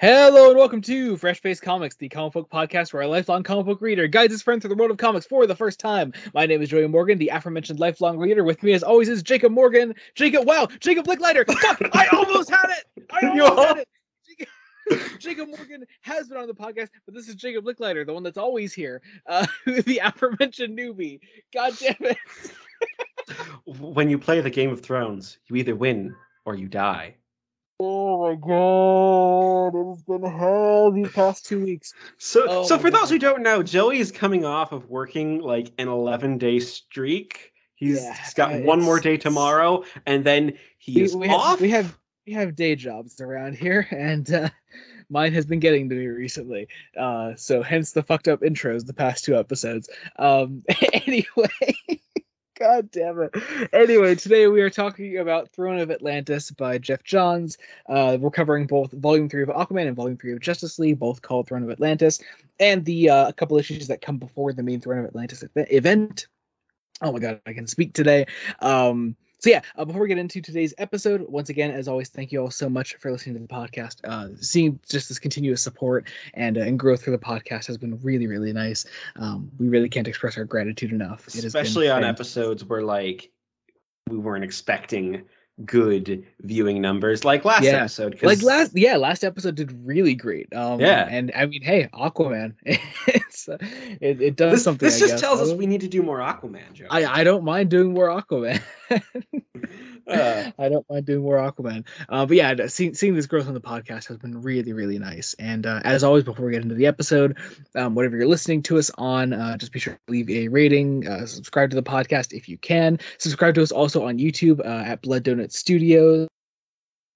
Hello and welcome to Fresh-Faced Comics, the comic book podcast where a lifelong comic book reader guides his friend through the world of comics for the first time. My name is Joey Morgan, the aforementioned lifelong reader. With me, as always, is Jacob Morgan. Jacob, wow, Jacob Blicklighter. Fuck, I almost had it. I almost had it. Jacob, Jacob Morgan has been on the podcast, but this is Jacob Blicklighter, the one that's always here, uh, the aforementioned newbie. God damn it. when you play the Game of Thrones, you either win or you die. Oh my god, it has been hell these past two weeks. So, Oh so for those who don't know, Joey is coming off of working like an 11 day streak. He's, Yeah, he's got one more day tomorrow, and then he We, is we off. have, we have we have day jobs around here, and uh, mine has been getting to me recently. Uh, so hence the fucked up intros the past two episodes. Um, anyway. God damn it. Anyway, today we are talking about Throne of Atlantis by Geoff Johns. Uh, we're covering both Volume 3 of Aquaman and Volume 3 of Justice League, both called Throne of Atlantis, and the uh, couple issues that come before the main Throne of Atlantis event. Oh my god, I can speak today. Um, so yeah, uh, before we get into today's episode, once again, as always, thank you all so much for listening to the podcast. Uh, seeing just this continuous support and uh, and growth through the podcast has been really, really nice. Um, we really can't express our gratitude enough. It especially on episodes where like we weren't expecting good viewing numbers, like last Yeah, episode. 'cause- like last yeah last episode did really great um Yeah. and i mean hey aquaman it's uh, it, it does this, something this just tells us we need to do more Aquaman, Joe. I, I don't mind doing more aquaman Uh, I don't mind doing more Aquaman. Uh, but yeah, seeing, seeing this growth on the podcast has been really, really nice. And uh, as always, before we get into the episode, um, whatever you're listening to us on, uh, just be sure to leave a rating, uh, subscribe to the podcast if you can. Subscribe to us also on YouTube uh, at Blood Donut Studios.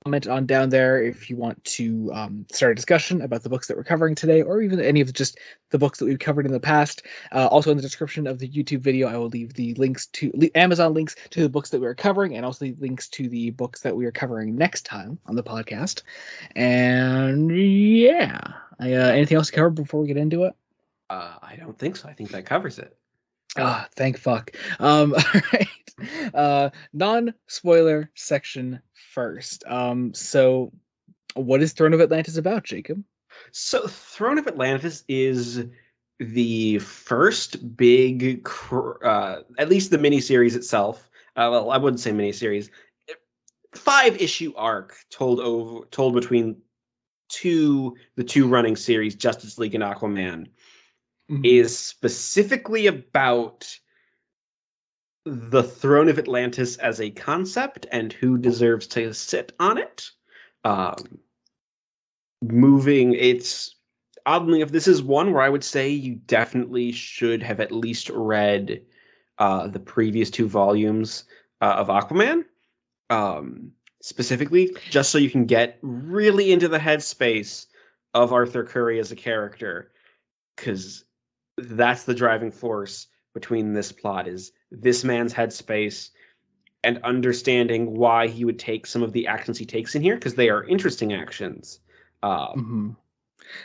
Comment on down there if you want to um, start a discussion about the books that we're covering today, or even any of just the books that we've covered in the past. Uh, also, in the description of the YouTube video, I will leave the links to le- Amazon links to the books that we are covering, and also the links to the books that we are covering next time on the podcast. And yeah, I, uh, anything else to cover before we get into it? uh, I don't think so. I think that covers it. Ah, thank fuck. Um, all right. Uh, non-spoiler section first. Um, so what is Throne of Atlantis about, Jacob? So, Throne of Atlantis is the first big, cr- uh, at least the miniseries itself. Uh, well, I wouldn't say miniseries. Five issue arc told over told between two the two running series, Justice League and Aquaman, Mhm. is specifically about the throne of Atlantis as a concept and who deserves to sit on it. Um, moving, it's oddly if this is one where I would say you definitely should have at least read uh, the previous two volumes uh, of Aquaman. Um, specifically, just so you can get really into the headspace of Arthur Curry as a character, because that's the driving force between this plot is this man's headspace and understanding why he would take some of the actions he takes in here because they are interesting actions. Um, Mhm.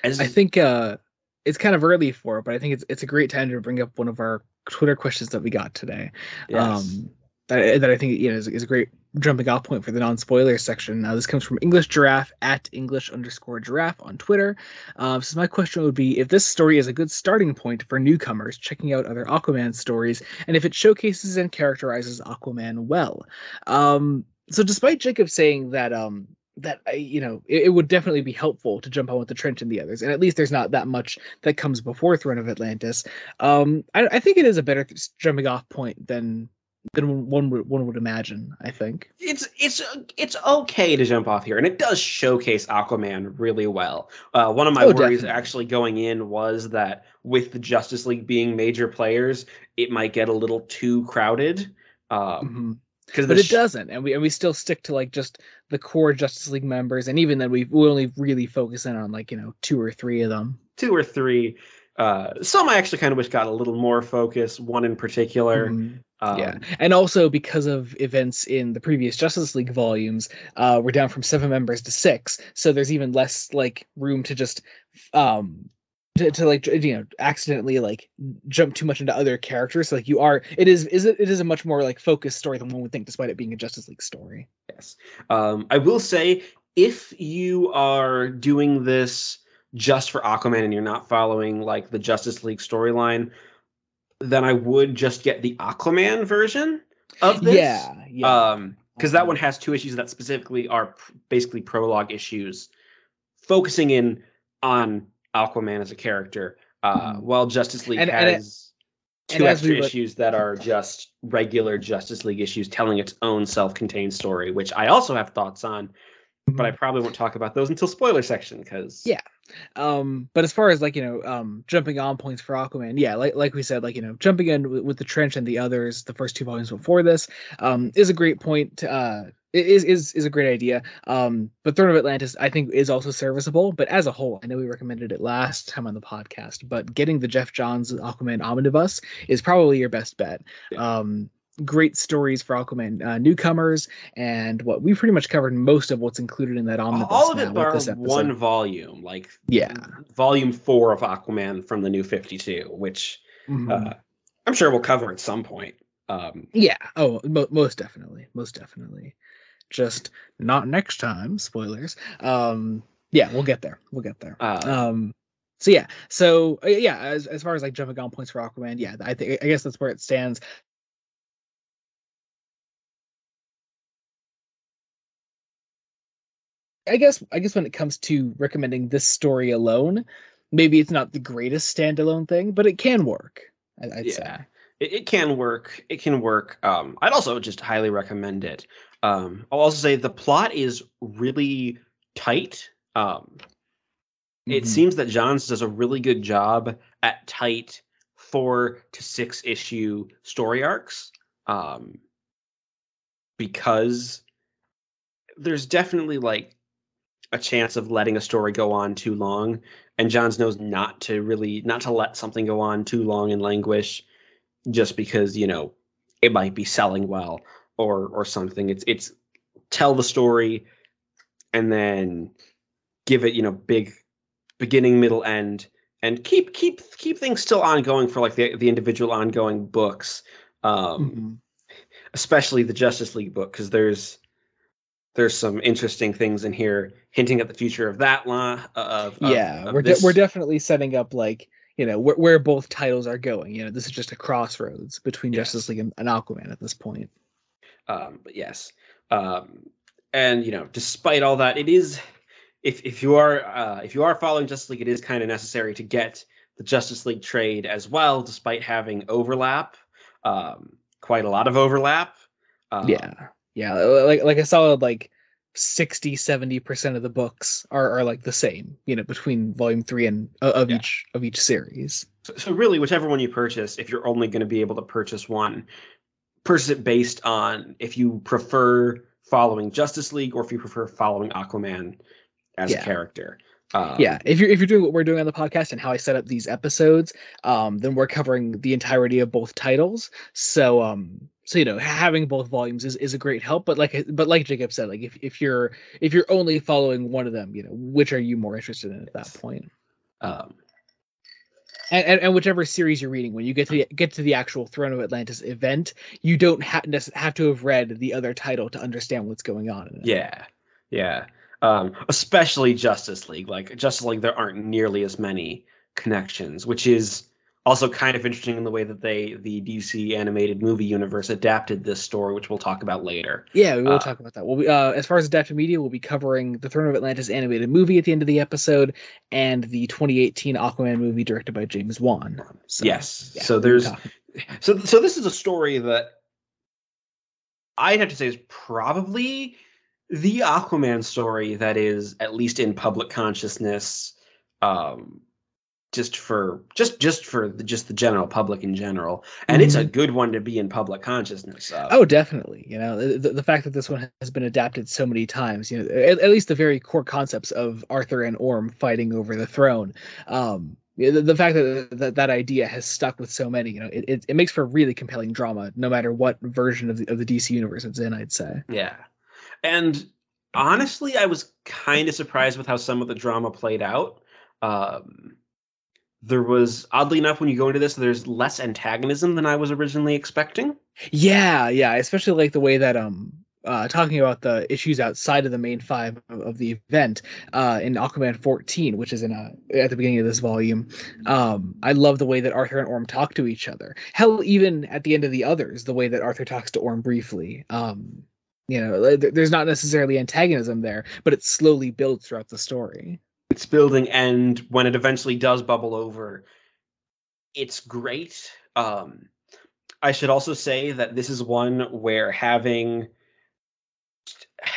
as I think uh, it's kind of early for it, but I think it's it's a great time to bring up one of our Twitter questions that we got today. yes. Um, that, that I think you know is, is a great jumping off point for the non-spoiler section. Now, this comes from English Giraffe at English underscore Giraffe on Twitter. Um, so my question would be if this story is a good starting point for newcomers checking out other Aquaman stories, and if it showcases and characterizes Aquaman well. Um, so despite Jacob saying that um, that you know it, it would definitely be helpful to jump on with the Trench and the others, and at least there's not that much that comes before Throne of Atlantis. Um, I, I think it is a better jumping off point than than one would one would imagine. I think. it's it's it's okay to jump off here, and it does showcase Aquaman really well. Uh, one of my Oh, worries definitely. actually going in was that with the Justice League being major players, it might get a little too crowded. Um, because But it doesn't, and we and we still stick to like just the core Justice League members, and even then we we only really focus in on like you know two or three of them. two or three. Uh, some I actually kind of wish got a little more focus. One in particular. Mhm. Um, yeah, and also because of events in the previous Justice League volumes, uh, we're down from seven members to six, so there's even less like room to just um to, to like you know accidentally like jump too much into other characters. So, like you are, it is is it, it is a much more like focused story than one would think, despite it being a Justice League story. Yes. Um, I will say if you are doing this just for Aquaman and you're not following like the Justice League storyline, then I would just get the Aquaman version of this. Yeah, yeah. Um, because that one has two issues that specifically are basically prologue issues, focusing in on Aquaman as a character, uh, Mhm. while Justice League And- and it- has two extra we issues that are just regular Justice League issues telling its own self-contained story, which I also have thoughts on, but I probably won't talk about those until spoiler section because Yeah. Um but as far as like you know um jumping on points for aquaman yeah like like we said like you know jumping in with, with the trench and the others the first two volumes before this um is a great point uh is is is a great idea. Um but throne of atlantis i think is also serviceable but as a whole i know we recommended it last time on the podcast but getting the Geoff Johns aquaman omnibus is probably your best bet. Um great stories for aquaman uh, newcomers and what we pretty much covered most of what's included in that omnibus all of it bar this one volume, like yeah volume four of Aquaman from the New Fifty Two, which Mhm. uh, I'm sure we'll cover at some point. Um, Yeah. Oh, mo- most definitely. Most definitely. Just not next time. Spoilers. Um. Yeah, we'll get there. We'll get there. uh, Um. So yeah. So uh, yeah. As as far as like jumping on points for Aquaman, yeah, I think I guess that's where it stands. I guess I guess when it comes to recommending this story alone, maybe it's not the greatest standalone thing, but it can work. I- I'd Yeah. say. it, it can work. It can work. Um, I'd also just highly recommend it. Um, I'll also say the plot is really tight. Um, it Mhm. seems that Johns does a really good job at tight four to six issue story arcs. Um, because there's definitely like a chance of letting a story go on too long, and Johns knows not to really not to let something go on too long and languish, just because you know it might be selling well or or something. It's it's tell the story, and then give it you know big beginning, middle, end, and keep keep keep things still ongoing for like the the individual ongoing books. Um, Mhm. especially the Justice League book, because there's there's some interesting things in here hinting at the future of that law. Of, of yeah of we're de- we're definitely setting up like you know where, where both titles are going you know this is just a crossroads between justice league and, and aquaman at this point Um, but yes, um, and you know, despite all that, it is if if you are uh, if you are following Justice League, it is kind of necessary to get the Justice League trade as well, despite having overlap, um, quite a lot of overlap. Um, yeah yeah like like i saw like 60 70 percent of the books are, are like the same you know between volume three and uh, of Yeah. each of each series So, so really, whichever one you purchase, if you're only going to be able to purchase one, purchase it based on if you prefer following Justice League or if you prefer following Aquaman as Yeah. a character. Um, yeah if you're if you're doing what we're doing on the podcast and how i set up these episodes um then we're covering the entirety of both titles so um so you know having both volumes is, is a great help but like but like jacob said like if, if you're if you're only following one of them you know which are you more interested in at that point Um, and, and, and whichever series you're reading when you get to the, get to the actual throne of atlantis event you don't ha- have to have read the other title to understand what's going on in it. Yeah, yeah. Um, especially Justice League. Like Justice League, there aren't nearly as many connections, which is also kind of interesting in the way that they, the DC animated movie universe, adapted this story, which we'll talk about later. Yeah, we will Uh, talk about that. We'll be, uh, as far as adapted media, we'll be covering the Throne of Atlantis animated movie at the end of the episode and the 2018 Aquaman movie directed by James Wan. So, yes. yeah, so there's so so this is a story that I'd have to say is probably the Aquaman story that is at least in public consciousness um just for just just for the, just the general public in general and it's a good one to be in public consciousness of. Oh, definitely. You know, the, the fact that this one has been adapted so many times, you know, at, at least the very core concepts of Arthur and Orm fighting over the throne. Um, the, the fact that, that that idea has stuck with so many, you know, it, it, it makes for really compelling drama, no matter what version of the, of the DC universe it's in, I'd say. Yeah. And honestly, I was kind of surprised with how some of the drama played out. Um, there was, oddly enough, when you go into this, there's less antagonism than I was originally expecting. Yeah, yeah, especially like the way that um uh, talking about the issues outside of the main five of, of the event uh, in Aquaman 14, which is in a, at the beginning of this volume. Um, I love the way that Arthur and Orm talk to each other. Hell, even at the end of the others, the way that Arthur talks to Orm briefly. Um, you know, there's not necessarily antagonism there, but it slowly builds throughout the story. It's building, and when it eventually does bubble over, it's great. Um, I should also say that this is one where having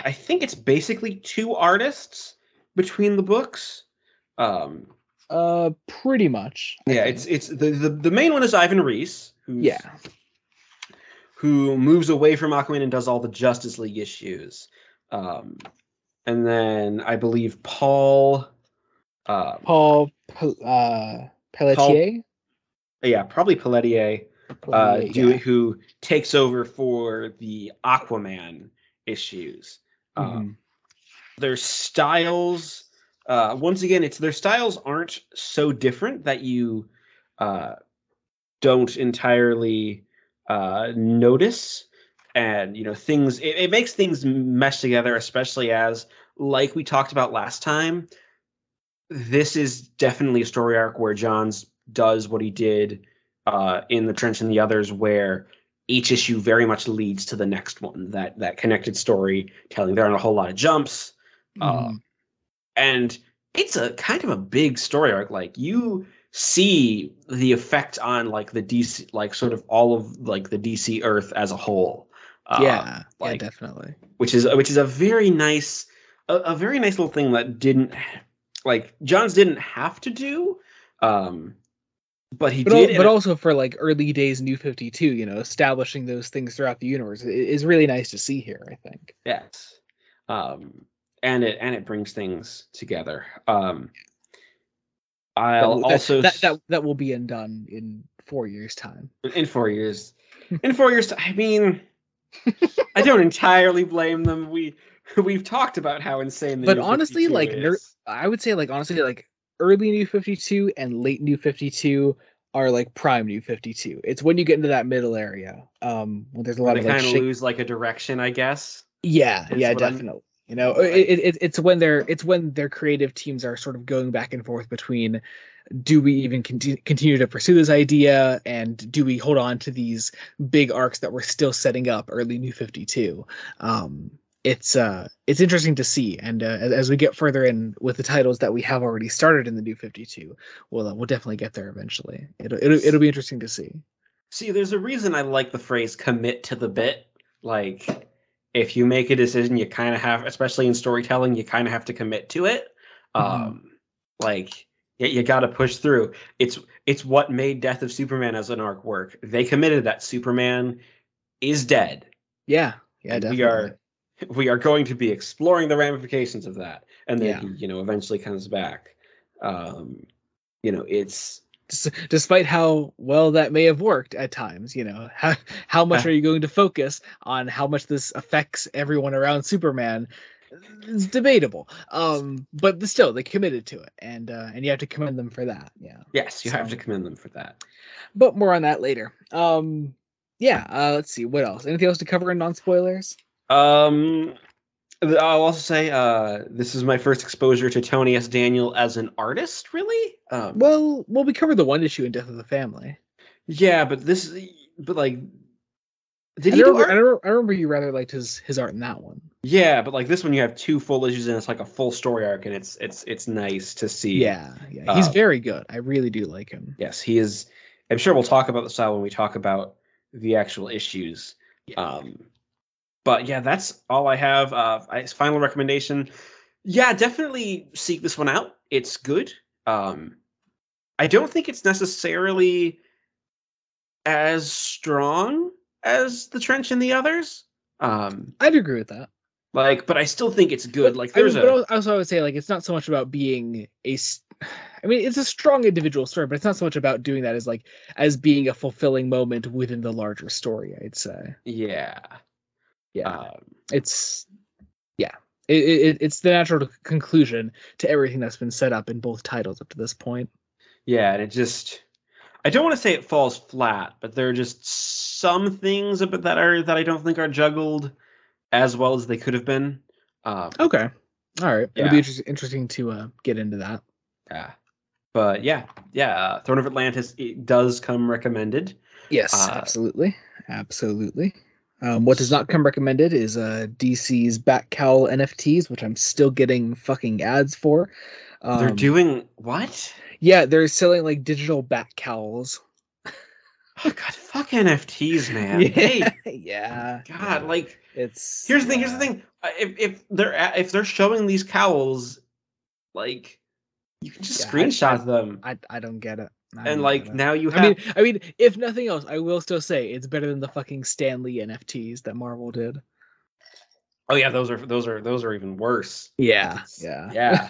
I think it's basically two artists between the books. Um, uh, pretty much. Yeah, it's it's the, the the main one is Ivan Reis. yeah. Who moves away from Aquaman and does all the Justice League issues, um, and then I believe Paul. Uh, Paul uh, Pelletier. Paul, yeah, probably Pelletier. Uh, do, yeah. who takes over for the Aquaman issues. Mm-hmm. Um, their styles, uh, once again, it's their styles aren't so different that you uh, don't entirely uh, notice, and you know things. It, it makes things mesh together, especially as, like we talked about last time. This is definitely a story arc where Johns does what he did uh, in the trench and the others, where each issue very much leads to the next one. That that connected storytelling. There aren't a whole lot of jumps, mm. uh, and it's a kind of a big story arc. Like you see the effect on like the DC, like sort of all of like the DC Earth as a whole. Uh, yeah, like, yeah, definitely. Which is which is a very nice, a, a very nice little thing that didn't like Johns didn't have to do. Um, but he but did al- but also for like early days new 52 you know establishing those things throughout the universe is really nice to see here i think. Yes. Um and it and it brings things together. Um i'll that, also that, that that will be undone in four years time. In four years. In four years i mean i don't entirely blame them. We we've talked about how insane but honestly like ner- i would say like honestly like early New 52 and late New 52 are like prime New 52. It's when you get into that middle area. Um, when there's a lot of like kind of shake... lose like a direction, I guess. Yeah, yeah, definitely. I'm... You know, it, it, it's when they're it's when their creative teams are sort of going back and forth between do we even continue, continue to pursue this idea and do we hold on to these big arcs that we're still setting up early new 52 um it's uh it's interesting to see. And uh, as, as, we get further in with the titles that we have already started in the new 52 we'll uh, we'll definitely get there eventually. It'll, it'll it'll be interesting to see. See there's a reason i like the phrase commit to the bit. Like if you make a decision you kind of have especially in storytelling you kind of have to commit to it. Mm-hmm. um like you, you got to push through. It's it's what made death of superman as an arc work. They committed that superman is dead. Yeah. Yeah definitely. we are we are going to be exploring the ramifications of that and then yeah. he you know eventually comes back. Um you know it's despite how well that may have worked at times you know how, how much are you going to focus on how much this affects everyone around superman? It's debatable. Um but still they committed to it and uh and you have to commend them for that yeah. Yes you so, have to commend them for that. But more on that later. Um yeah uh let's see what else? Anything else to cover in non-spoilers um, I'll also say uh, this is my first exposure to Tony S. Daniel as an artist. Really? Um, well, well, we covered the one issue in Death of the Family. Yeah, but this, but like, did I he remember, do art? I remember you rather liked his his art in that one. Yeah, but like this one, you have two full issues and it's like a full story arc, and it's it's it's nice to see. Yeah, yeah, he's uh, very good. I really do like him. Yes, he is. I'm sure we'll talk about the style when we talk about the actual issues. Yeah. Um, but yeah, that's all I have. Uh, final recommendation. Yeah, definitely seek this one out. It's good. Um, I don't think it's necessarily as strong as the trench and the others. Um, I'd agree with that. Like, but I still think it's good. But, like, there's I mean, a. But also, I would say like it's not so much about being a. I mean, it's a strong individual story, but it's not so much about doing that as like as being a fulfilling moment within the larger story. I'd say. Yeah yeah um, it's yeah it, it, it's the natural conclusion to everything that's been set up in both titles up to this point yeah and it just i don't want to say it falls flat but there are just some things about that are that i don't think are juggled as well as they could have been. Um, Okay. All right. It'll be inter- interesting to uh, get into that. yeah. But yeah, yeah, uh, Throne of Atlantis it does come recommended. Yes, Uh, absolutely, absolutely. Um, what does not come recommended is uh, DC's Bat Cowl NFTs, which I'm still getting fucking ads for. Um, They're doing what? yeah, they're selling like digital bat cowls. Oh god, fuck NFTs, man. yeah, Hey, yeah. God, like it's here's the thing. Here's the thing. Uh, If if they're if they're showing these cowls, like you can just Yeah, I- screenshot them, I I don't get it. I and like now you have. I mean, I mean, if nothing else, I will still say it's better than the fucking Stan Lee NFTs that Marvel did. oh yeah, those are those are those are even worse. Yeah, yeah. Yeah.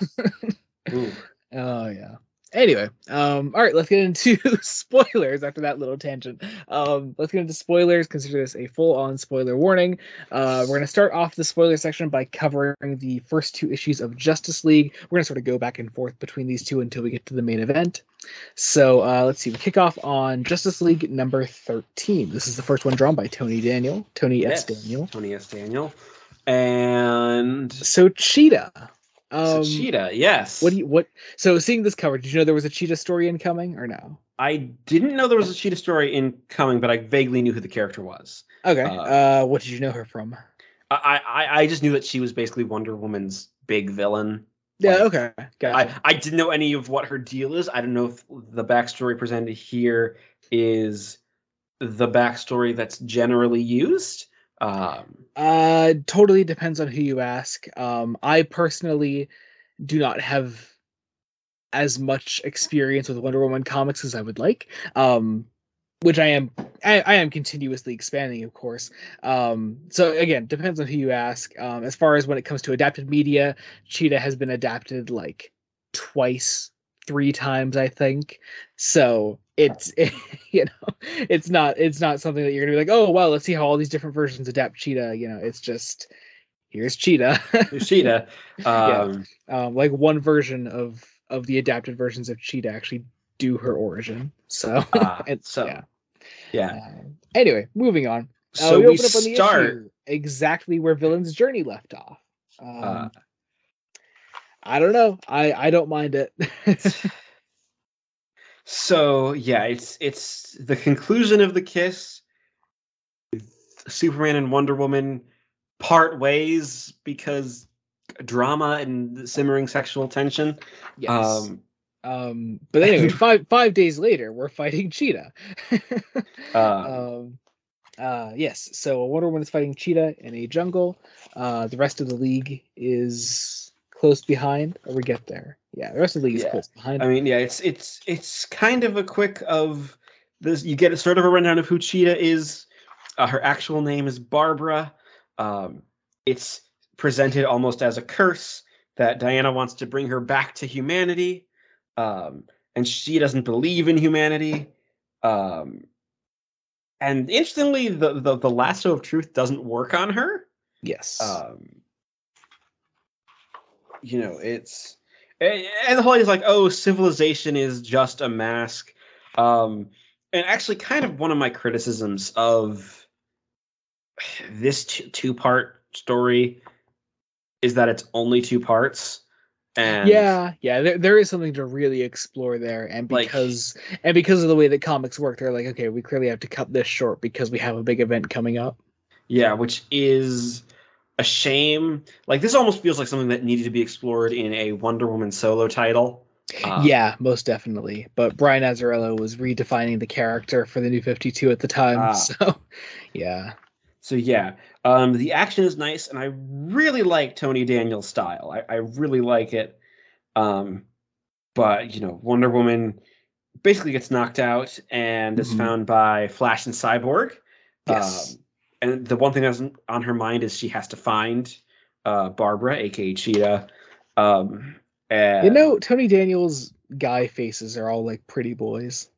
Ooh. Oh yeah. Anyway, um, all right, let's get into spoilers after that little tangent. Um, let's get into spoilers. Consider this a full-on spoiler warning. Uh, we're gonna start off the spoiler section by covering the first two issues of Justice League. We're gonna sort of go back and forth between these two until we get to the main event. So uh, let's see. We kick off on Justice League number thirteen. This is the first one drawn by Tony Daniel. Tony S. Yes, Daniel. Tony S. Daniel. And So Cheetah. Um, so Cheetah, yes. What do you what? So seeing this cover, did you know there was a Cheetah story incoming or no? I didn't know there was a Cheetah story incoming, but I vaguely knew who the character was. Okay. Uh, Uh, what did you know her from? I, I I just knew that she was basically Wonder Woman's big villain. Yeah. like, Okay. I, I didn't know any of what her deal is. I don't know if the backstory presented here is the backstory that's generally used. Um, uh, totally depends on who you ask. Um, I personally do not have as much experience with Wonder Woman comics as I would like. Um, which I am, I, I am continuously expanding, of course. Um, so again, depends on who you ask. Um, as far as when it comes to adapted media, Cheetah has been adapted like twice, three times, I think. So it's you know, it's not it's not something that you're gonna be like, oh well, let's see how all these different versions adapt Cheetah. You know, it's just here's Cheetah. Cheetah. Um, um, like one version of of the adapted versions of Cheetah actually do her origin. So ah, and so yeah. yeah. Uh, anyway, moving on. Uh, So we, open up on the start. issue exactly where villain's journey left off. Um, Uh, I don't know. I I don't mind it. So yeah, it's it's the conclusion of the kiss. Superman and Wonder Woman part ways because drama and simmering sexual tension. yes. Um, Um, but anyway, five five days later, we're fighting Cheetah. um, um, uh, yes. So Wonder Woman is fighting Cheetah in a jungle. Uh, the rest of the league is close behind. Or we get there. Yeah, the rest of the league is Yeah. close behind. I mean, yeah, it's it's it's kind of a quick of this. You get a sort of a rundown of who Cheetah is. Uh, her actual name is Barbara. Um, it's presented almost as a curse that Diana wants to bring her back to humanity, um, and she doesn't believe in humanity. Um, and interestingly, the, the the lasso of truth doesn't work on her yes. um you know it's a- and the whole is like oh civilization is just a mask um and actually kind of one of my criticisms of this two, two part story is that it's only two parts and yeah, yeah. There, there is something to really explore there, and Like- because and because of the way that comics work, they're like, okay, we clearly have to cut this short because we have a big event coming up. yeah which is a shame like this almost feels like something that needed to be explored in a wonder woman solo title Uh, yeah, most definitely. But Brian Azzarello was redefining the character for the new 52 at the time. Ah. So, yeah. So yeah, um, the action is nice, and I really like Tony Daniel's style. I, I really like it. Um, but you know, Wonder Woman basically gets knocked out and is Mhm. found by Flash and Cyborg. Yes. Um, and the one thing that's on her mind is she has to find uh, Barbara, aka Cheetah. Um, and you know, Tony Daniels' guy faces are all like pretty boys.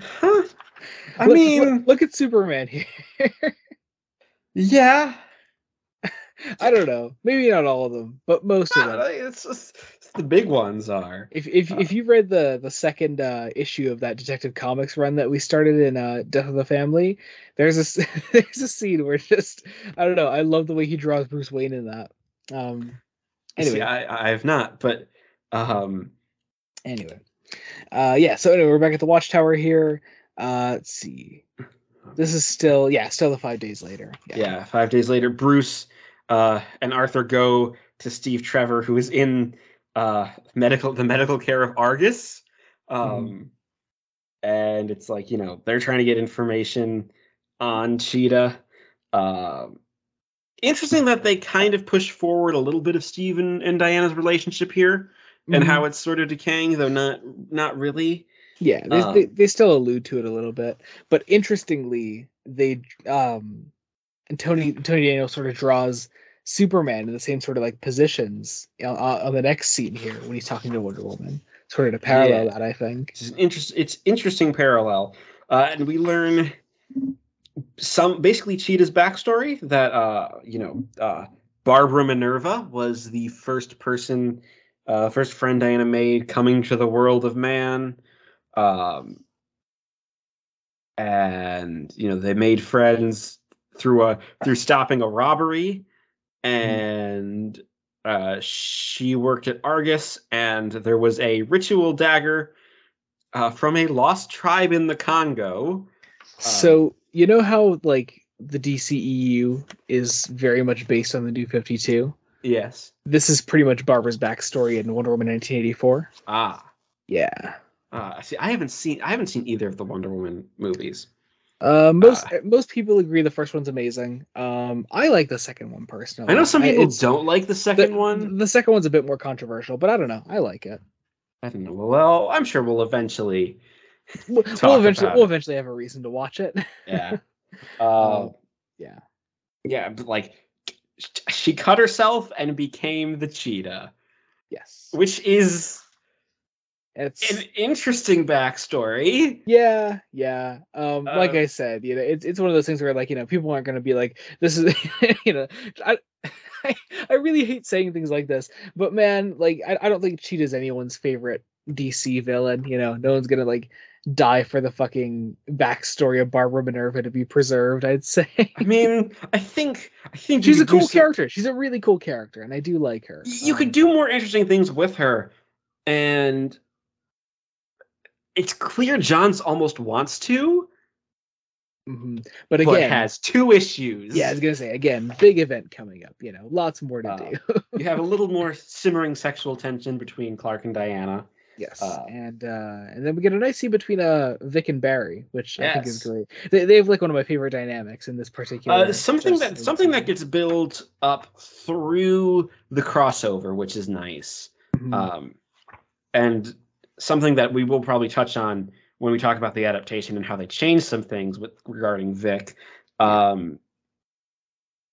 huh? I Look- mean, look, look at Superman here. yeah. I don't know. Maybe not all of them, but most of them. It's just it's the big ones are. If if Uh, if you read the the second uh, issue of that Detective Comics run that we started in uh, Death of the Family, there's a there's a scene where just I don't know. I love the way he draws Bruce Wayne in that. Um. Anyway, See, I I have not, but um, anyway, uh, yeah. So anyway, we're back at the Watchtower here. Uh, let's see. This is still yeah, still the five days later. yeah. Five days later, Bruce uh, and Arthur go to Steve Trevor, who is in uh, medical the medical care of Argus. Um, and it's like you know they're trying to get information on Cheetah. Um, interesting that they kind of push forward a little bit of Steven and Diana's relationship here and Mhm. how it's sort of decaying, though not not really. Yeah, they, Um, they they still allude to it a little bit, but interestingly, they um, and Tony Tony Daniel sort of draws Superman in the same sort of like positions on, on the next scene here when he's talking to Wonder Woman, sort of to parallel Yeah. that I think. It's an interest. It's interesting parallel, uh, and we learn some basically Cheetah's backstory. That uh, you know, uh, Barbara Minerva was the first person, uh, first friend Diana made coming to the world of man, um, and you know they made friends through a through stopping a robbery, and uh, she worked at Argus, and there was a ritual dagger uh, from a lost tribe in the Congo. So you know how like the DCEU is very much based on the New Fifty Two. Yes. This is pretty much Barbara's backstory in Wonder Woman 1984. Ah. Yeah. Uh, see, I haven't seen I haven't seen either of the Wonder Woman movies. Uh, most Ah. most people agree the first one's amazing. Um, I like the second one personally. I know some people it's- don't like the the, second one. The second one's a bit more controversial, but I don't know. I like it. I don't know. Well, I'm sure we'll eventually. We'll, eventually we'll it. eventually have a reason to watch it. Yeah. Uh, Um, yeah. yeah, but like she cut herself and became the cheetah, Yes. which is It's an interesting backstory. yeah, yeah. Um, like Uh, I said, you know, it's it's one of those things where like you know people aren't going to be like this is you know I. I, I really hate saying things like this, but man, like I, I don't think Cheetah's anyone's favorite DC villain. You know, no one's gonna like die for the fucking backstory of Barbara Minerva to be preserved. I'd say I mean, I think I think she's a could cool some- character. She's a really cool character, and I do like her. you could Um, do more interesting things with her and it's clear Johns almost wants to mhm. but but again, has two issues yeah, I was gonna say again, big event coming up. You know, lots more to Uh, do. you have a little more simmering sexual tension between clark and diana Yes, Uh, and uh, and then we get a nice scene between uh Vic and Barry, which I think is great. They, they have like one of my favorite dynamics in this particular. uh, something that something that gets built up through the crossover which is nice. Mhm. um, and something that we will probably touch on when we talk about the adaptation and how they changed some things with regarding Vic. Um,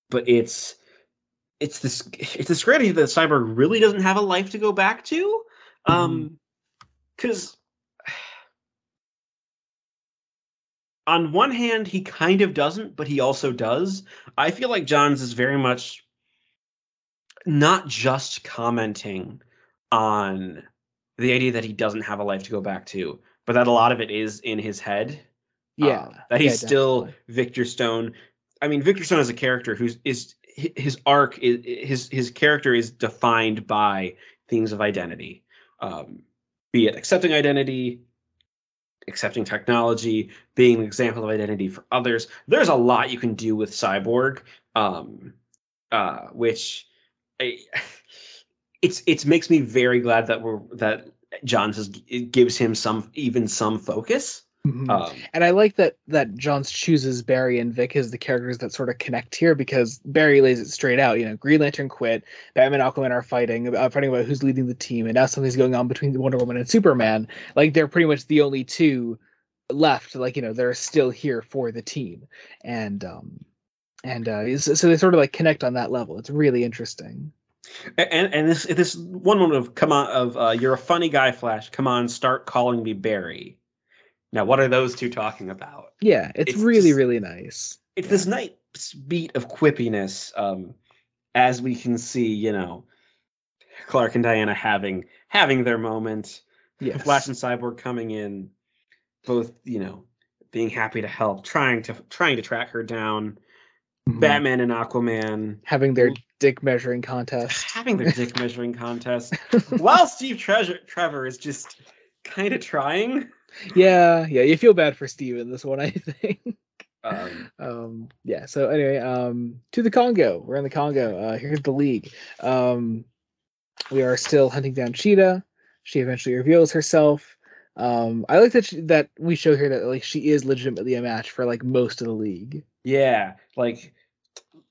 but it's it's this it's this great idea that Cyborg really doesn't have a life to go back to, um, because on one hand he kind of doesn't, but he also does. I feel like Johns is very much not just commenting on the idea that he doesn't have a life to go back to, but that a lot of it is in his head. yeah, um, that he's yeah, still. Victor Stone. I mean, Victor Stone is a character who's is his arc is his his character is defined by things of identity, um, be it accepting identity, accepting technology, being an example of identity for others. There's a lot you can do with Cyborg, um, uh, which I, it's it's makes me very glad that we're that Johns has it gives him some even some focus. Mhm. Um, and I like that that Johns chooses Barry and Vic as the characters that sort of connect here because Barry lays it straight out. You know, Green Lantern quit, Batman, and Aquaman are fighting, uh, fighting about who's leading the team, and now something's going on between Wonder Woman and Superman. Like they're pretty much the only two left. Like you know, they're still here for the team, and um, and uh, so so they sort of like connect on that level. It's really interesting. And and this this one moment of come on of uh, you're a funny guy, Flash. Come on, start calling me Barry. Now, what are those two talking about? Yeah, it's, It's really just- really nice. It's this nice beat of quippiness. Um, as we can see, you know, Clark and Diana having having their moment. Yes. Flash and Cyborg coming in, both you know, being happy to help, trying to trying to track her down. Mhm. Batman and Aquaman having their dick measuring contest. having their dick measuring contest, while Steve Treasure Trevor is just kind of trying. yeah, yeah. You feel bad for Steve in this one, I think. Um, um yeah so anyway um to the congo we're in the congo uh here's the league um we are still hunting down cheetah she eventually reveals herself um i like that she, that we show here that like she is legitimately a match for like most of the league yeah, like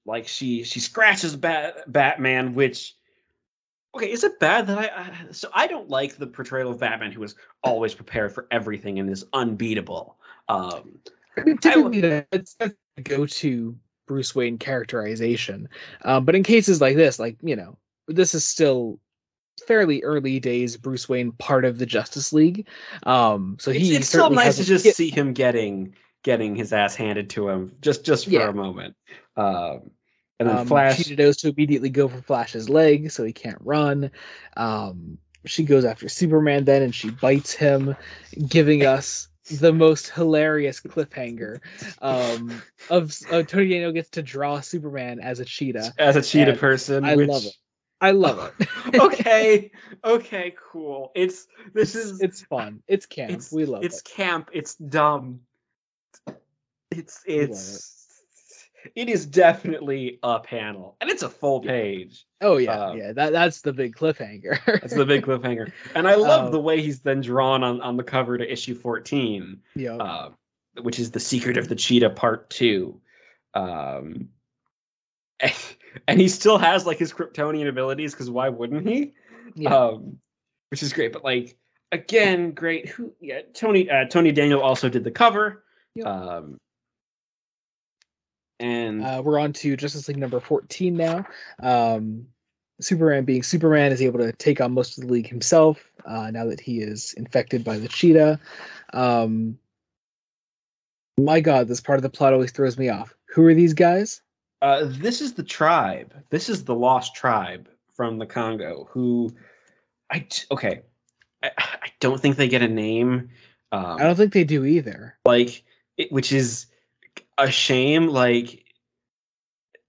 like she she scratches Bat, Batman, which okay, is it bad that I, I so I don't like the portrayal of Batman who is always prepared for everything and is unbeatable. Um, I mean, typically that's, that's the go-to bruce wayne characterization um but in cases like this like you know this is still fairly early days bruce wayne part of the justice league um so he it's still nice to just yeah, see him getting getting his ass handed to him just just for Yeah. a moment. Um, and then um, Flash. Cheetah knows to immediately go for Flash's leg, so he can't run. Um, she goes after Superman then, and she bites him, giving us the most hilarious cliffhanger um, of uh, Tony Daniel gets to draw Superman as a cheetah. as a cheetah person, I which, love it. I love it. okay, okay, cool. It's this is it's fun. It's camp. it's we love it's it. It's camp. It's dumb. It's love it. it's it is definitely a panel, and it's a full page. Oh yeah, um, yeah. That that's the big cliffhanger. That's the big cliffhanger, and I love Um, the way he's then drawn on on the cover to issue fourteen, yeah. uh, which is the Secret of the Cheetah Part Two. Um, and he still has like his Kryptonian abilities because why wouldn't he? yeah. um, which is great. But like again, great. Who? Yeah, Tony. Uh, Tony Daniel also did the cover. Yep. And Uh, we're on to Justice League number 14 now. Um, Superman being Superman is able to take on most of the league himself uh, now that he is infected by the cheetah. Um, my God, this part of the plot always throws me off. Who are these guys? uh, this is the tribe. This is the lost tribe from the Congo. Who I t- okay. I, I don't think they get a name. Um, I don't think they do either. like it, which is a shame. Like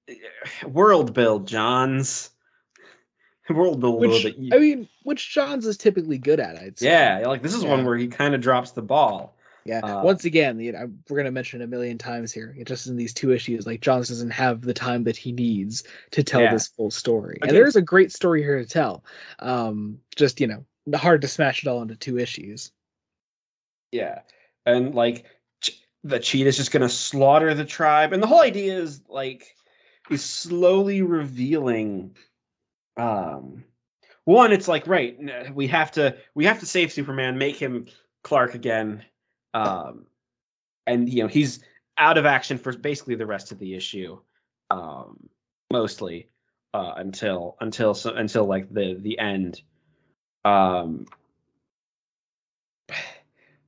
world build, Johns. World build a little Which bit. I mean, which Johns is typically good at. I'd say. Yeah, like this is one where he kind of drops the ball. Yeah. Uh, Once again, you know, we're gonna mention it a million times here. Just in these two issues, like Johns doesn't have the time that he needs to tell Yeah. this full story, Okay. and there is a great story here to tell. Um, just you know, hard to smash it all into two issues. Yeah, and like the cheetah's just gonna slaughter the tribe, and the whole idea is like is slowly revealing. Um, one, it's like right, we have to we have to save Superman, make him Clark again, um, and you know he's out of action for basically the rest of the issue, um, mostly uh, until until so, until like the the end. Um,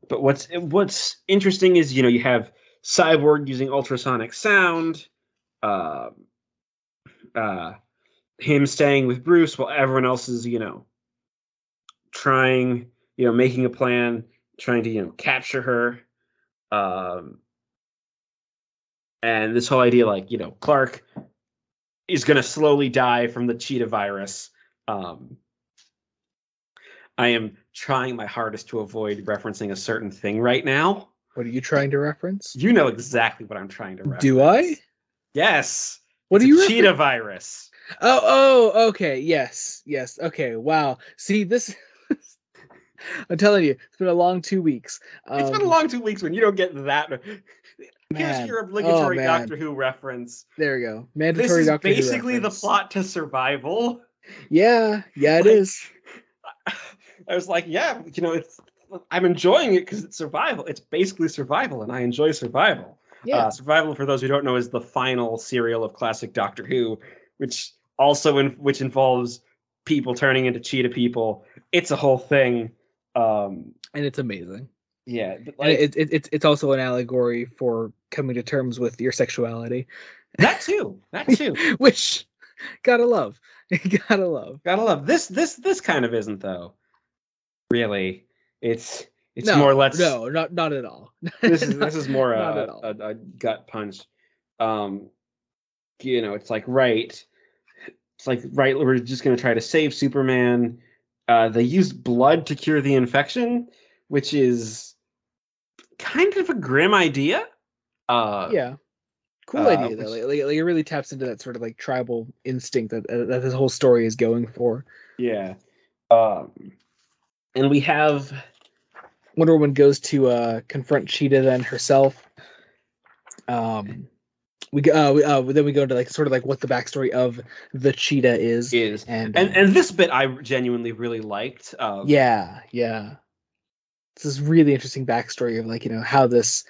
but what's what's interesting is you know you have cyborg using ultrasonic sound um uh him staying with bruce while everyone else is you know trying you know making a plan trying to you know capture her um and this whole idea like you know clark is going to slowly die from the cheetah virus um I am trying my hardest to avoid referencing a certain thing right now. What are you trying to reference? You know exactly what I'm trying to reference. Do I? Yes. What It's do you refer- cheetah virus? Oh, oh, okay. Yes, yes. Okay. Wow. See this. I'm telling you, it's been a long two weeks. it's been a Um, long two weeks when you don't get that. Here's Man. your Oh, obligatory man. Doctor Who reference. There we go. This Mandatory is Doctor Who basically the plot to Survival. Yeah, yeah, it Like, is. I was like, yeah, you know, it's. I'm enjoying it because it's survival. It's basically survival, and I enjoy survival. Yeah. Uh, Survival, for those who don't know, is the final serial of classic Doctor Who, which also in, which involves people turning into cheetah people. It's a whole thing. Um, and it's amazing. yeah, but like it, it, it's it's also an allegory for coming to terms with your sexuality, that too. That too. which Gotta love. Gotta love. Gotta love this. This this kind of isn't though. Really, it's it's no, more let's. no, not not at all. This is this is more a, a, a gut punch. Um, you know, it's like right. It's like right. We're just gonna try to save Superman. Uh, they use blood to cure the infection, which is kind of a grim idea. Uh, yeah. Cool uh, idea though. which- Like, like, like it really taps into that sort of like tribal instinct that uh, that this whole story is going for. Yeah. Um, and we have Wonder Woman goes to uh, confront Cheetah then herself. Um, we go, uh, we, uh, then we go into like sort of like what the backstory of the Cheetah is, is and and uh, and this bit I genuinely really liked. Um, yeah, yeah, it's this really interesting backstory of like you know how this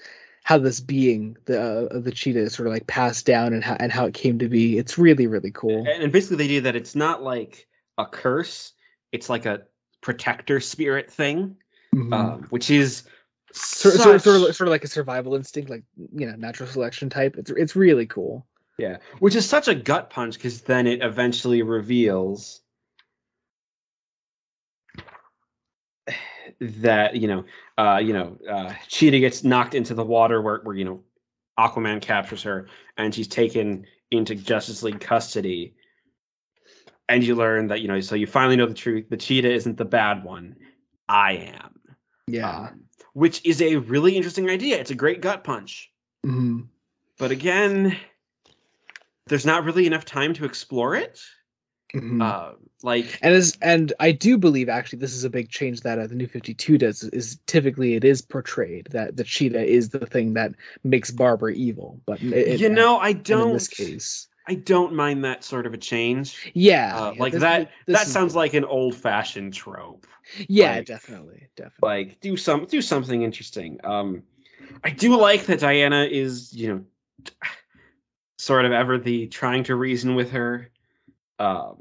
how this being the uh, the Cheetah is sort of like passed down and how and how it came to be. It's really really cool. and, and basically the idea that it's not like a curse; it's like a protector spirit thing, Mhm. um, which is sort, sort, such- sort of sort of like a survival instinct, like you know natural selection type. It's it's really cool. yeah, which is such a gut punch because then it eventually reveals that you know, uh, you know, uh, Cheetah gets knocked into the water where, where you know, Aquaman captures her and she's taken into Justice League custody. And you learn that you know, so you finally know the truth. The Cheetah isn't the bad one. I am. Yeah. Um, which is a really interesting idea. It's a great gut punch. Mhm. But again, there's not really enough time to explore it. Mhm. Uh, like, and as and I do believe actually this is a big change that uh, the new 52 does is typically it is portrayed that the cheetah is the thing that makes Barbara evil but it- you know, I don't. in this case I don't mind that sort of a change. yeah, Uh, yeah, like this- that. this That sounds like an old-fashioned trope. yeah like- definitely definitely Like, do some, do something interesting. Um, I do like that Diana is, you know, sort of ever the trying to reason with her, um,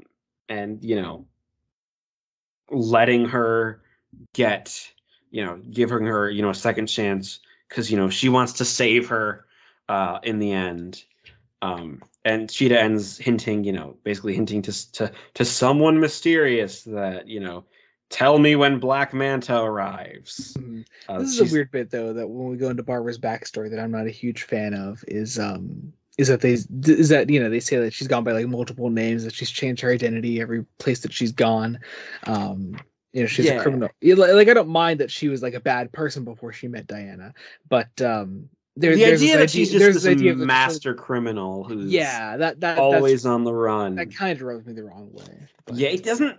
and you know, letting her get, you know, giving her, you know, a second chance because you know she wants to save her uh, in the end. Um, and Cheetah ends hinting, you know, basically hinting to to to someone mysterious that you know, tell me when Black Manta arrives. Mhm. Uh, this is a weird bit though that when we go into Barbara's backstory that I'm not a huge fan of is um is that they is that you know they say that she's gone by like multiple names that she's changed her identity every place that she's gone um you know she's Yeah. a criminal like, like I don't mind that she was like a bad person before she met Diana but um there, the idea that she's there's just this this idea of like, sort of- master criminal who's yeah that that always on the run. that kind of rubs me the wrong way but- Yeah, it doesn't.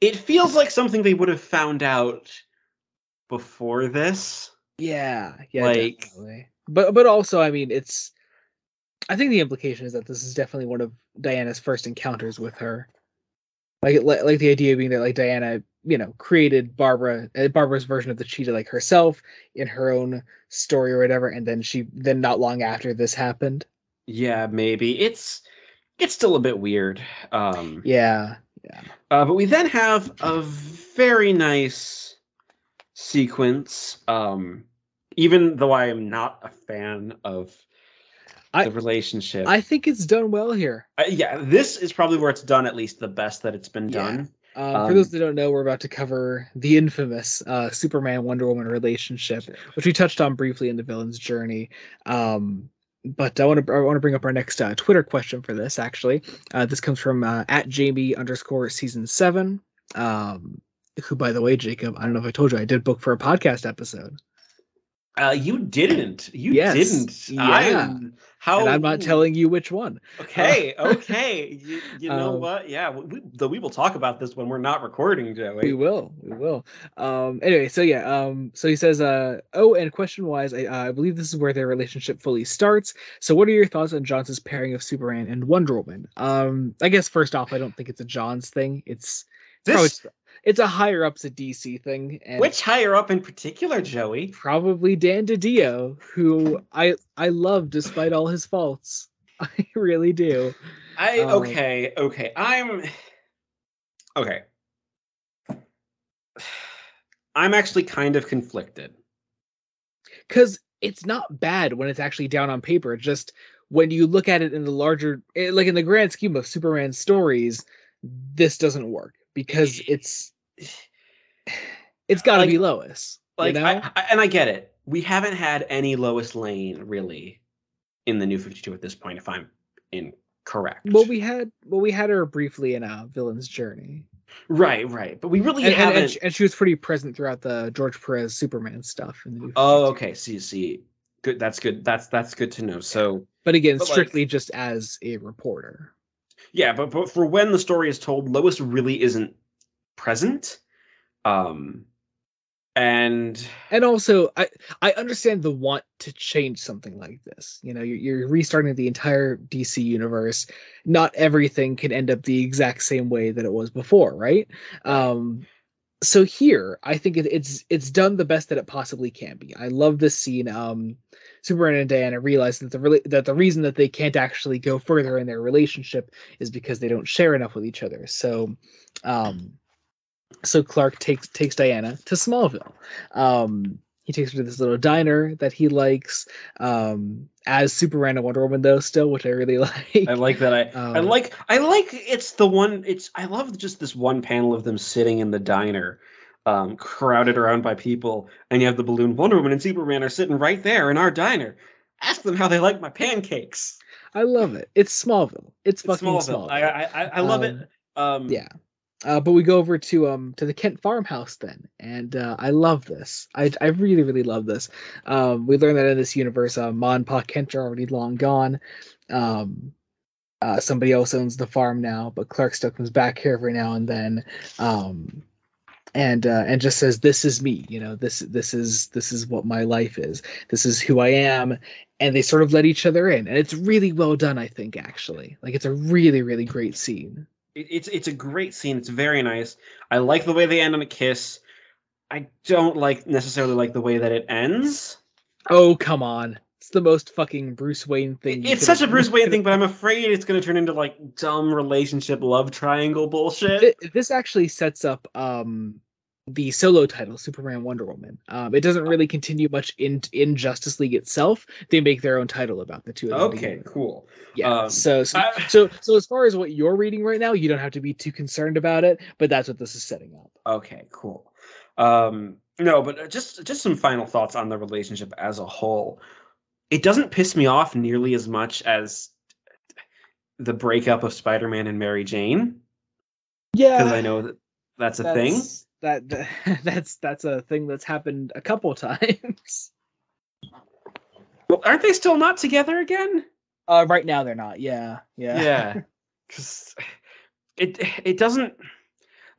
It feels like something they would have found out before this. Yeah, yeah, Like- definitely. But but also, I mean, it's. I think the implication is that this is definitely one of Diana's first encounters with her. Like like, like the idea being that like Diana, you know, created Barbara, uh, Barbara's version of the cheetah like herself in her own story or whatever, and then she then not long after this happened. Yeah, maybe it's it's still a bit weird. Um, Yeah, yeah. uh, but we then have a very nice sequence. Um, even though I am not a fan of I- the relationship, I think it's done well here. Uh, yeah, this is probably where it's done at least the best that it's been Yeah. done. Um, for Um, those that don't know, we're about to cover the infamous uh, Superman Wonder Woman relationship, which we touched on briefly in the villain's journey. Um, but I want to I want to bring up our next uh, Twitter question for this. Actually, uh, this comes from uh, at Jamie underscore season seven. Um, who, by the way, Jacob, I don't know if I told you, I did book for a podcast episode, Uh, you didn't. You Yes, didn't. yeah. I'm, how? and I'm not telling you which one. Okay, okay. You, you know Um, what? Yeah, we, though we will talk about this when we're not recording, Joey. We will. We will. Um. Anyway, so yeah. Um. So he says. Uh. Oh, and question wise, I, uh, I believe this is where their relationship fully starts. So, what are your thoughts on Johns's pairing of Superman and Wonder Woman? Um. I guess first off, I don't think it's a Johns thing. It's probably This, it's a higher ups a DC thing, which higher up in particular, Joey? probably Dan DiDio, who I I love despite all his faults. I really do. I Um, okay, okay. I'm okay. I'm actually kind of conflicted. because it's not bad when it's actually down on paper. Just when you look at it in the larger, eh, like in the grand scheme of Superman stories, this doesn't work because it's it's got to Like- be Lois. Like, you know? I, I, and I get it. We haven't had any Lois Lane really in the New Fifty Two at this point. If I'm incorrect. well, we had well we had her briefly in a villain's journey, right, right, but we really and, and, haven't. and, she, and she was pretty present throughout the George Perez Superman stuff. In the New oh, 52. okay. See, see, good. That's good. That's that's good to know. So But again, But, like- strictly just as a reporter. yeah, but, but for when the story is told, Lois really isn't present. Um, and and also i i understand the want to change something like this you know you're, you're restarting the entire dc universe. Not everything can end up the exact same way that it was before right? Um so here i think it, it's it's done the best that it possibly can be. I love this scene um superman and diana realize that the really that the reason that they can't actually go further in their relationship is because they don't share enough with each other. So um so Clark takes takes Diana to Smallville. Um, he takes her to this little diner that he likes. Um, as Superman and Wonder Woman though, still, which I really like. I like that. I I Um, like I like it's the one. It's I love just this one panel of them sitting in the diner, um, crowded around by people, and you have the balloon Wonder Woman and Superman are sitting right there in our diner. Ask them how they like my pancakes. I love it. It's Smallville. It's It's fucking Smallville. Smallville. I I I, I love it. Um, yeah. Uh, but we go over to um to the Kent farmhouse then, and uh, I love this. I I really really love this. Um, we learn that in this universe, uh, Ma and Pa Kent are already long gone. Um, uh, somebody else owns the farm now, but Clark still comes back here every now and then. Um, and uh, and just says, "This is me. You know, this this is this is what my life is. This is who I am." And they sort of let each other in, and it's really well done. I think actually, like it's a really really great scene. It, it's it's a great scene. It's very nice. I like the way they end on a kiss. I don't like necessarily like the way that it ends. Oh come on! It's the most fucking Bruce Wayne thing. It's such a Bruce Wayne thing, but I'm afraid it's going to turn into like dumb relationship love triangle bullshit. Thi- This actually sets up um the solo title, Superman Wonder Woman. Um, it doesn't really continue much in in Justice League itself. They make their own title about the two. Of them Okay, together. cool. Yeah. Um, so so, I- so so as far as what you're reading right now, you don't have to be too concerned about it. But that's what this is setting up. Okay, cool. Um, no, but uh, just just some final thoughts on the relationship as a whole. It doesn't piss me off nearly as much as the breakup of Spider-Man and Mary Jane Yeah. because I know that that's a thing. That that's that's a thing that's happened a couple times. Well, aren't they still not together again? Uh, right now they're not. Yeah. Yeah. Yeah, because it it doesn't.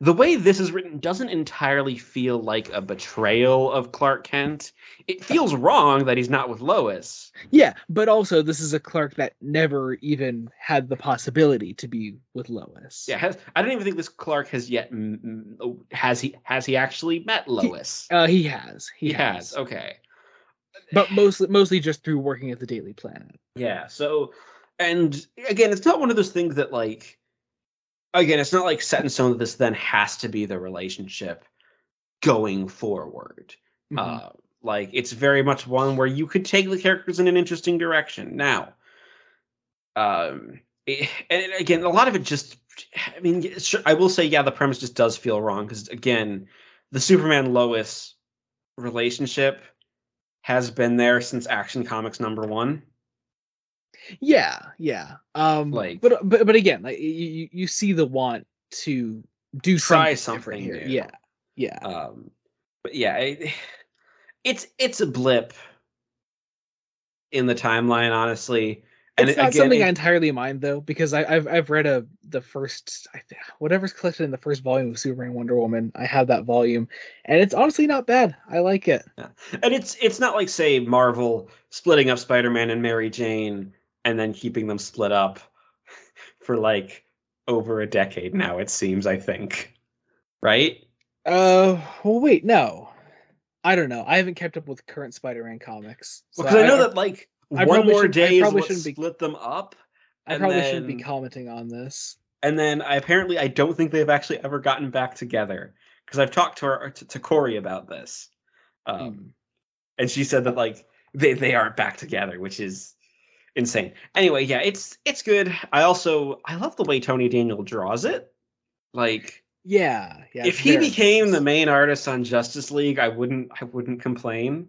The way this is written doesn't entirely feel like a betrayal of Clark Kent. It feels wrong that he's not with Lois. Yeah, but also this is a Clark that never even had the possibility to be with Lois. Yeah, has, I don't even think this Clark has yet. oh, Has he? Has he actually met Lois? Uh, he has. He, he has. has. Okay. But mostly mostly just through working at the Daily Planet. Yeah. So, and again, it's not one of those things that like. Again, it's not like set in stone that this then has to be the relationship going forward. Mhm. Uh, like it's very much one where you could take the characters in an interesting direction. Now, um, it- and again, a lot of it just, I mean, sure, I will say, yeah, the premise just does feel wrong because again, the Superman Lois relationship has been there since Action Comics number one. Yeah, yeah. Um Like- but but but again, like you you- see the want to do Try something, something new. Yeah. Yeah. Um, but yeah, it, it's it's a blip in the timeline, honestly. And it's it- not again, something it- I entirely mind though, because I, I've I've read a the first I th- whatever's collected in the first volume of Superman Wonder Woman. I have that volume, and it's honestly not bad. I like it. Yeah. and it's it's not like say Marvel splitting up Spider-Man and Mary Jane and then keeping them split up for like over a decade now it seems I think. Right? Uh, well, wait, no, I don't know. I haven't kept up with current Spider-Man comics. so Because I know that like I one more should- I day is probably what shouldn't be- split them up. I probably shouldn't be commenting on this. And then I apparently I don't think they've actually ever gotten back together because I've talked to her to, to Corey about this, um, Hmm. and she said that like they they aren't back together, which is insane. Anyway, yeah, it's it's good. I also I love the way Tony Daniel draws it. Like Yeah, yeah. if he became the main artist on Justice League, I wouldn't I wouldn't complain.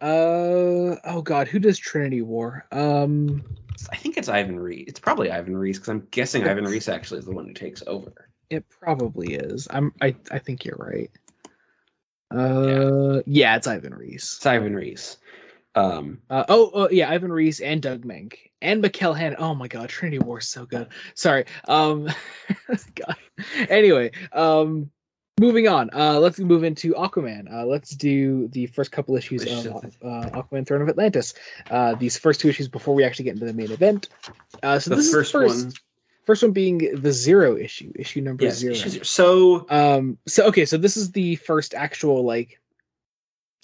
Uh oh god, who does Trinity War? Um I think it's Ivan Reis. It's probably Ivan Reis because I'm guessing Ivan Reis actually is the one who takes over. it probably is. I'm I I think you're right. Uh yeah, it's Ivan Reis. It's Ivan Reis. Um, Uh, oh, oh yeah, Ivan Reis and Doug Mahnke and Mikel Janín. Oh my god, Trinity War is so good. Sorry. Um god. Anyway, um moving on. Uh let's move into Aquaman. Uh let's do the first couple issues of uh, Aquaman Throne of Atlantis. Uh these first two issues before we actually get into the main event. Uh so the this first, is the first one. first one being the zero issue, issue number Yes. zero. issue zero. So Um. So okay. So this is the first actual like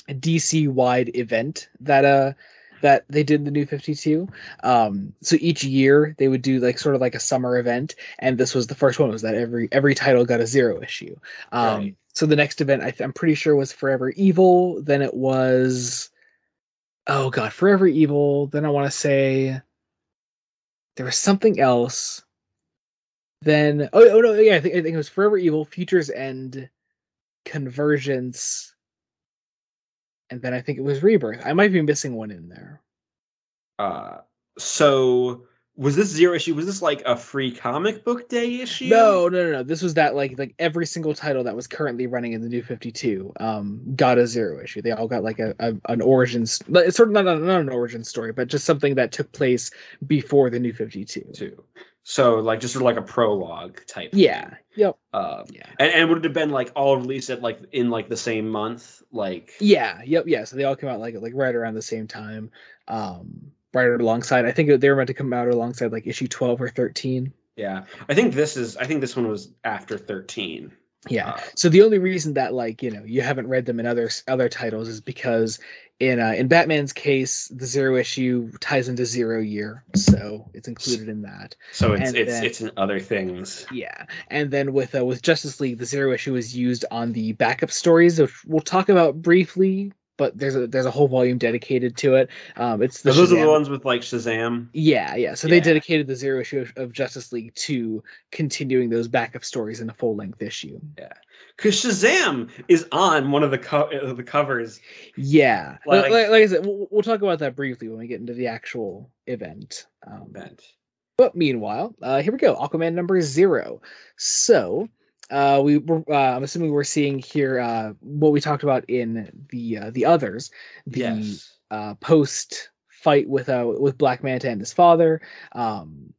DC wide event that uh that they did in the New Fifty Two. Um. So each year they would do like sort of like a summer event, and this was the first one. Was that every every title got a zero issue. Um. Right. So the next event I th- I'm pretty sure was Forever Evil. Then it was. Oh God, Forever Evil. Then I want to say. There was something else. Then oh, oh no yeah I think I think it was Forever Evil, Futures End, Convergence, and then I think it was Rebirth. I might be missing one in there. uh so was this zero issue? Was this like a free comic book day issue? No, no, no, no. This was that like like every single title that was currently running in the New Fifty Two um got a zero issue. They all got like a, a an it's sort of not, not not an origin story, but just something that took place before the New Fifty Two. So like just sort of like a prologue type. Yeah. thing. Yep. Um, Yeah. and, and would it have been like all released at like in like the same month? Like Yeah, yep, yeah. So they all came out like like right around the same time, um, right alongside. I think they were meant to come out alongside like issue twelve or thirteen. yeah. I think this is I think this one was after 13. Yeah. Uh, So the only reason that like you know you haven't read them in other other titles is because in uh, in Batman's case the zero issue ties into zero year, so it's included in that. so it's And it's then- it's in other things. Yeah, and then with uh, with Justice League, the zero issue is used on the backup stories, which we'll talk about briefly. But there's a there's a whole volume dedicated to it. Um, it's the So those are the ones with like Shazam. Yeah, yeah. So they dedicated the zero issue of, of Justice League to continuing those backup stories in a full length issue. Yeah, because Shazam is on one of the co- uh, the covers. Yeah, like, Like- like, like I said, we'll, we'll talk about that briefly when we get into the actual event. Um, event. but meanwhile, uh, here we go. Aquaman number zero. So uh, we were, uh, I'm assuming we're seeing here uh, what we talked about in the uh, the others, the yes. uh, post fight with uh, with Black Manta and his father. Um,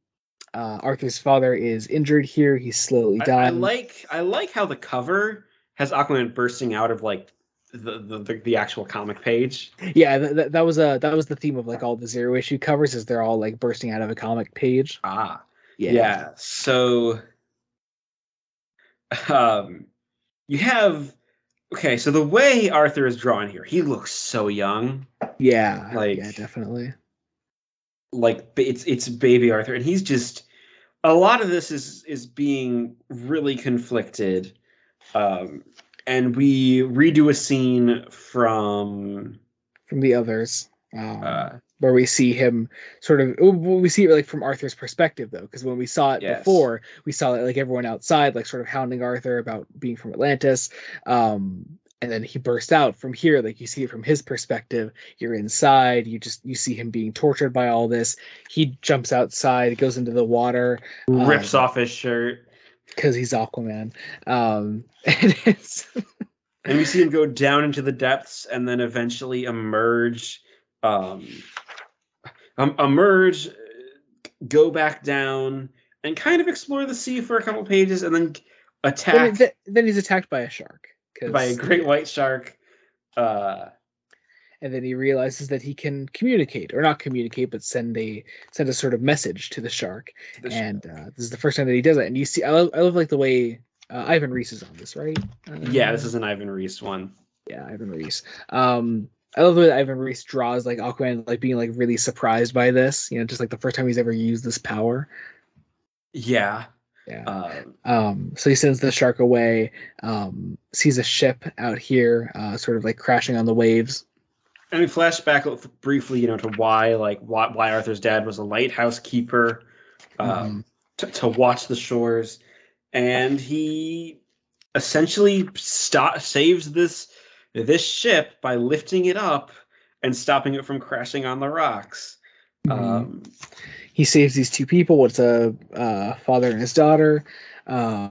uh, Arthur's father is injured here. He's slowly I, I like I like how the cover has Aquaman bursting out of like the the, the, the actual comic page. yeah, th- th- that was a that was the theme of like all the zero issue covers. Is they're all like bursting out of a comic page. Ah. Yeah. Yeah. So um you have okay, so the way Arthur is drawn here, he looks so young. Yeah. Like- yeah, definitely. Like it's it's baby Arthur and he's just a lot of this is is being really conflicted. Um and we redo a scene from From the others. Um, uh where we see him sort of we see it like from Arthur's perspective though because when we saw it Yes. before we saw it like everyone outside like sort of hounding Arthur about being from Atlantis um and then he burst out from here like you see it from his perspective. You're inside you just you see him being tortured by all this. He jumps outside goes into the water rips um, off his shirt. because he's Aquaman um and it's and we see him go down into the depths and then eventually emerge um, um emerge go back down and kind of explore the sea for a couple pages and then then, attack then, then he's attacked by a shark. by a great white shark uh and then he realizes that he can communicate or not communicate but send a send a sort of message to the shark the and shark. uh, this is the first time that he does it and you see i love, I love like the way uh, ivan reis is on this right yeah this Uh, is an ivan reis one yeah ivan reis um i love the way that ivan reis draws like aquaman like being like really surprised by this you know just like the first time he's ever used this power. Yeah. Yeah. Um um so he sends the shark away um sees a ship out here uh sort of like crashing on the waves. And we flash back briefly, you know, to why like why, why Arthur's dad was a lighthouse keeper, um, Mhm. to, to watch the shores, and he essentially stop saves this this ship by lifting it up and stopping it from crashing on the rocks. Mhm. Um, he saves these two people. It's a uh, father and his daughter. Uh,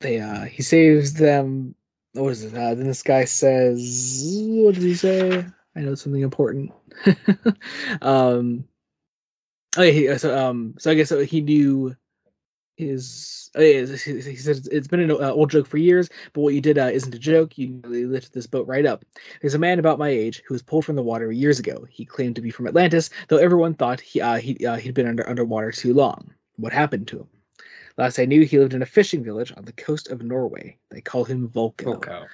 they uh, he saves them. What is it? Uh, then this guy says, "What did he say?" I know something important. um, oh he, so um, so I guess he knew his. Oh he it's- it's been an uh, old joke for years, but what you did uh, isn't a joke. You lifted this boat right up. There's a man about my age who was pulled from the water years ago. He claimed to be from Atlantis, though everyone thought he uh, he uh, he'd been under underwater too long. What happened to him? Last I knew, he lived in a fishing village on the coast of Norway. They call him Vulko. Vulko.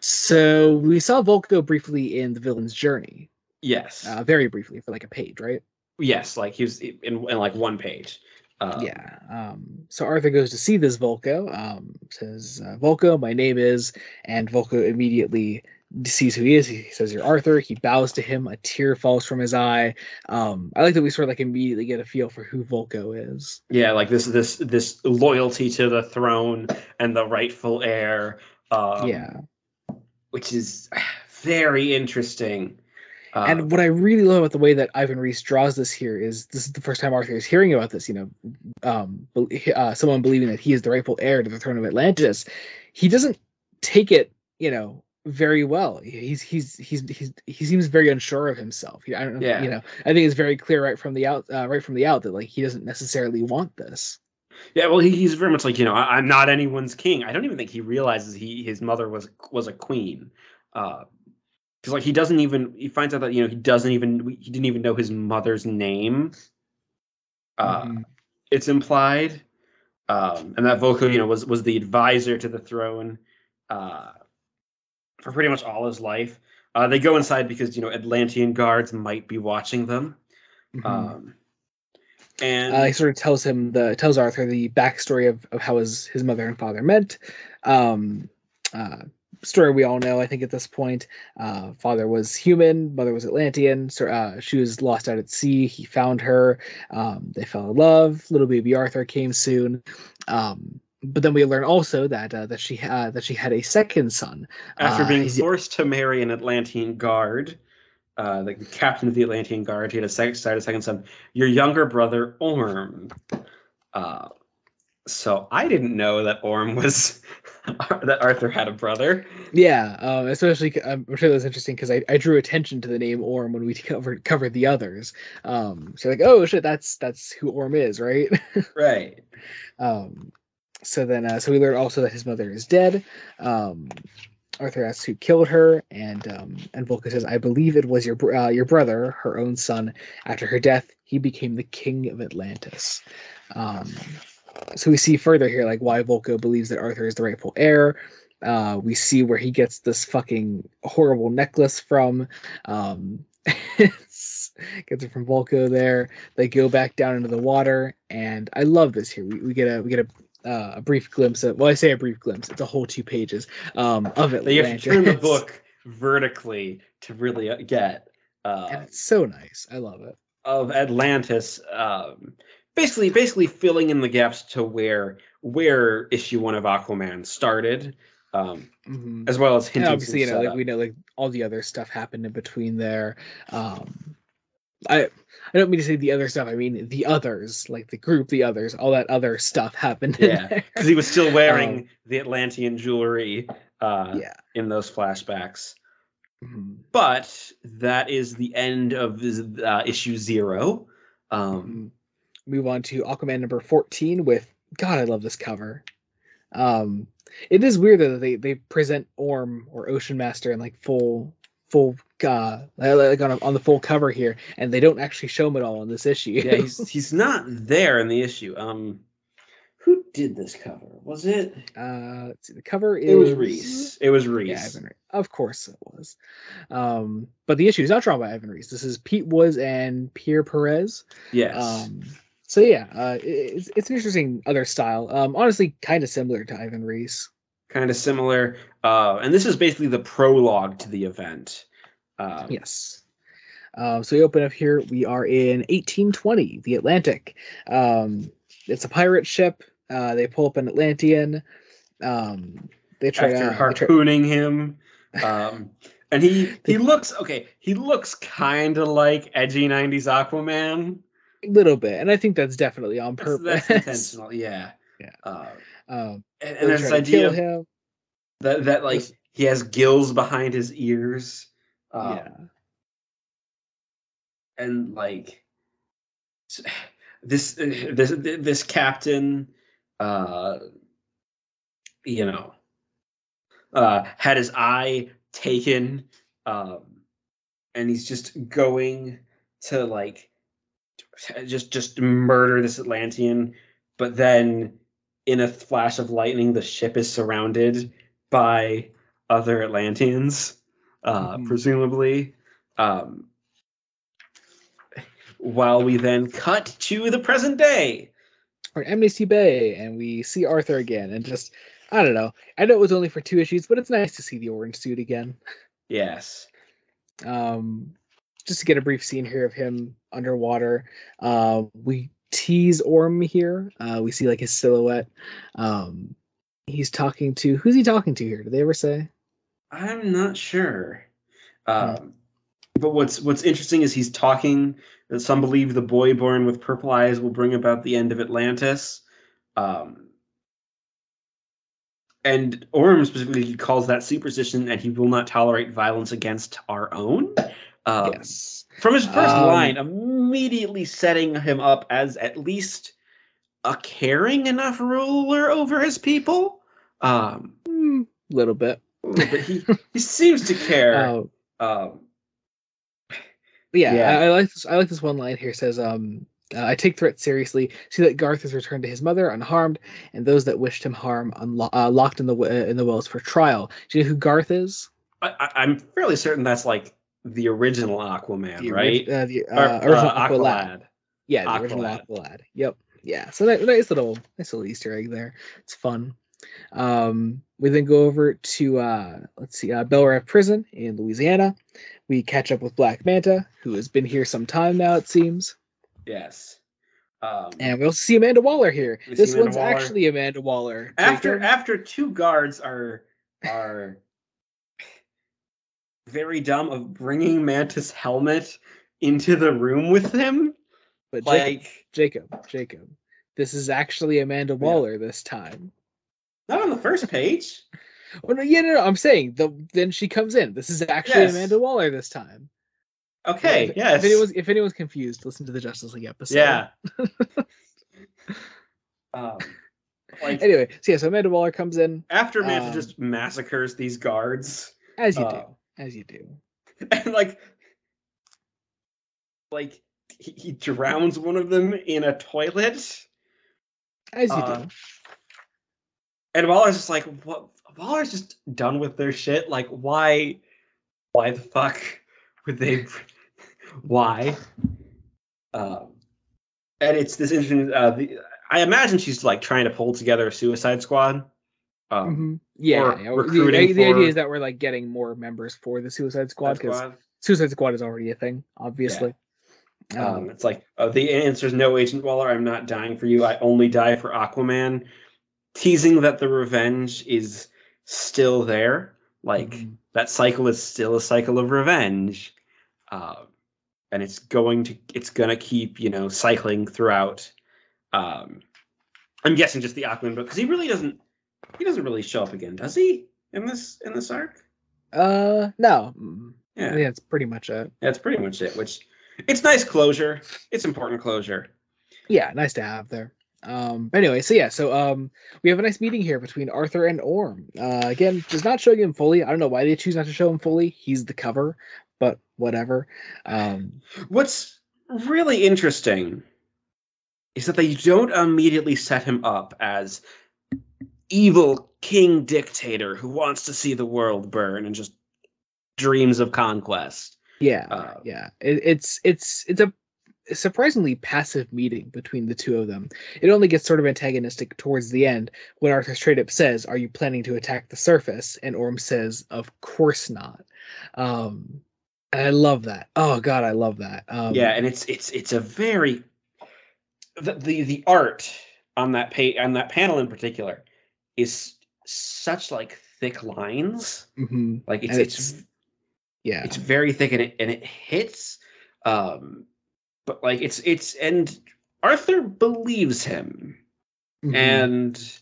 So we saw Vulko briefly in the villain's journey, Yes. uh, very briefly for like a page, right? yes. Like he was in, in like one page. Um, yeah. Um, so Arthur goes to see this Vulko. Um, says, uh, "Vulko, my name is," and Vulko immediately sees who he is. He says, "You're Arthur." He bows to him. A tear falls from his eye. Um, I like that we sort of like immediately get a feel for who Vulko is. Yeah, like this this this loyalty to the throne and the rightful heir. Um, yeah. which is very interesting. Uh, and what I really love about the way that Ivan Reis draws this here is this is the first time Arthur is hearing about this. You know, um, uh, someone believing that he is the rightful heir to the throne of Atlantis. He doesn't take it, you know, very well. He's he's he's he's he seems very unsure of himself. I don't know. Yeah. You know, I think it's very clear right from the out, uh, right from the out that like he doesn't necessarily want this. yeah, well, he, he's very much like you know, I, I'm not anyone's king. I don't even think he realizes he his mother was was a queen. Uh, because like he doesn't even he finds out that you know he doesn't even he didn't even know his mother's name. Uh, Mhm. it's implied, um, and that Vulko, you know, was was the advisor to the throne uh, for pretty much all his life. Uh, they go inside because you know Atlantean guards might be watching them, Mhm. um, and uh, he sort of tells him the tells Arthur the backstory of, of how his his mother and father met. Um, uh, story we all know, I think, at this point. Uh, father was human, mother was Atlantean. So uh, she was lost out at sea. He found her. Um, they fell in love. Little baby Arthur came soon. Um, but then we learn also that uh, that she uh, that she had a second son. after uh, being forced to marry an Atlantean guard, uh, the captain of the Atlantean guard, he had a second, started a second son. Your younger brother Orm. So I didn't know that Orm was that Arthur had a brother. Yeah, um, especially I'm sure that was interesting because I, I drew attention to the name Orm when we covered covered the others. Um, so like, oh shit, that's that's who Orm is, right? Right. um, so then, uh, so we learn also that his mother is dead. Um, Arthur asks who killed her, and um, and Vulko says, "I believe it was your br- uh, your brother, her own son. After her death, he became the king of Atlantis." Um, so we see further here, like why Vulko believes that Arthur is the rightful heir. Uh, we see where he gets this fucking horrible necklace from. Um, gets it from Vulko. There, they go back down into the water, and I love this here. We, we get a we get a uh, a brief glimpse of well, I say a brief glimpse. It's a whole two pages um, of it. They have to turn the book vertically to really uh, get uh, and it's so nice. I love it. of Atlantis. Um, basically, basically filling in the gaps to where where issue one of Aquaman started, um, Mhm. as well as And hinting. obviously, you know, like we know, like all the other stuff happened in between there. Um, I I don't mean to say the other stuff. I mean the others, like the group, the others, all that other stuff happened. Yeah, because he was still wearing Um, the Atlantean jewelry uh, yeah. in those flashbacks. Mhm. But that is the end of uh, issue zero. Um, Mhm. Move on to Aquaman number fourteen with God. I love this cover. Um, it is weird though that they they present Orm or Ocean Master in like full full uh like on, a, on the full cover here and they don't actually show him at all in this issue yeah, he's he's not there in the issue. Um, who did this cover? Was it? uh let's see, the cover is It was Reis. It was Reis. Yeah, Ivan Reis. Of course it was. Um, but the issue is not drawn by Ivan Reis. This is Pete Woods and Pere Pérez. yes. Um, so yeah, uh, it's it's an interesting other style. Um, honestly, kind of similar to Ivan Reis. kind of similar. Uh, and this is basically the prologue to the event. Um, Yes. Um, so we open up here. We are in 1820, the Atlantic. Um, it's a pirate ship. Uh, they pull up an Atlantean. Um, they try After to they try- harpooning him, um, and he he looks okay. He looks kind of like edgy '90s Aquaman. A little bit, and I think that's definitely on purpose. that's intentional, yeah. Yeah. Uh, um, and, and this idea that that like This- he has gills behind his ears. Um, yeah. and like this this this captain uh you know uh had his eye taken um and he's just going to like just just murder this atlantean but then in a flash of lightning the ship is surrounded by other atlanteans uh Mhm. presumably um while we then cut to the present day. In Amnesty Bay, and we see Arthur again, and just I don't know. I know it was only for two issues, but it's nice to see the orange suit again. Yes. um, just to get a brief scene here of him underwater. Uh, we tease Orm here. Uh, we see like his silhouette. Um, he's talking to who's he talking to here? Did they ever say? I'm not sure. Hmm. Um, but what's what's interesting is he's talking that some believe the boy born with purple eyes will bring about the end of Atlantis. Um, and Orm specifically calls that superstition, and he will not tolerate violence against our own. Um, yes. From his first Um, line, immediately setting him up as at least a caring enough ruler over his people. Um, A Hmm, little bit. but he he seems to care. Uh, Um, yeah, Yeah. I, I like this. I like this one line here. It says, um, uh, "I take threats seriously. See that Garth has returned to his mother unharmed, and those that wished him harm unlo- uh, locked in the w- uh, in the wells for trial." Do you know who Garth is? I, I- I'm fairly certain that's like the original Aquaman, The right? uh, the Or, uh, original uh, Aqualad. Aqualad. Yeah, the original Aqualad. Aqualad. Yep. Yeah. So that, nice little nice little Easter egg there. It's fun. Um, we then go over to uh, let's see, uh, Prison in Louisiana. We catch up with Black Manta, who has been here some time now, it seems. Yes. Um, And we also see Amanda Waller here. This Amanda one's Waller. actually Amanda Waller. after Jacob. after two guards are are very dumb of bringing Manta's helmet into the room with him, but Jacob, like Jacob, Jacob, this is actually Amanda Waller this time. not on the first page. Oh no, yeah, no, no. I'm saying the then she comes in. This is actually Yes. Amanda Waller this time. Okay, If, yes. If anyone's if anyone's confused, listen to the Justice League episode. yeah. um, like Anyway, so yeah, so Amanda Waller comes in after Manta um, just massacres these guards, as you uh, do, as you do. and like, like he, he drowns one of them in a toilet. As you uh, do. And Waller's just like, what? Waller's just done with their shit. Like, why? Why the fuck would they? Why? Um, and it's this interesting. Uh, the, I imagine she's like trying to pull together a Suicide Squad. Um, Mhm. Yeah, yeah, yeah. The- recruiting The, the idea is that we're like getting more members for the Suicide Squad because Suicide Squad is already a thing, obviously. Um, Um, it's like uh, the is no, Agent Waller. I'm not dying for you. I only die for Aquaman. Teasing that the revenge is still there. Like Mhm. that cycle is still a cycle of revenge, uh, and it's going to it's gonna keep you know cycling throughout. Um, I'm guessing just the Aquaman book because he really doesn't he doesn't really show up again, does he? In this in this arc? uh, no. Yeah, think that's pretty much it. that's pretty much it. Which it's nice closure. It's important closure. Yeah, nice to have there. Um, but anyway, so yeah, so um, we have a nice meeting here between Arthur and Orm. Uh, again, just not showing him fully. I don't know why they choose not to show him fully. He's the cover, but whatever. Um, What's really interesting is that they don't immediately set him up as evil king dictator who wants to see the world burn and just dreams of conquest. yeah, Uh, yeah. It, it's it's it's a surprisingly passive meeting between the two of them. It only gets sort of antagonistic towards the end when Arthur straight up says, "Are you planning to attack the surface?" And Orm says, "Of course not." Um, And I love that. Oh god, I love that. Um, yeah, and it's it's it's a very the the, the art on that pa- on that panel in particular is such like thick lines. mhm. Like it's it's it's- Yeah. it's very thick and it and it hits. Um, but like it's it's and Arthur believes him, Mhm. and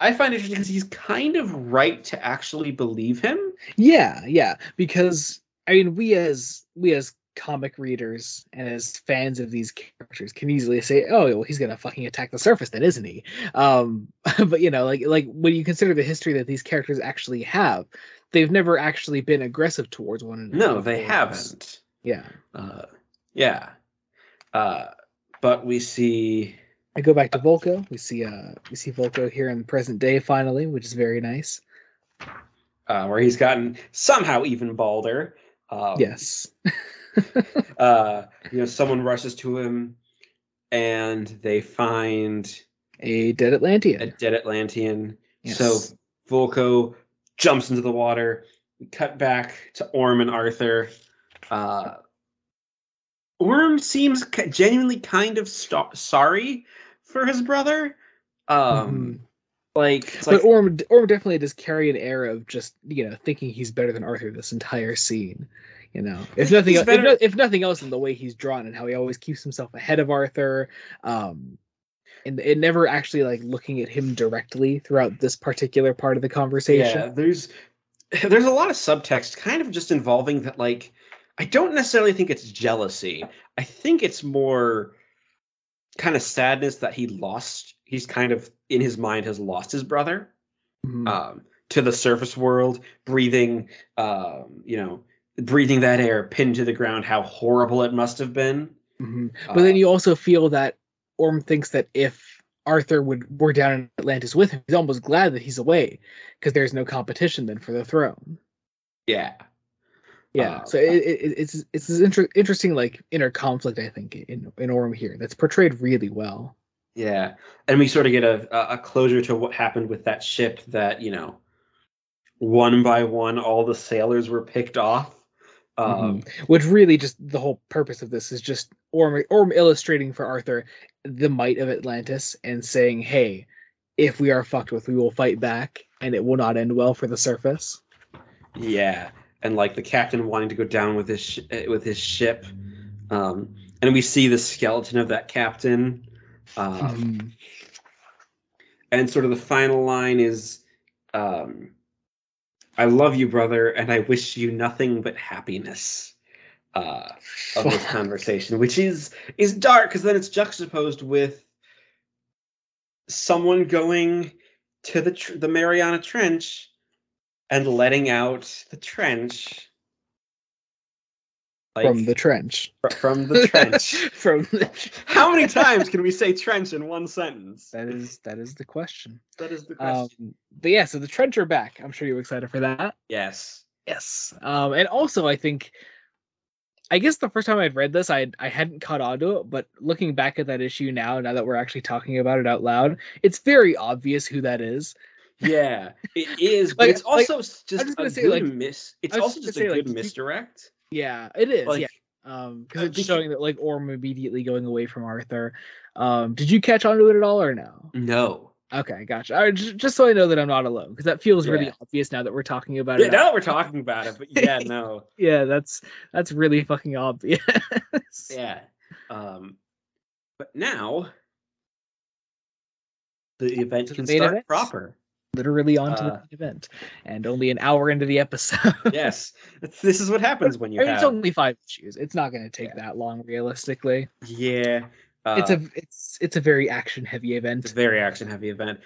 I find it interesting because he's kind of right to actually believe him. Yeah, yeah, because I mean, we as we as comic readers and as fans of these characters can easily say, "Oh, well, he's gonna fucking attack the surface, then, isn't he?" Um, but you know, like like when you consider the history that these characters actually have, they've never actually been aggressive towards one another. No, they haven't. Yeah, Uh, yeah, uh, but we see I go back to Vulko. We see uh we see Vulko here in the present day finally, which is very nice. uh, where he's gotten somehow even balder. Um, yes. uh, you know, someone rushes to him, and they find A dead Atlantean. a dead Atlantean. Yes. So Vulko jumps into the water. We cut back to Orm and Arthur. Uh, Orm seems genuinely kind of sto- sorry for his brother. Um, like, it's Mm-hmm. but like Orm Orm definitely does carry an air of just you know thinking he's better than Arthur this entire scene. You know, if nothing else, if, if nothing else, in the way he's drawn and how he always keeps himself ahead of Arthur, um, and it never actually like looking at him directly throughout this particular part of the conversation. yeah, there's there's a lot of subtext, kind of just involving that. Like, I don't necessarily think it's jealousy. I think it's more kind of sadness that he lost. He's kind of in his mind has lost his brother. Mhm. um, to the surface world, breathing, um, you know, breathing that air pinned to the ground. How horrible it must have been. Mhm. But then Uh, you also feel that Orm thinks that if Arthur would were down in Atlantis with him, he's almost glad that he's away because there's no competition then for the throne. yeah, Yeah, Uh, so it, it, it's it's this inter- interesting like inner conflict I think in in Orm here that's portrayed really well. yeah, and we sort of get a- a closure to what happened with that ship. That you know, one by one, all the sailors were picked off. Um, Which really just the whole purpose of this is just Orm Orm illustrating for Arthur the might of Atlantis and saying, "Hey, if we are fucked with, we will fight back, and it will not end well for the surface." Yeah, and like the captain wanting to go down with his sh- eh, with his ship, um, and we see the skeleton of that captain. Um, Mhm. and sort of the final line is um i love you brother and i wish you nothing but happiness uh of this conversation which is is dark because then it's juxtaposed with someone going to the tr- the mariana trench and letting out the trench like from the trench. fr- from the trench from the how many times can we say trench in one sentence that is that is the question. that is the question Um, but yeah, so the trench are back. I'm sure you're excited for that. yes Yes. Um, and also I think I guess the first time I'd read this, I I hadn't caught on to it, but looking back at that issue now, now that we're actually talking about it out loud, it's very obvious who that is. Yeah, it is, but Like- it's also s- just a say, good like- miss. It's also just just a say, like, good misdirect. Yeah, it is. Like, yeah. Um, because it's showing that like Orm immediately going away from Arthur. Um, did you catch on to it at all or no? no, Okay, gotcha. All right, just, just so I know that I'm not alone, because that feels really obvious now that we're talking about yeah, it. now that we're talking about it, but yeah, no, yeah, that's that's really fucking obvious. yeah. Um, but now the event can start proper. Literally on to the Uh, main event, and only an hour into the episode. Yes, this is what happens when you I mean, have. it's only five issues. It's not going to take that long, realistically. yeah, uh, it's a it's it's a very action heavy event. it's a very action heavy event.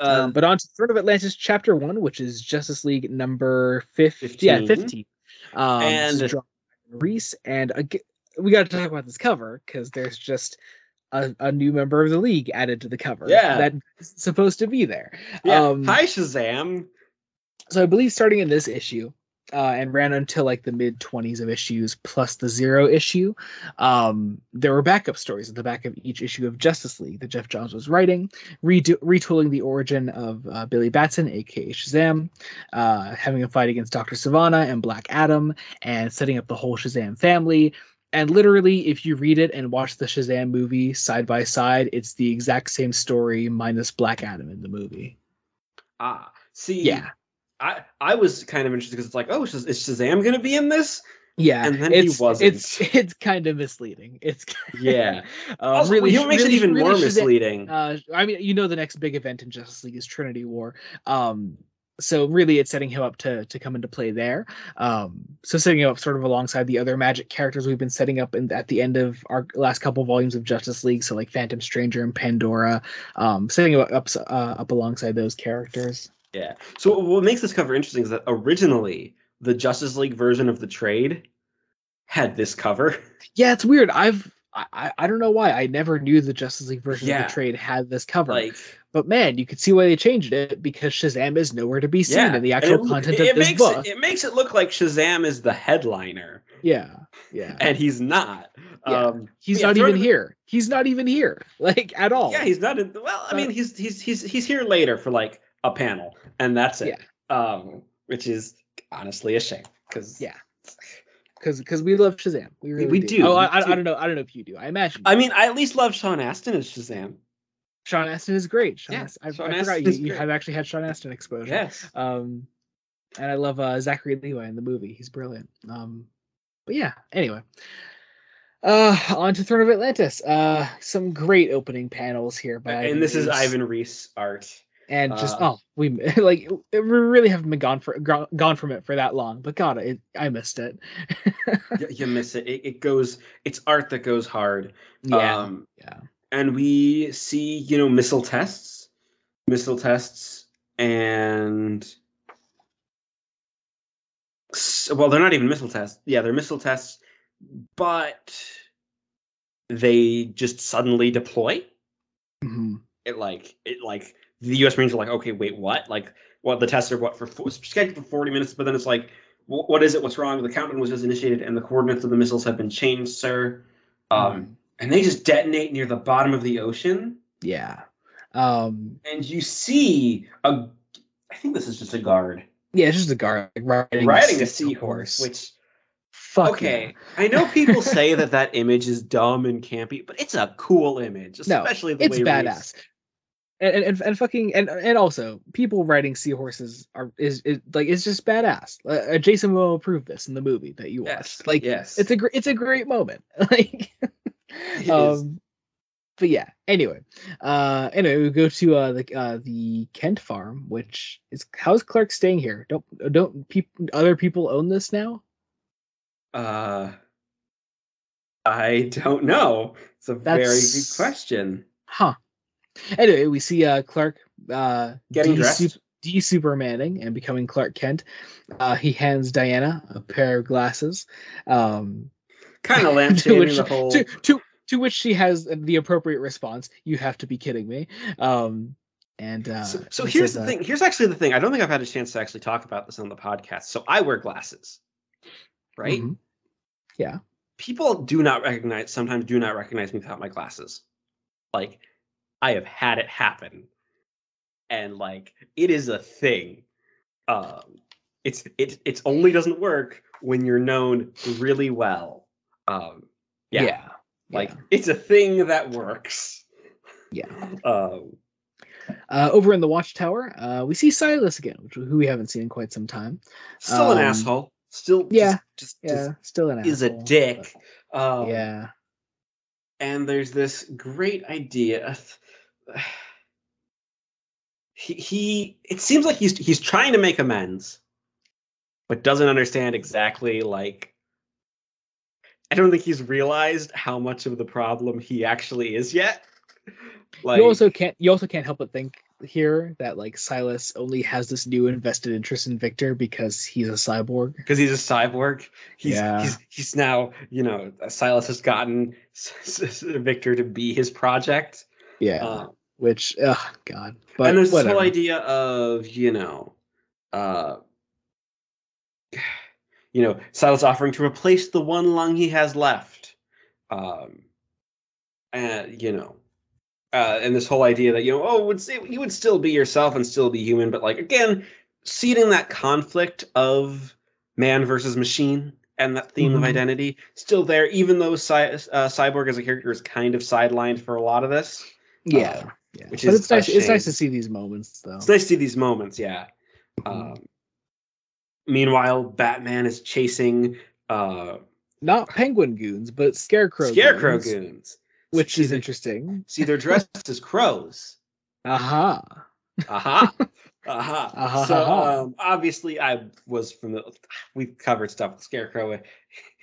Uh, Um, but on to Throne of Atlantis, Chapter One, which is Justice League number 50, Yeah, 15. Um, And- Reis, and we got to talk about this cover because there's just a, a new member of the league added to the cover. Yeah. that is supposed to be there. yeah. um, Hi Shazam. So I believe starting in this issue, uh, and ran until like the mid 20s of issues plus the zero issue. Um, there were backup stories at the back of each issue of Justice League that Geoff Johns was writing, redo- retooling the origin of uh, Billy Batson, aka Shazam, uh, having a fight against Dr. Sivana and Black Adam, and setting up the whole Shazam family. And literally, if you read it and watch the Shazam movie side by side, it's the exact same story minus Black Adam in the movie. Ah, see, Yeah. I I was kind of interested because it's like, oh, is Shazam gonna be in this? Yeah, And then he it's, wasn't. It's it's kind of misleading. It's Yeah. uh, also, really, what makes really, it even really more misleading. Uh, I mean, you know, the next big event in Justice League is Trinity War. Um, so really, it's setting him up to to come into play there. Um, so setting him up sort of alongside the other Magic characters we've been setting up in, at the end of our last couple volumes of Justice League. So like Phantom Stranger and Pandora. Um, setting him up uh, up alongside those characters. Yeah. So what makes this cover interesting is that originally the Justice League version of the trade had this cover. Yeah, it's weird. I've I, I- don't know why I never knew the Justice League version of the trade had this cover. Like But man, you could see why they changed it because Shazam is nowhere to be seen yeah, in the actual it, content it, of this makes book. It, it makes it look like Shazam is the headliner, yeah, yeah. and he's not. Yeah. Um, He's yeah, not even it- here. He's not even here, like at all. Yeah, he's not. In, well, I mean, he's he's he's he's here later for like a panel, and that's it. Um, which is honestly a shame because Yeah. Because because we love Shazam. We really we do, Oh, we I, I, I do. don't know. I don't know if you do. I imagine. I mean, I at least love Sean Astin as Shazam. Sean Astin is great. Sean Yeah, Astin, I, Sean I forgot you, you have actually had Sean Astin exposure. Yes. Um, and I love uh, Zachary Levi in the movie. He's brilliant. Um, but yeah. Anyway, uh, on to Throne of Atlantis. Uh, some great opening panels here by and this is Ivan Reis art. And just uh, oh we like we really haven't been gone for gone from it for that long. But God, it, I missed it. You miss it. it. It goes. It's art that goes hard. yeah. Um, yeah. and we see you know missile tests, missile tests, and well, they're not even missile tests. Yeah, they're missile tests, but they just suddenly deploy. Mhm. it like it like the U.S. Marines are like, okay, wait, what? Like, what the tests are what for scheduled for forty minutes, but then it's like, wh- what is it? What's wrong? The countdown was just initiated, and the coordinates of the missiles have been changed, sir. Um, and they just detonate near the bottom of the ocean, Yeah. Um. and you see a. I think this is just a guard Yeah, it's just a guard like, riding, riding a a seahorse, horse. which Fuck okay, I know people say that that image is dumb and campy, but it's a cool image, No, especially the way it's way badass. Reeves- And, and, and, fucking and and also people riding seahorses are is, is like it's just badass. Uh, uh, Jason will approve this in the movie that you watched. Yes, Like yes, it's a gr- it's a great moment. like um but yeah anyway uh anyway we go to uh the uh the kent farm which is how's clark staying here don't don't people other people own this now Uh, I don't know. It's a very good question. huh anyway we see uh clark uh Getting de- dressed. de-supermaning and becoming clark kent uh he hands diana a pair of glasses um Kind of lampshading the whole. to, to to which she has the appropriate response you have to be kidding me um and uh so so here's the uh, thing. Here's actually the thing. I don't think I've had a chance to actually talk about this on the podcast. So I wear glasses, right? mhm. People do not recognize. Sometimes do not recognize me without my glasses. Like I have had it happen, and like it is a thing. Um, it's it it's only doesn't work when you're known really well. Um, yeah. yeah Like yeah. it's a thing that works. Yeah. Um, Uh, over in the watchtower, uh, we see Silas again, which who we haven't seen in quite some time. still an Um, asshole. Still, yeah, just, just, Yeah, just still an is a dick. but- Um, yeah, And there's this great idea. He, he, it seems like he's he's trying to make amends, but doesn't understand exactly like. I don't think he's realized how much of the problem he actually is yet. Like, you also can't you also can't help but think here that like Silas only has this new invested interest in Victor because he's a cyborg. because he's a cyborg. He's Yeah. he's he's now you know Silas has gotten Victor to be his project. Yeah, Uh, which oh god, but and there's whatever. this whole idea of you know, uh, you know, Silas offering to replace the one lung he has left. Um, and you know, uh, and this whole idea that you know, oh, would say you would still be yourself and still be human, but like again, seeing that conflict of man versus machine and that theme Mhm. of identity still there, even though Cy- uh, Cyborg as a character is kind of sidelined for a lot of this. Yeah, Uh, yeah. which but is it's a nice. It's nice to see these moments, though. It's nice to see these moments, yeah. Mhm. Um, meanwhile, Batman is chasing uh, Not penguin goons, but scarecrow. Scarecrow goons, goons, which See, is interesting. See, they're dressed as crows. Aha. Aha. Aha. Aha, So um, obviously, I was from the. We've covered stuff with Scarecrow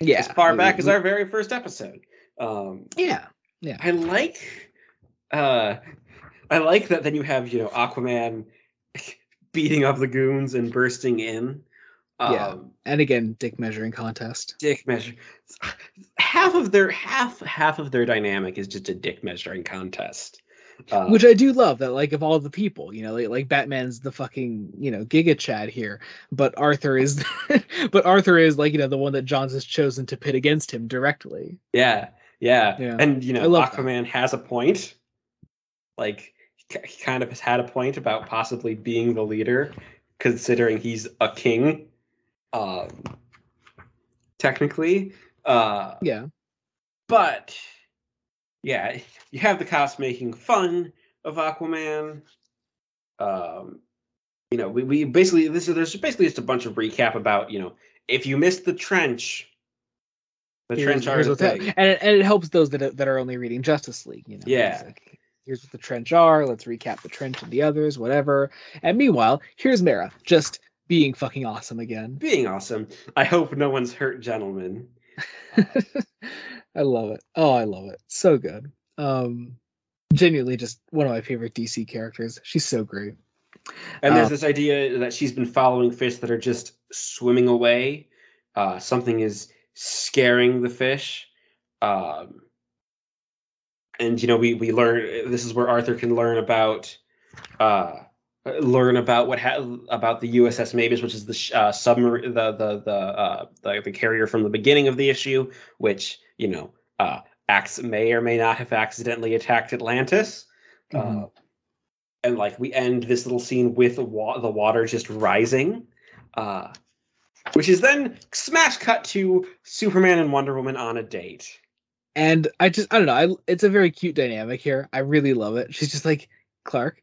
Yeah. as far we- back as our very first episode. Um, Yeah. I like. Uh, I like that. Then you have you know Aquaman beating up the goons and bursting in. Um, Yeah. And again, dick measuring contest. dick measure. Half of their half half of their dynamic is just a dick measuring contest. Uh, Which I do love that, like, of all the people, you know, like, like Batman's the fucking, you know, Giga Chad here, but Arthur is, but Arthur is like, you know, the one that Johns has chosen to pit against him directly. yeah, yeah, Yeah. and you know, love that. Aquaman has a point. Like, he ki- he kind of has had a point about possibly being the leader, considering he's a king. Um, technically, uh, Yeah. but yeah, you have the cops making fun of Aquaman. Um, you know, we, we basically this is there's basically just a bunch of recap about you know if you missed the trench, the Here's- trench are here's the thing. and it, and it helps those that are, that are only reading Justice League. You know, Yeah. Like, here's what the trench are. Let's recap the trench and the others, whatever. And meanwhile, here's Mera just being fucking awesome again. Being awesome. I hope no one's hurt, gentlemen. I love it. Oh, I love it. So good. Um, genuinely, just one of my favorite DC characters. She's so great. And there's Um, this idea that she's been following fish that are just swimming away. Uh, something is scaring the fish. Um, and you know, we we learn this is where Arthur can learn about uh, learn about what ha- about the USS Mavis, which is the sh- uh, submarine, the the the, uh, the the carrier from the beginning of the issue, which you know, uh, acts may or may not have accidentally attacked Atlantis. Mhm. Uh, and like we end this little scene with the, wa- the water just rising, uh, which is then smash cut to Superman and Wonder Woman on a date. And I just, I don't know. I, it's a very cute dynamic here. I really love it. She's just like, Clark,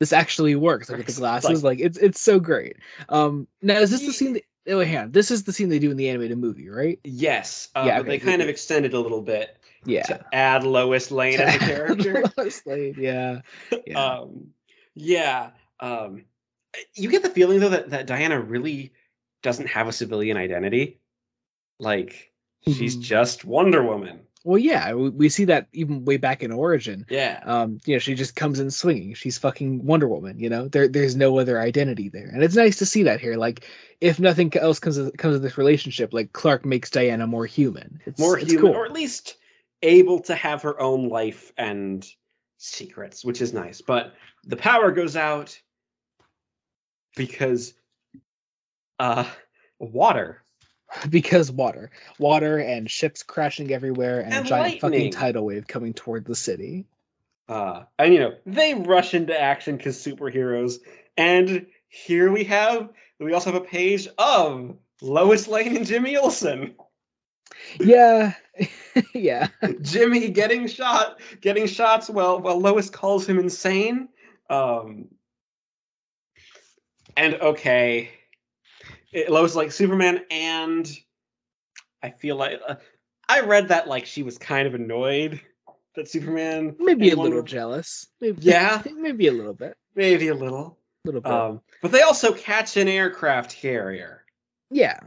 this actually works. Like with the glasses, like, it's it's so great. Um, now is this the scene? That, oh, wait, hang on. This is the scene they do in the animated movie, right? Yes, uh, Yeah, okay, they kind of good. extended a little bit Yeah. to add Lois Lane as a character. Lois Lane, yeah. Yeah. um, yeah. Um, you get the feeling though that, that Diana really doesn't have a civilian identity. Like she's Mhm. just Wonder Woman. Well, yeah. We, we see that even way back in Origin. Yeah. Um, you know, she just comes in swinging. She's fucking Wonder Woman. You know, there there's no other identity there, and it's nice to see that here. Like, if nothing else comes of, comes of this relationship, like Clark makes Diana more human. It's more it's human, cool. or at least able to have her own life and secrets, which is nice. But the power goes out because uh water because water, water, and ships crashing everywhere, and, a giant lightning. fucking tidal wave coming toward the city. uh and you know they rush into action because superheroes and here we have we also have a page of Lois Lane and Jimmy Olsen. Yeah, yeah. Jimmy getting shot, getting shots Well, while Lois calls him insane. Um, and okay, it, Lois like Superman, and I feel like uh, I read that like she was kind of annoyed that Superman Maybe a little Wonder- jealous. Maybe, Yeah. maybe a little bit. maybe a little. little bit. Um, but they also catch an aircraft carrier. yeah,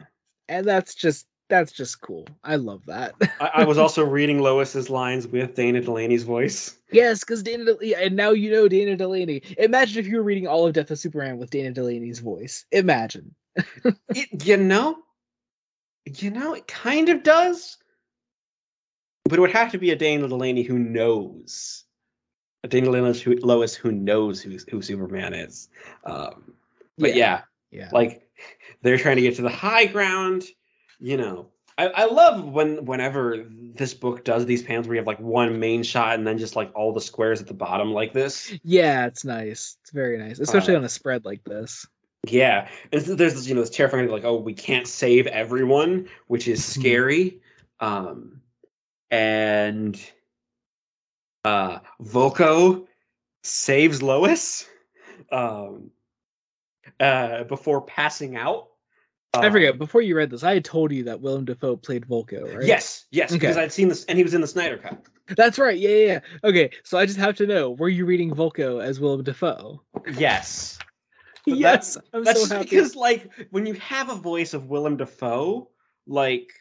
and that's just that's just cool. I love that. I, I was also reading Lois's lines with Dana Delany's voice. yes, because Dana, Del- and now you know Dana Delany. Imagine if you were reading all of Death of Superman with Dana Delany's voice. Imagine. It, you know, you know, it kind of does, but it would have to be a Dana Delany who knows, a Dana Lois who, Lois who knows who who Superman is. Um, but yeah. yeah. like they're trying to get to the high ground. you know, I, I love when whenever this book does these panels where you have like one main shot and then just like all the squares at the bottom like this. Yeah, it's nice. It's very nice, especially Uh, on a spread like this. Yeah, and so there's this, you know this terrifying like oh we can't save everyone, which is Mhm. scary. Um, and uh, Vulko saves Lois. Um, uh, before passing out. I forget. Before you read this, I had told you that Willem Dafoe played Vulko, right? Yes, yes, because I'd seen this, and he was in the Snyder Cut. That's right. Yeah, yeah, yeah. Okay, so I just have to know: Were you reading Vulko as Willem Dafoe? Yes, That- yes, I'm that's so happy. because like when you have a voice of Willem Dafoe, like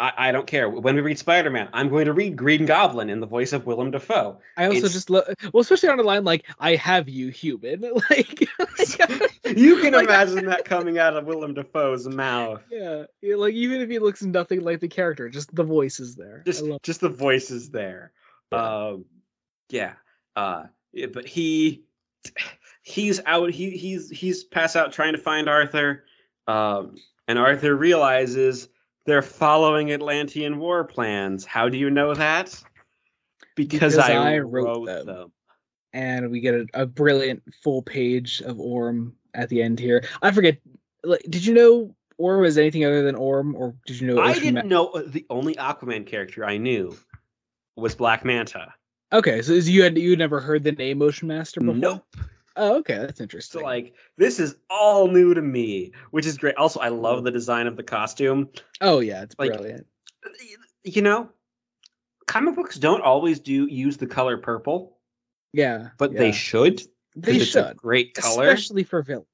I, I don't care. When we read Spider Man, I'm going to read Green Goblin in the voice of Willem Dafoe. I also it's- just love, well, especially on a line like "I have you, human." like, You can Like- imagine that coming out of Willem Dafoe's mouth. yeah, yeah, like even if he looks nothing like the character, just the voice is there. Just just the voices there. Yeah. Um yeah. Uh yeah, but he he's out he he's he's passed out trying to find Arthur. Um and Arthur realizes they're following Atlantean war plans. How do you know that? Because, Because I, I wrote, wrote them. them. and we get a, a brilliant full page of Orm at the end here. I forget. Like, did you know Orm was anything other than Orm, or did you know? I didn't know uh, the only Aquaman character I knew was Black Manta. Okay, so is- you had you had never heard the name Ocean Master before? Nope. Oh, okay, that's interesting. So like this is all new to me, which is great. Also, I love the design of the costume. oh yeah, it's like, brilliant. You know, comic books don't always do use the color purple, Yeah, but yeah. they should. they it's a should, great color. especially for villains.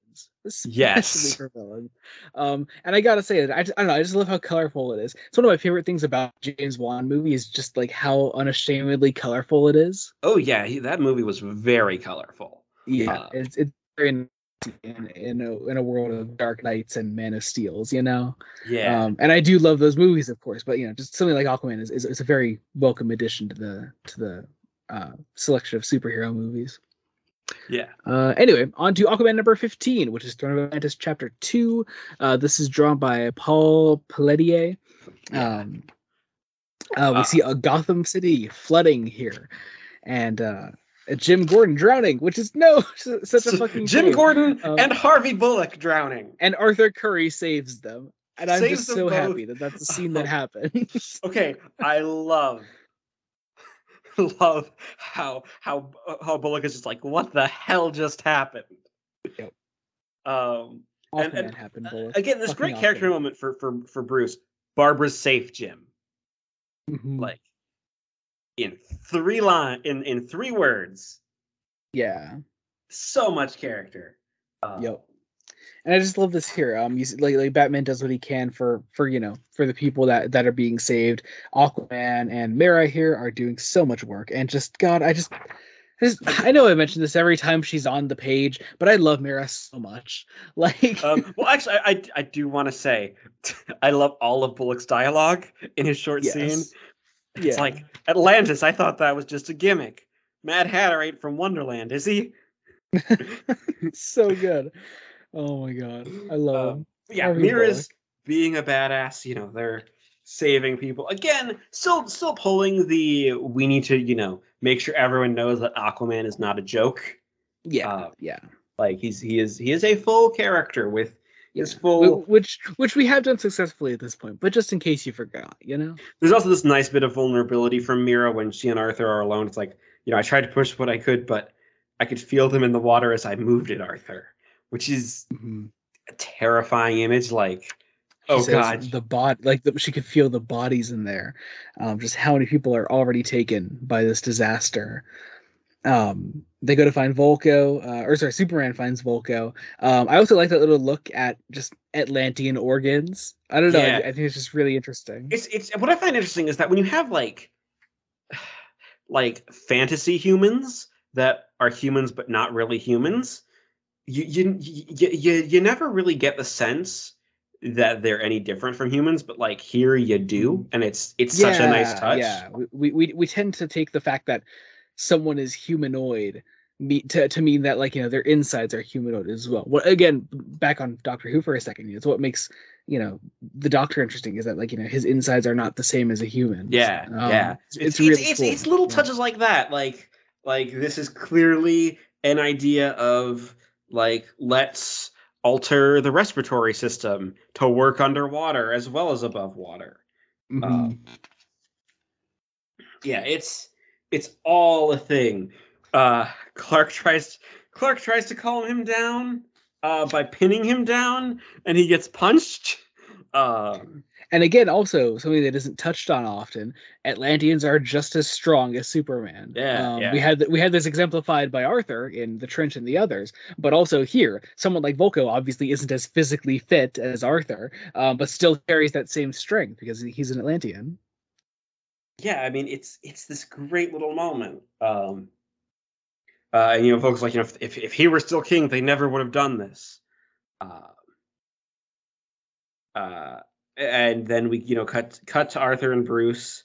Especially Yes. for villains. Um, and I gotta say that I, just, I don't know. I just love how colorful it is. It's one of my favorite things about James Wan movie is just like how unashamedly colorful it is. Oh yeah, he, that movie was very colorful. Yeah, Uh, it's it's very nice in in a, in a world of Dark Knights and Man of Steels, you know. Yeah, Um, and I do love those movies, of course, but you know, just something like Aquaman is is, is a very welcome addition to the to the uh, selection of superhero movies. yeah. Uh, anyway, on to Aquaman number 15, which is Throne of Atlantis chapter 2. Uh, this is drawn by Paul Pelletier. Um, uh, we Uh, see a Gotham City flooding here, and uh, Jim Gordon drowning, which is no such a fucking Jim shame. Gordon Um, and Harvey Bullock drowning. and Arthur Curry saves them, and I'm Saves just so both. happy that that's the scene that happened. Okay, I love love how how how Bullock is just like, what the hell just happened? Yep. Um Aquaman and- happened, Bullock. again, this Fucking great character moment for for for Bruce. Barbara's safe, Jim. Mhm. Like in three line in in three words. yeah. So much character. Uh, Yep. And I just love this here. Um, you see, like like Batman does what he can for for you know for the people that that are being saved. Aquaman and Mera here are doing so much work, and just God, I just. I know I mention this every time she's on the page, but I love Mera so much. Like, Um, well, actually, I I, I do want to say, I love all of Bullock's dialogue in his short scene. Yes. It's like Atlantis. I thought that was just a gimmick. Mad Hatter ain't from Wonderland, is he? so good. Oh my god, I love Um, him. Yeah, Harvey Mera's being a badass. You know, they're saving people again. Still, still pulling the. We need to, you know, make sure everyone knows that Aquaman is not a joke. Yeah, uh, yeah. Like he's he is he is a full character with yeah. full. Which which we have done successfully at this point, but just in case you forgot, you know. There's also this nice bit of vulnerability from Mera when she and Arthur are alone. It's like you know, I tried to push what I could, but I could feel them in the water as I moved it, Arthur, which is a terrifying image. Like, oh says god, the bot like the, she could feel the bodies in there um just how many people are already taken by this disaster um they go to find vulko uh, or sorry superman finds vulko um i also like that little look at just atlantean organs i don't know I- Yeah. I, think it's just really interesting it's it's what I find interesting is that when you have like like fantasy humans that are humans but not really humans, you you you you, you never really get the sense that they're any different from humans, but like here you do, and it's it's such a nice touch. yeah we we we tend to take the fact that someone is humanoid me, to, to mean that like you know their insides are humanoid as well well again back on doctor who for a second it's what makes you know the Doctor interesting is that like you know his insides are not the same as a human. Yeah, Um, yeah. It's, It's it's really it's, cool. it's little Yeah. touches like that. Like like this is clearly an idea of like let's alter the respiratory system to work underwater as well as above water. Mhm. Um, yeah, it's it's all a thing. Uh, Clark tries Clark tries to calm him down uh, by pinning him down, and he gets punched. Um, And again, also something that isn't touched on often: Atlanteans are just as strong as Superman. Yeah, um, yeah. we had we had this exemplified by Arthur in The Trench and the others, but also here, someone like Vulko obviously isn't as physically fit as Arthur, um, but still carries that same strength because he's an Atlantean. Yeah, I mean it's it's this great little moment. Um, uh, and you know, folks like you know, if, if if he were still king, they never would have done this. Uh, uh, and then we you know cut cut to Arthur and Bruce.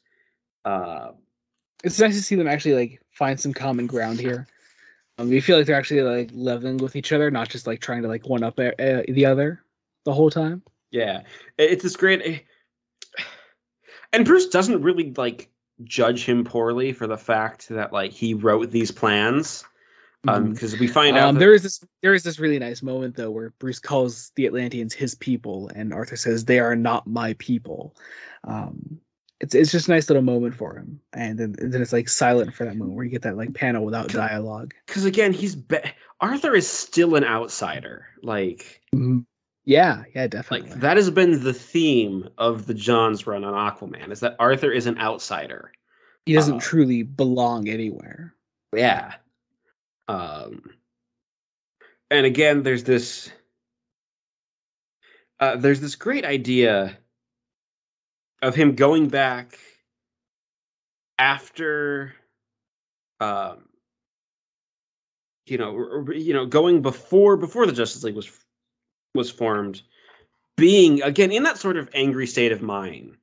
Uh, It's nice to see them actually like find some common ground here. Um, you feel like they're actually like leveling with each other, not just like trying to like one up uh, uh, the other the whole time. Yeah, it's this great, eh, and Bruce doesn't really like judge him poorly for the fact that like he wrote these plans, um, Mhm. because we find out Um, that, there is this there is this really nice moment though where Bruce calls the Atlanteans his people, and Arthur says they are not my people. Um, it's it's just a nice little moment for him, and then and then it's like silent for that moment where you get that like panel without dialogue. because again he's be- Arthur is still an outsider, like Yeah, yeah, like definitely. that has been the theme of the Johns run on Aquaman is that Arthur is an outsider. he doesn't uh, truly belong anywhere. Yeah. Um and again there's this uh there's this great idea of him going back after um you know you know going before before the Justice League was was formed being again in that sort of angry state of mind.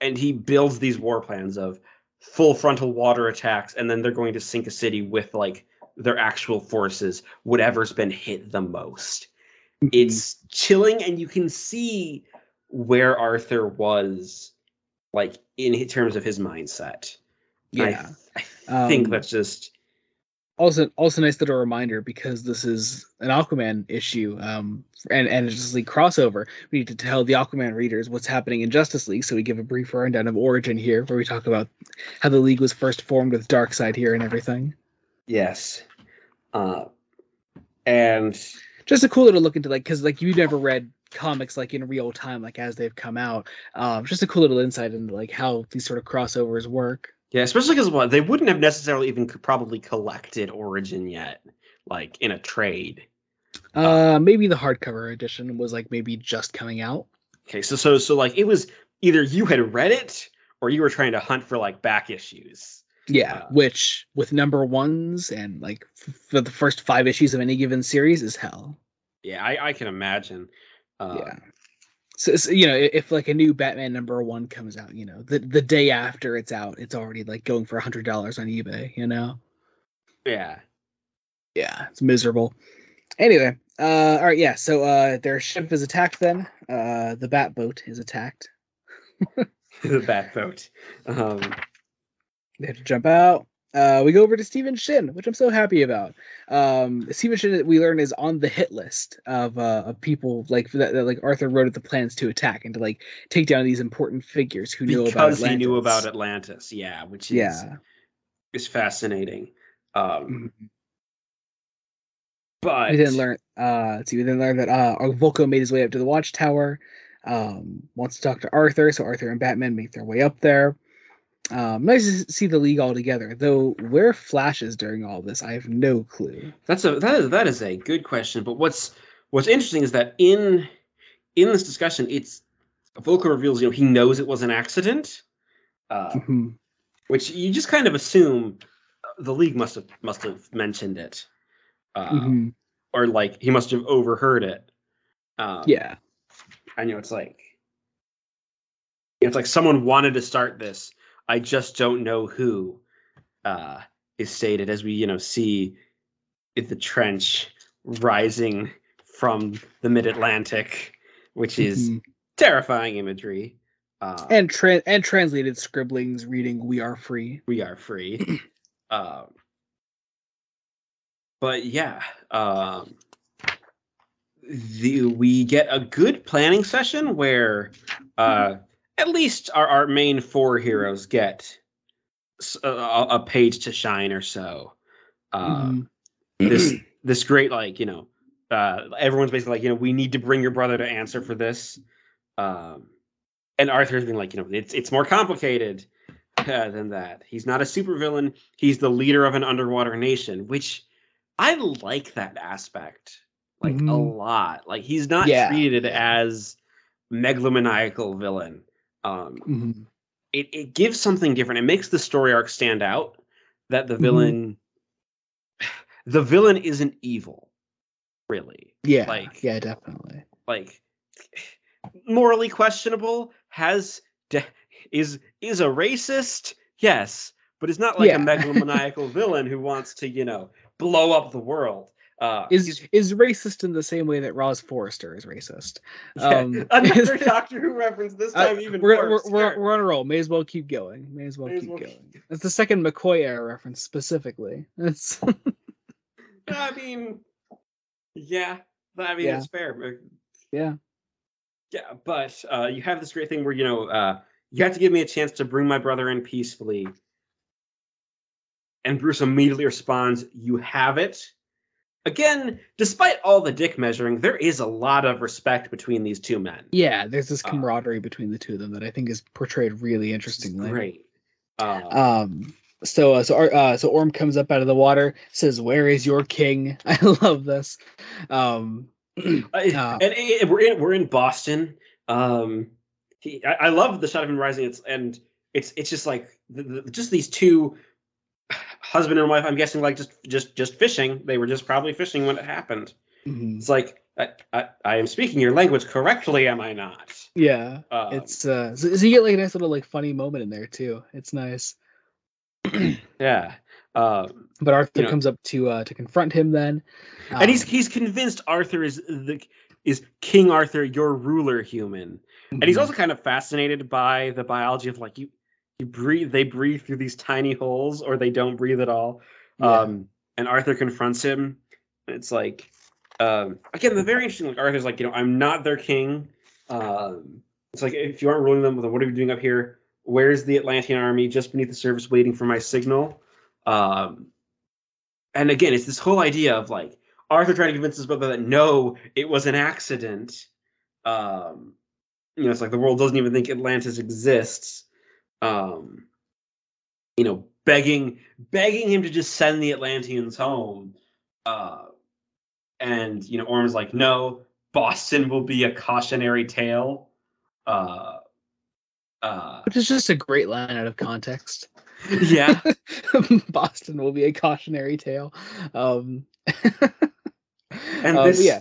And he builds these war plans of full frontal water attacks and then they're going to sink a city with like their actual forces whatever's been hit the most. It's chilling and you can see where arthur was like in terms of his mindset. I yeah. th- I, think Um, that's just also also nice little reminder because this is an Aquaman issue um and and a Justice League crossover. We need to tell the Aquaman readers what's happening in Justice League, so we give a brief rundown of origin here, where we talk about how the League was first formed with Darkseid here and everything. yes uh and Just a cool little look into like because like you've never read comics like in real time, like as they've come out. Um, just a cool little insight into like how these sort of crossovers work. Yeah especially because what they wouldn't have necessarily even probably collected origin yet like in a trade Uh, maybe the hardcover edition was like maybe just coming out. Okay, so so so like it was either you had read it or you were trying to hunt for like back issues. Yeah, Uh, which with number ones and like f- for the first five issues of any given series is hell. Yeah, I, I can imagine. Um, yeah. So, so, you know, if like a new Batman number one comes out, you know, the the day after it's out, it's already like going for a hundred dollars on eBay. You know. yeah. Yeah, it's miserable. Anyway, uh, all right, yeah. So uh, their ship is attacked. Then uh, the Bat boat is attacked. the bat boat. Um, They have to jump out. Uh, we go over to Stephen Shin, which I'm so happy about. Um, Stephen Shin, we learn, is on the hit list of uh, of people like that, that like Arthur wrote the plans to attack and to like take down these important figures who knew about because he knew about Atlantis. Atlantis. Yeah, which is Yeah, is fascinating. Um, Mhm. but we then learn. Uh, see, we then learn that uh, Vulko made his way up to the Watchtower. Um, wants to talk to Arthur, so Arthur and Batman make their way up there. Um, nice to see the League all together, though. Where Flash is during all this, I have no clue. That's a that is that is a good question. But what's what's interesting is that in in this discussion, it's Vulko reveals you know he knows it was an accident, uh, Mhm. which you just kind of assume the league must have must have mentioned it, uh, Mhm. or like he must have overheard it. Um, Yeah. I know it's like it's like someone wanted to start this. I just don't know who. Uh, is stated as we you know see the trench rising from the mid Atlantic which is Mhm. terrifying imagery. Uh, and tra- and translated scribblings reading "We are free." we are free. um, but yeah, um, the we get a good planning session where uh, at least our, our main four heroes get a page to shine or so. Uh, Mhm. This this great like you know uh, everyone's basically like you know we need to bring your brother to answer for this. Um, and Arthur's been like you know it's it's more complicated uh, than that. He's not a supervillain. He's the leader of an underwater nation, which I like that aspect like a Mhm. lot. Like he's not Yeah, treated as megalomaniacal villain. Um, Mhm. it it gives something different. It makes the story arc stand out. That the Mhm. villain, the villain isn't evil, really. Yeah, Like- yeah, definitely. Like morally questionable. Has de- is is a racist. Yes, but it's not like Yeah. a megalomaniacal villain who wants to you know blow up the world. Uh, Is is racist in the same way that Roz Forrester is racist? yeah, um, another Doctor Who reference. This Uh, time even we're, worse. we're, we're, we're on a roll. May as well keep going. May as well May keep well going. It's the second McCoy era reference specifically. It's I mean, yeah, I mean Yeah. it's fair. yeah. Yeah, but uh, you have this great thing where you know uh, you have to give me a chance to bring my brother in peacefully, and Bruce immediately responds, "You have it." Again, despite all the dick measuring, there is a lot of respect between these two men. Yeah, there's this Uh, camaraderie between the two of them that I think is portrayed really interestingly. great. Uh, Um so uh, so uh, so Orm comes up out of the water, says, "Where is your king?" I love this. Um Uh, Uh, and, and we're in we're in Boston. Um, he, I, I love the shot of him rising. It's and it's it's just like the, the, just these two husband and wife. I'm guessing like just just just fishing. They were just probably fishing when it happened. mhm. It's like I, I, I am speaking your language correctly, am I not? yeah. Um, It's uh so, so you get like a nice little like funny moment in there too. It's nice. yeah. Um, But Arthur know- comes up to uh to confront him then. and he's Um, he's convinced Arthur is the is King Arthur, your ruler human. and he's mhm. also kind of fascinated by the biology of like you you breathe they breathe through these tiny holes or they don't breathe at all. Yeah. um and arthur confronts him and it's like um again the very interesting like arthur's like you know i'm not their king. Um it's like if you aren't ruling them then what are you doing up here? Where's the atlantean army just beneath the surface waiting for my signal? Um and again it's this whole idea of like arthur trying to convince his brother that no it was an accident. Um you know, it's like the world doesn't even think Atlantis exists. Um, you know, begging begging him to just send the Atlanteans home. Uh, and you know, Orm's like, no, Boston will be a cautionary tale. Uh, uh, which is just a great line out of context. yeah, Boston will be a cautionary tale. Um, and uh, but yeah.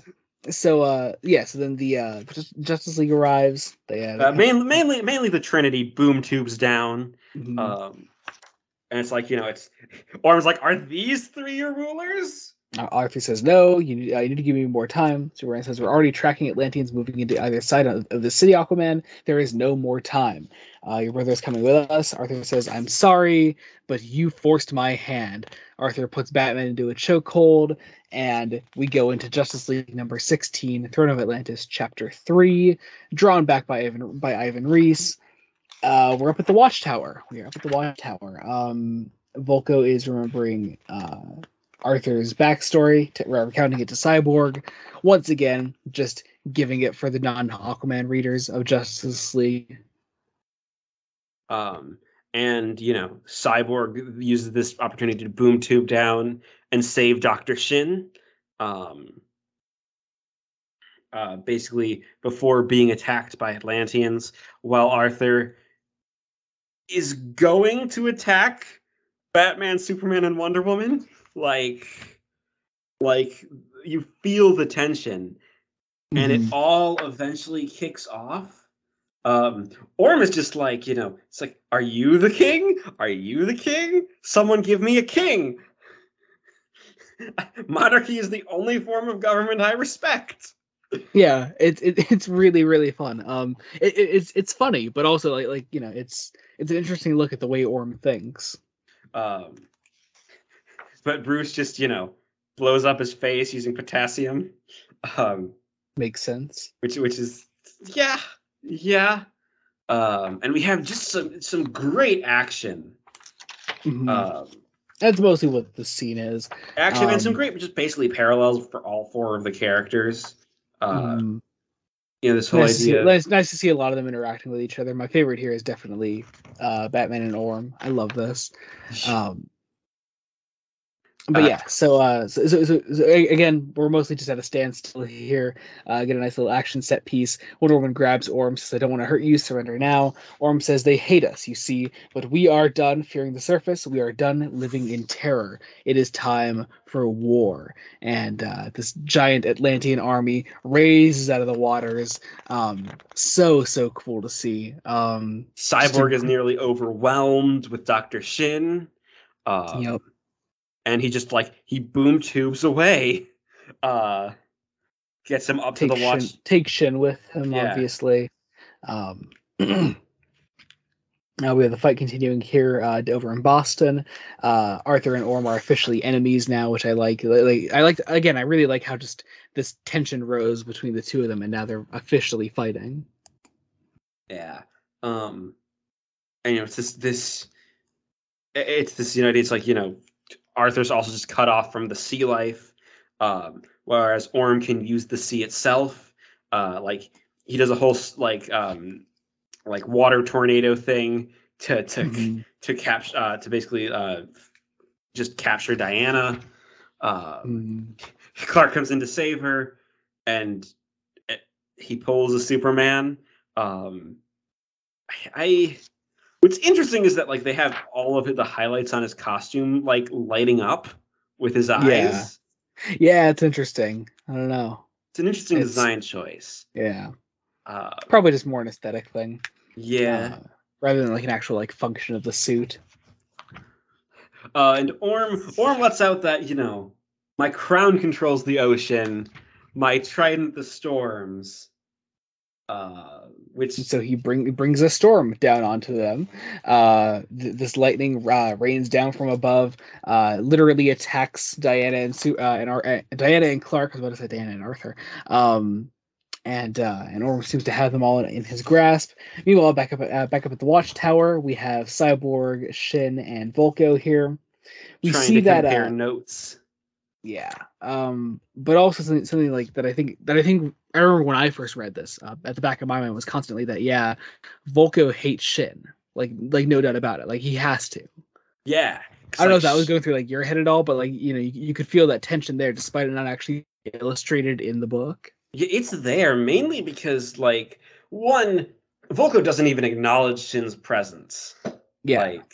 So uh, yeah. So then the uh, Justice League arrives. They have uh, mainly mainly mainly the Trinity boom tubes down. Mhm. Um, and it's like you know, it's Orm's like, are these three your rulers? Uh, Arthur says no. You need, uh, you need to give me more time. Superman says we're already tracking Atlanteans moving into either side of, of the city. Aquaman, there is no more time. Uh, your brother is coming with us. Arthur says I'm sorry, but you forced my hand. Arthur puts Batman into a chokehold, and we go into Justice League number 16, Throne of Atlantis, chapter three, drawn back by Ivan by Ivan Reis. Uh, we're up at the Watchtower. We are up at the Watchtower. Um, Vulko is remembering uh, Arthur's backstory, to, recounting it to Cyborg. Once again, just giving it for the non-Aquaman readers of Justice League. Um, and you know, Cyborg uses this opportunity to boom tube down and save Doctor Shin. Um, uh, basically, before being attacked by Atlanteans, while Arthur is going to attack Batman, Superman, and Wonder Woman, like, like you feel the tension, and it Mhm. all eventually kicks off. Um, Orm is just like, you know, it's like, are you the king? Are you the king? Someone give me a king. Monarchy is the only form of government I respect. yeah, it's it, it's really really fun. Um, it, it, it's it's funny, but also like like you know it's it's an interesting look at the way Orm thinks. Um, but Bruce just you know blows up his face using potassium. Um, Makes sense. which which is yeah yeah um and we have just some some great action Mhm. um That's mostly what the scene is. action and some Um, great just basically parallels for all four of the characters uh Mhm. you know this whole nice, to see, idea nice, nice to see a lot of them interacting with each other. My favorite here is definitely uh, Batman and Orm. I love this. Um, but Uh, yeah, so, uh, so, so, so, so again, we're mostly just at a standstill here. Uh, get a nice little action set piece. Wonder Woman grabs Orm, says, "I don't want to hurt you. Surrender now." Orm says, "They hate us, you see, but we are done fearing the surface. We are done living in terror. It is time for war." And uh, this giant Atlantean army raises out of the waters. Um, so so cool to see. Um, cyborg is nearly overwhelmed with dr shin um, Yep. And he just like he boom tubes away uh gets him up to take the watch Shin, take Shin with him, Yeah. obviously. Um, now we have the fight continuing here uh, over in Boston. Uh, Arthur and Orm are officially enemies now, which I like. Like I like again. I really like how just this tension rose between the two of them, and now they're officially fighting. Yeah. Um and you know it's this this it's this you know it's like you know Arthur's also just cut off from the sea life um whereas Orm can use the sea itself uh like he does a whole like um like water tornado thing to to Mhm. to capture uh to basically uh just capture Diana uh Mhm. Clark comes in to save her, and eh, he pulls a Superman. Um, I, I what's interesting is that like they have all of the highlights on his costume like lighting up with his eyes. Yeah. Yeah, it's interesting. I don't know. It's an interesting It's- design choice. Yeah, Uh, probably just more an aesthetic thing. yeah, uh, rather than like an actual like function of the suit. uh, and Orm Orm lets out that you know my crown controls the ocean, my trident the storms. Uh, which so he bring brings a storm down onto them. Uh, th- this lightning uh, rains down from above, uh, literally attacks Diana and Su- uh, and Ar- uh, Diana and Clark. I was about to say Diana and Arthur. Um, and uh, and Orm seems to have them all in, in his grasp. Meanwhile, back up uh, back up at the watchtower, we have Cyborg, Shin, and Vulko here. We see that notes. Yeah um but also something, something like that i think that i think i remember when i first read this uh, at the back of my mind was constantly that yeah vulko hates shin like like no doubt about it like he has to. Yeah i don't know if that was going through like your head at all but like you know you, you could feel that tension there despite it not actually illustrated in the book. Yeah, it's there mainly because like one, Vulko doesn't even acknowledge Shin's presence. yeah. Like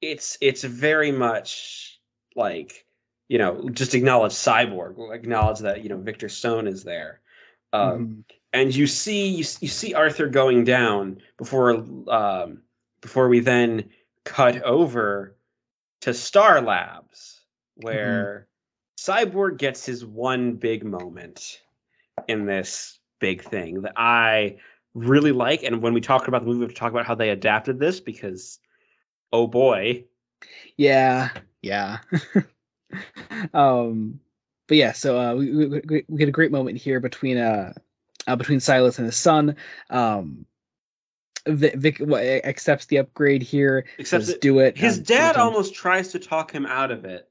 it's it's very much like you know just acknowledge Cyborg, acknowledge that you know Victor Stone is there. Um, Mhm. and you see you, you see Arthur going down before um, before we then cut over to Star Labs where Cyborg gets his one big moment in this big thing that I really like. And when we talk about the movie we have to talk about how they adapted this because oh boy. Yeah. Yeah um but yeah so uh we, we, we get a great moment here between uh, uh between silas and his son. Um vic, vic accepts the upgrade here except says do it his um, dad almost tries to talk him out of it.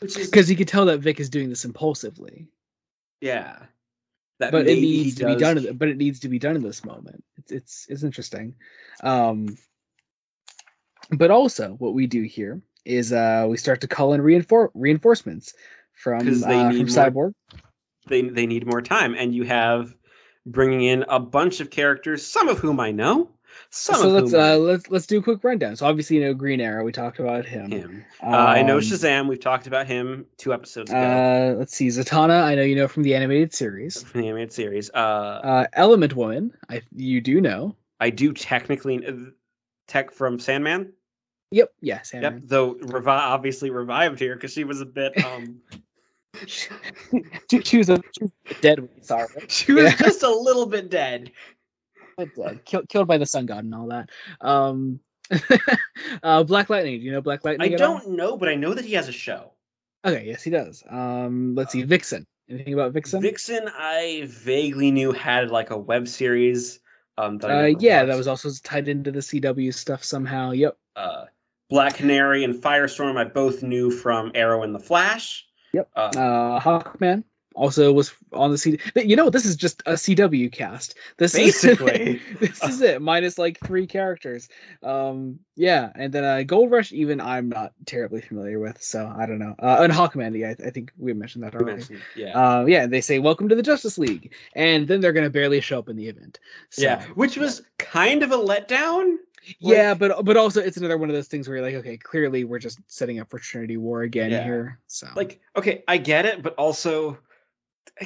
Is because he could tell that vic is doing this impulsively. Yeah. That but it needs to be done but it needs to be done in this moment. It's it's it's interesting. Um but also what we do here is uh we start to call in reinfor- reinforcements from uh, from more- cyborg. they they need more time and you have bringing in a bunch of characters some of whom i know some so let's uh let's let's do a quick rundown. So obviously you know green arrow we talked about him, him. Uh, i know Um, shazam we've talked about him two episodes ago. uh let's see zatanna i know you know from the animated series. From the animated series uh, uh element woman i you do know. I do technically uh, tech from sandman yep yeah Yep, though revi- obviously revived here because she was a bit um she, she was a she was dead saw her. right? She was Yeah. just a little bit dead. Dead, killed, killed by the sun god and all that. Um, uh, Black Lightning. Do you know Black I Lightning? all? don't know, but I know that he has a show. Okay, yes, he does. Um, let's see, Vixen. Anything about Vixen? Vixen, I vaguely knew had like a web series. Um, that uh, yeah, that was also tied into the CW stuff somehow. Yep. uh, Black Canary and Firestorm. I both knew from Arrow and the Flash. Yep. Uh, Uh, Hawkman also was on the CD. You know, this is just a CW cast. This Basically. is this is it, minus like three characters. Um, yeah, and then uh, Gold Rush. Even I'm not terribly familiar with, so I don't know. Uh, and Hawkman. Yeah, I, I think we mentioned that already. mentioned- yeah. Uh, yeah, they say welcome to the Justice League, and then they're gonna barely show up in the event. So, yeah, which was kind of a letdown. Yeah, like- but but also it's another one of those things where you're like, okay, clearly we're just setting up for Trinity War again Yeah. here. So Like, okay, I get it, but also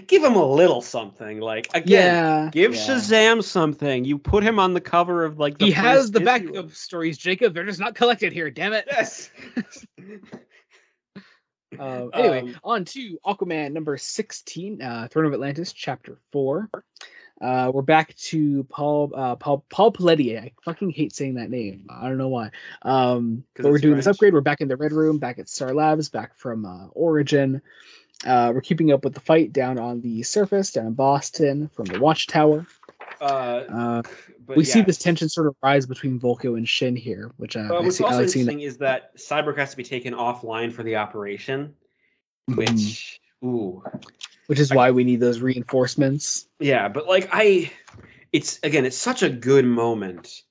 give him a little something. Like, again, yeah, give yeah. Shazam something. You put him on the cover of like the he has the issue backup of- stories, Jacob. They're just not collected here. Damn it. Yes. Uh, anyway, Um, on to Aquaman number 16, uh, Throne of Atlantis, chapter 4. Uh, we're back to Paul uh, Paul Paul Pelletier. I fucking hate saying that name. I don't know why. Um, but we're doing this upgrade. We're back in the Red Room, back at Star Labs, back from uh, Origin. Uh, we're keeping up with the fight down on the surface, down in Boston, from the Watchtower. uh, Uh, but we see this tension sort of rise between Vulko and Shin here, which uh, I, what's see, also interesting is that Cyborg has to be taken offline for the operation, Mhm. which ooh, which is why we need those reinforcements. yeah. But like I, it's again, it's such a good moment,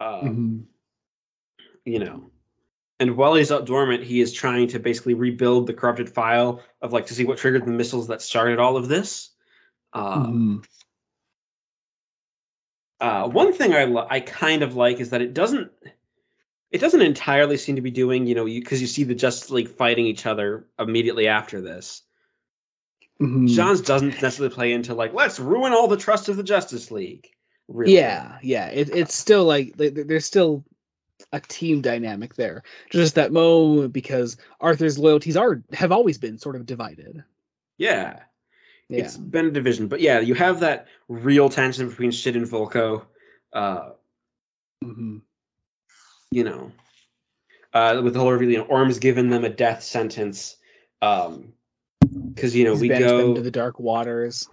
um, Mhm. you know. And while he's up dormant, he is trying to basically rebuild the corrupted file of like to see what triggered the missiles that started all of this. Um, Mhm. Uh, one thing I li- I kind of like is that it doesn't it doesn't entirely seem to be doing you know because you, see the Justice League fighting each other immediately after this. Mhm. Johns doesn't necessarily play into like let's ruin all the trust of the Justice League. Really. Yeah, yeah. It, it's still like th- th- there's still a team dynamic there. Just that moment because Arthur's loyalties are have always been sort of divided. yeah, Yeah. It's been a division, but yeah, you have that real tension between Shin and Vulko. Uh, Mhm. you know, uh, with the whole reveal, you know, Orm's given them a death sentence. Um, because you know He's we go into the dark waters.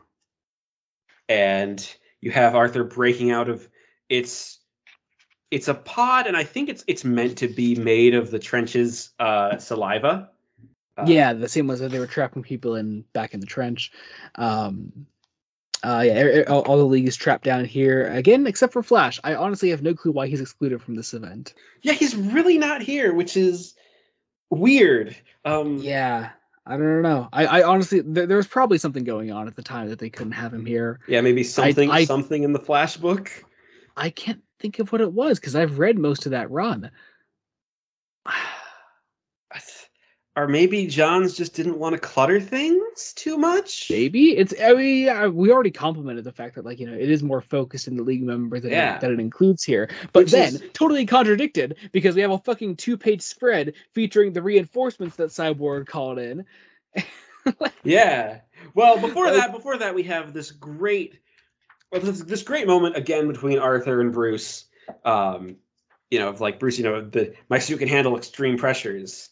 and you have Arthur breaking out of it's it's a pod, and I think it's it's meant to be made of the trenches uh, saliva. Uh, yeah, the same ones that they were trapping people in back in the trench. Um, uh, yeah, er- er- all, all the league is trapped down here again, except for Flash. I honestly have no clue why he's excluded from this event. yeah, he's really not here, which is weird. Um, Yeah, I don't know. I, I honestly, there, there was probably something going on at the time that they couldn't have him here. yeah, maybe something I- something in the Flash book. I can't think of what it was because I've read most of that run. Or maybe Johns just didn't want to clutter things too much. Maybe it's. I mean, yeah, we already complimented the fact that like you know it is more focused in the league member than Yeah. it, that it includes here. But Which then is- totally contradicted because we have a fucking two page spread featuring the reinforcements that Cyborg called in. Yeah. Well, before that, before that, we have this great, well, this, this great moment again between Arthur and Bruce. Um, you know, of like Bruce, you know, the my suit can handle extreme pressures.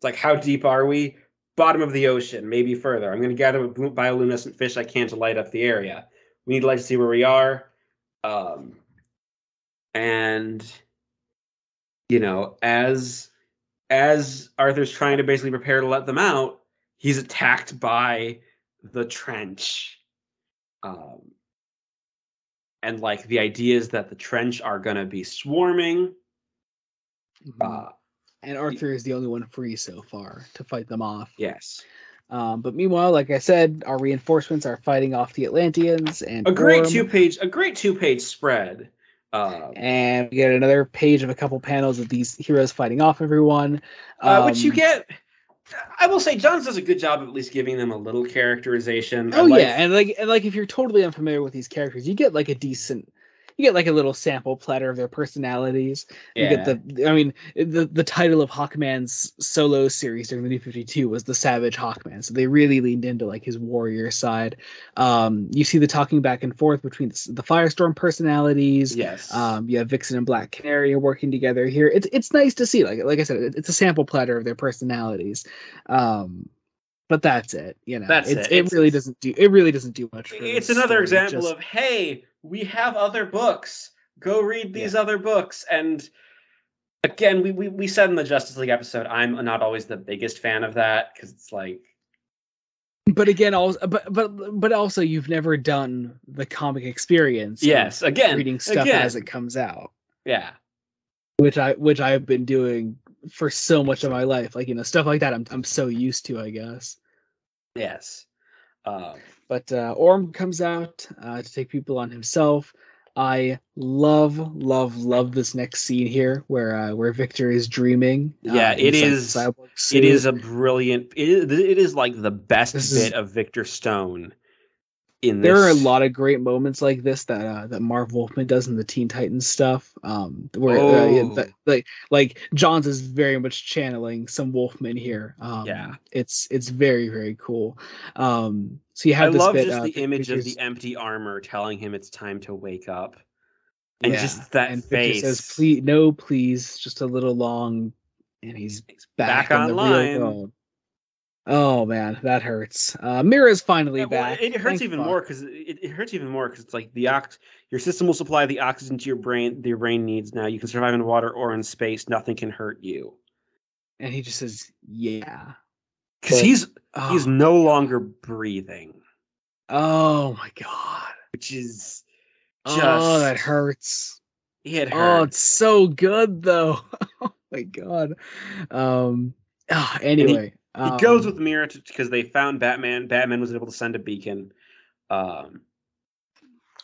It's like, how deep are we? Bottom of the ocean, maybe further. I'm going to gather what bioluminescent fish I can to light up the area. We need to light to see where we are. Um, and you know, as as Arthur's trying to basically prepare to let them out, he's attacked by the trench. Um, and like the idea is that the trench are going to be swarming. Uh, and Arthur is the only one free so far to fight them off. yes. Um, but meanwhile, like I said, our reinforcements are fighting off the Atlanteans and A great Orm, two page, a great two page spread. Uh, and we get another page of a couple panels of these heroes fighting off everyone. uh, which you Um, get. I will say, Johns does a good job of at least giving them a little characterization. Oh like- yeah, and like and like if you're totally unfamiliar with these characters, you get like a decent, you get like a little sample platter of their personalities. You get the I mean the the title of Hawkman's solo series during the New 52 was the Savage Hawkman. So they really leaned into like his warrior side. Um you see the talking back and forth between the, the Firestorm personalities. yes. Um you have Vixen and Black Canary working together here. It's it's nice to see like like I said it- it's a sample platter of their personalities. Um but that's it, you know. That's it's, it. it. Really doesn't do it really doesn't do much. For it's another story. It example just- of hey, we have other books. Go read these other books. And again, we, we we said in the Justice League episode, I'm not always the biggest fan of that because it's like but again also but but but also you've never done the comic experience yes, again, reading stuff again, as it comes out yeah, which i which i've been doing for so much of my life like you know stuff like that i'm, I'm so used to i guess yes. Um, but uh orm comes out uh to take people on himself i love love love this next scene here where uh where victor is dreaming uh, Yeah, it inside the is- it is a brilliant. It is, it is like the best This bit is- of Victor Stone. In this, there are a lot of great moments like this that uh, that Marv Wolfman does in the Teen Titans stuff. Um, where uh, yeah, Oh. that- like like Johns is very much channeling some Wolfman here. Um, Yeah. it's it's very very cool. Um, so you I have this love bit, just uh, the image of the empty armor telling him it's time to wake up, and yeah, just that and face. says, "Please, no, please, just a little long," and he's He's back, back in the real online. world. Oh man, that hurts. Uh, Mera's finally Yeah, well, back. it, hurts Thank even fuck. more because it, it hurts even more because it's like the ox. Your system will supply the oxygen to your brain. Your brain needs now. You can survive in water or in space. Nothing can hurt you And he just says, "Yeah." because he's Oh, he's no longer breathing, oh my god. which is oh, that hurts. it hurts. Oh, hurts. it's so good though. oh my god. Um. ah, anyway, he goes um, with Mera because they found Batman. Batman was able to send a beacon. Um,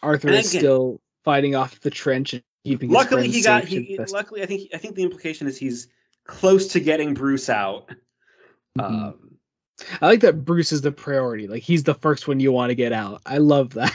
Arthur is again- still fighting off the trench and keeping. luckily, he got. He, luckily, I think. I think the implication is he's close to getting Bruce out. Mhm. Um, I like that Bruce is the priority. Like he's the first one you want to get out. I love that.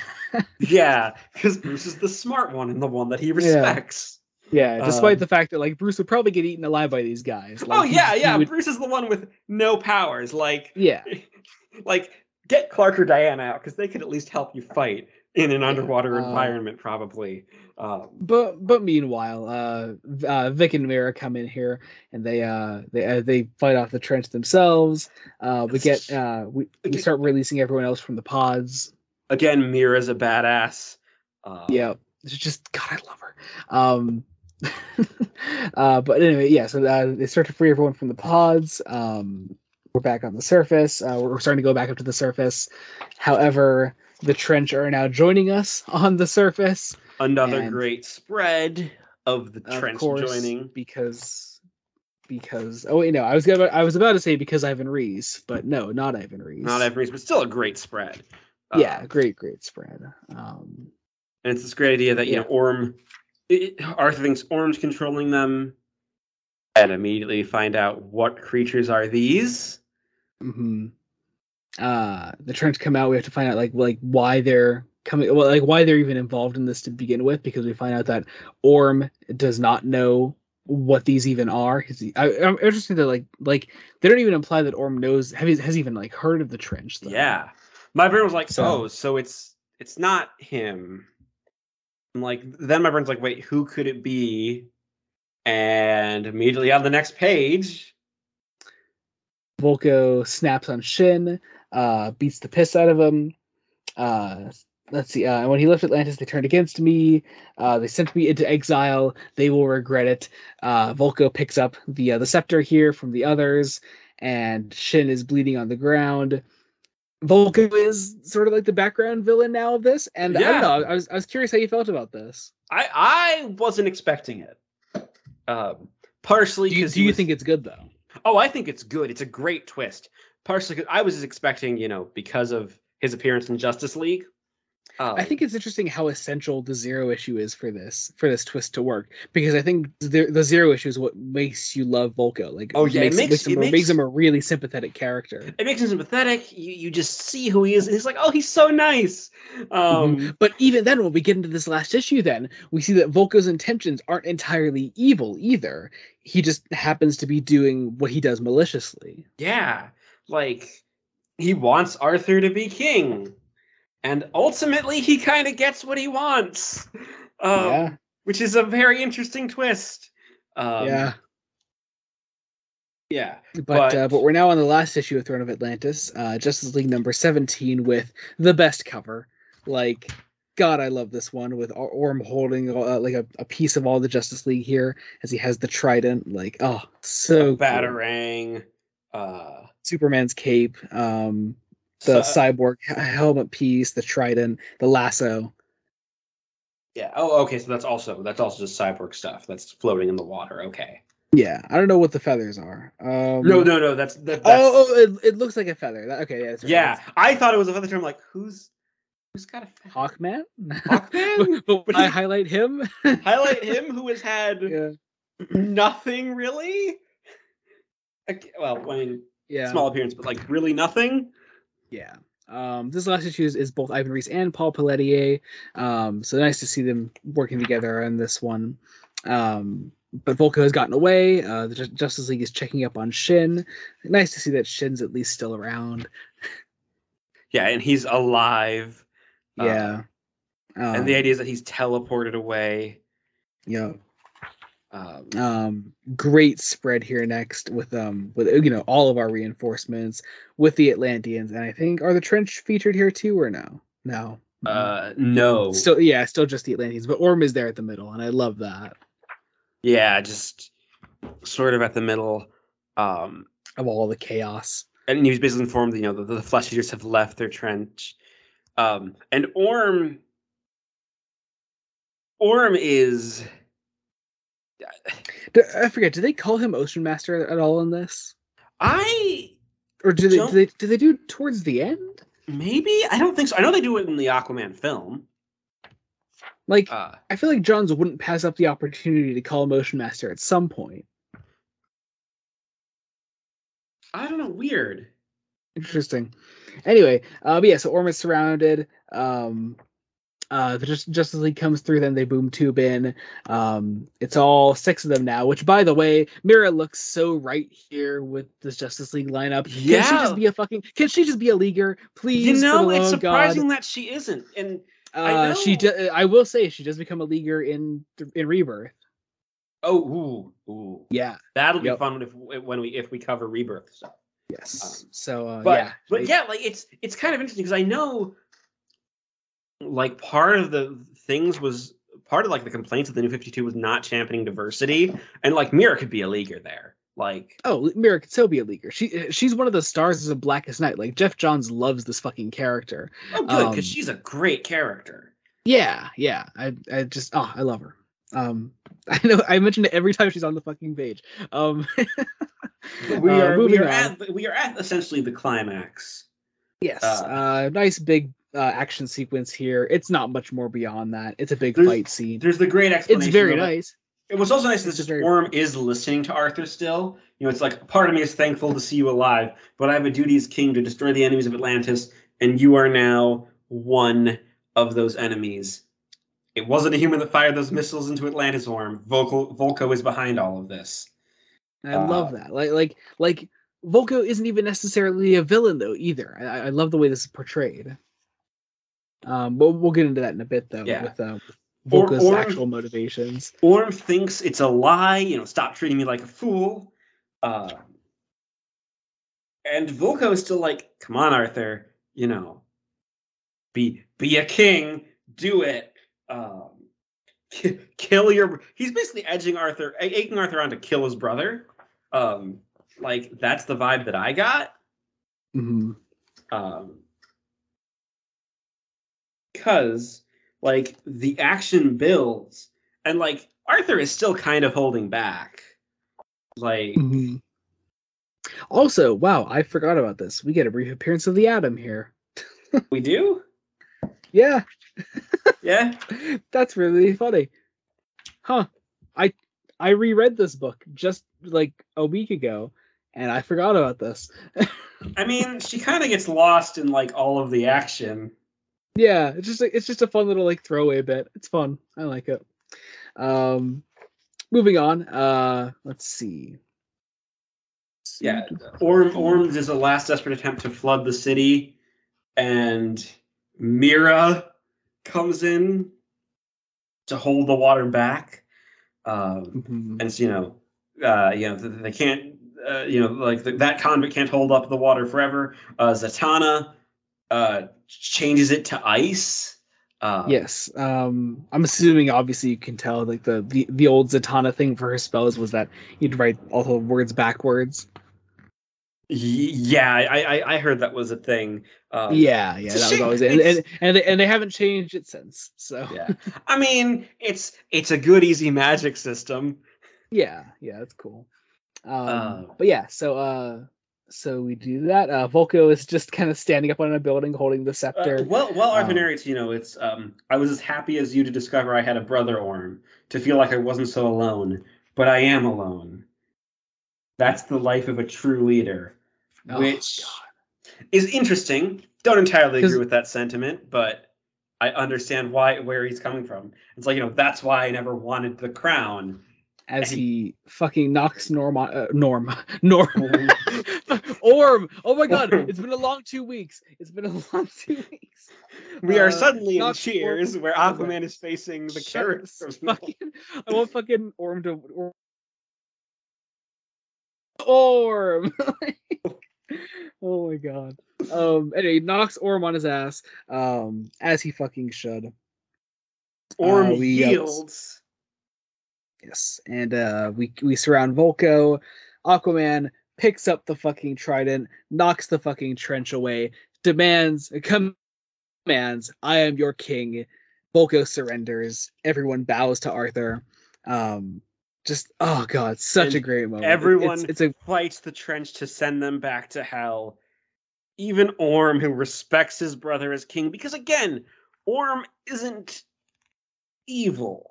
Yeah, because Bruce is the smart one and the one that he respects. Yeah, despite Um, the fact that like Bruce would probably get eaten alive by these guys. Like, oh yeah, yeah. would- Bruce is the one with no powers. Like, yeah. like get Clark or Diana out because they could at least help you fight in an underwater uh, environment, probably. Um, But but meanwhile, uh, uh, Vic and Mera come in here and they uh they uh, they fight off the trench themselves. Uh, we get uh we, we start releasing everyone else from the pods. again, Mera's a badass. Uh, Yeah, it's just God, I love her. Um, uh, but anyway, yeah. So uh, they start to free everyone from the pods. Um, we're back on the surface. Uh, we're starting to go back up to the surface. However, the trench are now joining us on the surface. Another And- great spread of the of trench course, joining. because because oh wait no I was gonna I was about to say because Ivan Reis but no not Ivan Reis Not Ivan Reis but still a great spread. yeah Uh, great great spread um and it's this great idea that you Yeah. know Orm, it, Arthur thinks Orm's controlling them, and immediately find out what creatures are these. hmm uh the trench come out we have to find out like like why they're coming well like why they're even involved in this to begin with because we find out that Orm does not know what these even are. I, I'm interested that like like they don't even imply that Orm knows has, has even like heard of the trench. Though. Yeah, my brain was like, So- oh, so it's it's not him. I'm like, then my brain's like, wait, who could it be? And immediately on the next page, Vulko snaps on Shin, uh, beats the piss out of him. Uh, let's see. Uh, when he left Atlantis, they turned against me. Uh, they sent me into exile. They will regret it. Uh, Vulko picks up the uh, the scepter here from the others, and Shin is bleeding on the ground. Vulko is sort of like the background villain now of this, and I Yeah. don't know. I was I was curious how you felt about this. I I wasn't expecting it. Um, partially Do you, because do you think it's good though? Oh, I think it's good. It's a great twist. Partially, 'cause I was expecting, you know, because of his appearance in Justice League, Um, I think it's interesting how essential the zero issue is for this for this twist to work because I think the, the zero issue is what makes you love Vulko. Like, Oh, yeah, it makes, makes- makes him, it makes, makes- him a really sympathetic character. it makes him sympathetic. You you just see who he is, and he's like, oh, he's so nice. Um, Mhm. But even then, when we get into this last issue, then we see that Vulko's intentions aren't entirely evil either. He just happens to be doing what he does maliciously. Yeah, like he wants Arthur to be king, and ultimately he kind of gets what he wants. Um, yeah, which is a very interesting twist. Um, yeah. yeah. But but- uh, but we're now on the last issue of Throne of Atlantis, uh, Justice League number seventeen, with the best cover. Like, God, I love this one with Or- Orm holding uh, like a, a piece of all the Justice League here as he has the trident. Like, oh, so cool. Batarang. Uh, Superman's cape, um, the so- cyborg helmet piece, the trident, the lasso. yeah. Oh, okay. So that's also that's also just cyborg stuff that's floating in the water. Okay. Yeah, I don't know what the feathers are. Um, No, no, no. That's that, that's. Oh, oh it, it looks like a feather. That- okay, yeah, right. yeah. I thought it was another term. Like who's who's got a feather? Hawkman. Hawkman? but, But I highlight him. Highlight him who has had yeah, nothing really. Okay, well, I mean, yeah, small appearance, but like really nothing. Yeah. Um, this last issue is, is both Ivan Reis and Paul Pelletier. Um, so nice to see them working together on this one. Um, but Vulko has gotten away. Uh, the Ju- Justice League is checking up on Shin. Nice to see that Shin's at least still around. Yeah, and he's alive. Yeah. and the Um, idea is that he's teleported away. yeah. Um, um great spread here next with um with you know all of our reinforcements with the atlanteans and i think are the trench featured here too or no no uh, no. still yeah still just the atlanteans but orm is there at the middle and i love that yeah, just sort of at the middle. Um, of all the chaos and he was basically informed, you know, that the flesh eaters have left their trench. Um, and Orm, Orm is i forget do they call him ocean master at all in this I or do they do they, do they do it towards the end maybe I don't think so. I know they do it in the Aquaman film. like Uh, i feel like johns wouldn't pass up the opportunity to call him ocean master at some point I don't know. Weird. Interesting. Anyway, uh, but yeah, so Orm is surrounded. Um, uh, the Just- Justice League comes through, then they boom tube in. Um, it's all six of them now. Which, by the way, Mera looks so right here with this Justice League lineup. Yeah. Can she just be a fucking? Can she just be a leaguer, please? You know, it's surprising God? that she isn't. And I Uh, she. Do, I will say she does become a leaguer in in Rebirth. oh, ooh, ooh, Yeah. that'll be Yep. fun if when we if we cover rebirth stuff. Yes. Um, so uh, but yeah. but yeah, like it's it's kind of interesting because I know, like part of the things was part of like the complaints of the new Fifty Two was not championing diversity, and like Mera could be a leaguer there. Like Oh, Mera could still be a leaguer. She she's one of the stars of Blackest Night. Like Geoff Johns loves this fucking character. oh, good because Um, she's a great character. Yeah, yeah. I I just oh I love her. Um I know I mentioned it every time she's on the fucking page. Um we uh, are we moving are on. at we are at essentially the climax. yes. uh, Uh nice big uh action sequence here. It's not much more beyond that. It's a big There's- fight scene. There's the great explanation. It's very nice. It was also nice that this very- Orm is listening to Arthur still. You know, it's like part of me is thankful to see you alive, but I have a duty as king to destroy the enemies of Atlantis, and you are now one of those enemies. It wasn't a human that fired those missiles into Atlantis, Orm. Vulko, Vulko is behind all of this. I love uh, that. Like like like Vulko isn't even necessarily a villain though either. I, I love the way this is portrayed. Um, but we'll get into that in a bit though. Yeah. With uh, Or- Vulko's Orm- actual motivations. Orm thinks it's a lie. You know, stop treating me like a fool. Uh, and Vulko is still like, "Come on, Arthur. You know, be be a king. Do it. Um, ki- kill your." He's basically edging Arthur, egging Arthur on to kill his brother. Um, like that's the vibe that I got. Mhm. Um, because like the action builds and like Arthur is still kind of holding back. Like Mhm. Also, wow, I forgot about this. We get a brief appearance of the Atom here. we do? Yeah, Yeah. that's really funny. Huh. I I reread this book just like a week ago and I forgot about this. I mean, she kind of gets lost in like all of the action. Yeah, it's just like it's just a fun little like throwaway bit. It's fun. I like it. Um moving on. Uh let's see. Yeah, Orm Orm does a last desperate attempt to flood the city, and Mera comes in to hold the water back. Um, Mhm. and it's, you know, uh, you know, they can't, uh, you know, like th- that convict can't hold up the water forever. Uh, Zatanna uh, changes it to ice. Uh, Yes. Um I'm assuming obviously you can tell like the the, the old Zatanna thing for her spells was that you'd write all the words backwards. yeah, I, I I heard that was a thing. Um, yeah, yeah, that was always it. And, and and they, and they haven't changed it since. So yeah. I mean, it's it's a good easy magic system. yeah, yeah, that's cool. Um Uh, but yeah, so uh so we do that. Uh Vulko is just kind of standing up on a building holding the Uh, scepter. well, well, Arthur um, narrates, you know, it's um, I was as happy as you to discover I had a brother Orm, to feel like I wasn't so alone, but I am alone. That's the life of a true leader, Oh, which is interesting. Don't entirely agree with that sentiment, but I understand why where he's coming from. It's like you know that's why I never wanted the crown. As he fucking knocks Norm on, uh, Norm Norm Orm. Oh my god, Orm. it's been a long two weeks. It's been a long two weeks. We are Uh, suddenly in knocks Orm- Cheers, where Okay. Aquaman is facing the Shut up, character. of fucking, I want fucking Orm to Orm. Orm. oh my god. Um. Anyway, he knocks Orm on his ass. Um. As he fucking should. Orm Uh, we, uh, yields. Yes. And uh, we we surround Vulko. Aquaman picks up the fucking trident, knocks the fucking trench away, demands commands, "I am your king." Vulko surrenders. Everyone bows to Arthur. Um, just oh god, such And a great moment. It- it's- everyone it's, a fights the trench to send them back to hell. Even Orm, who respects his brother as king, because again, Orm isn't evil,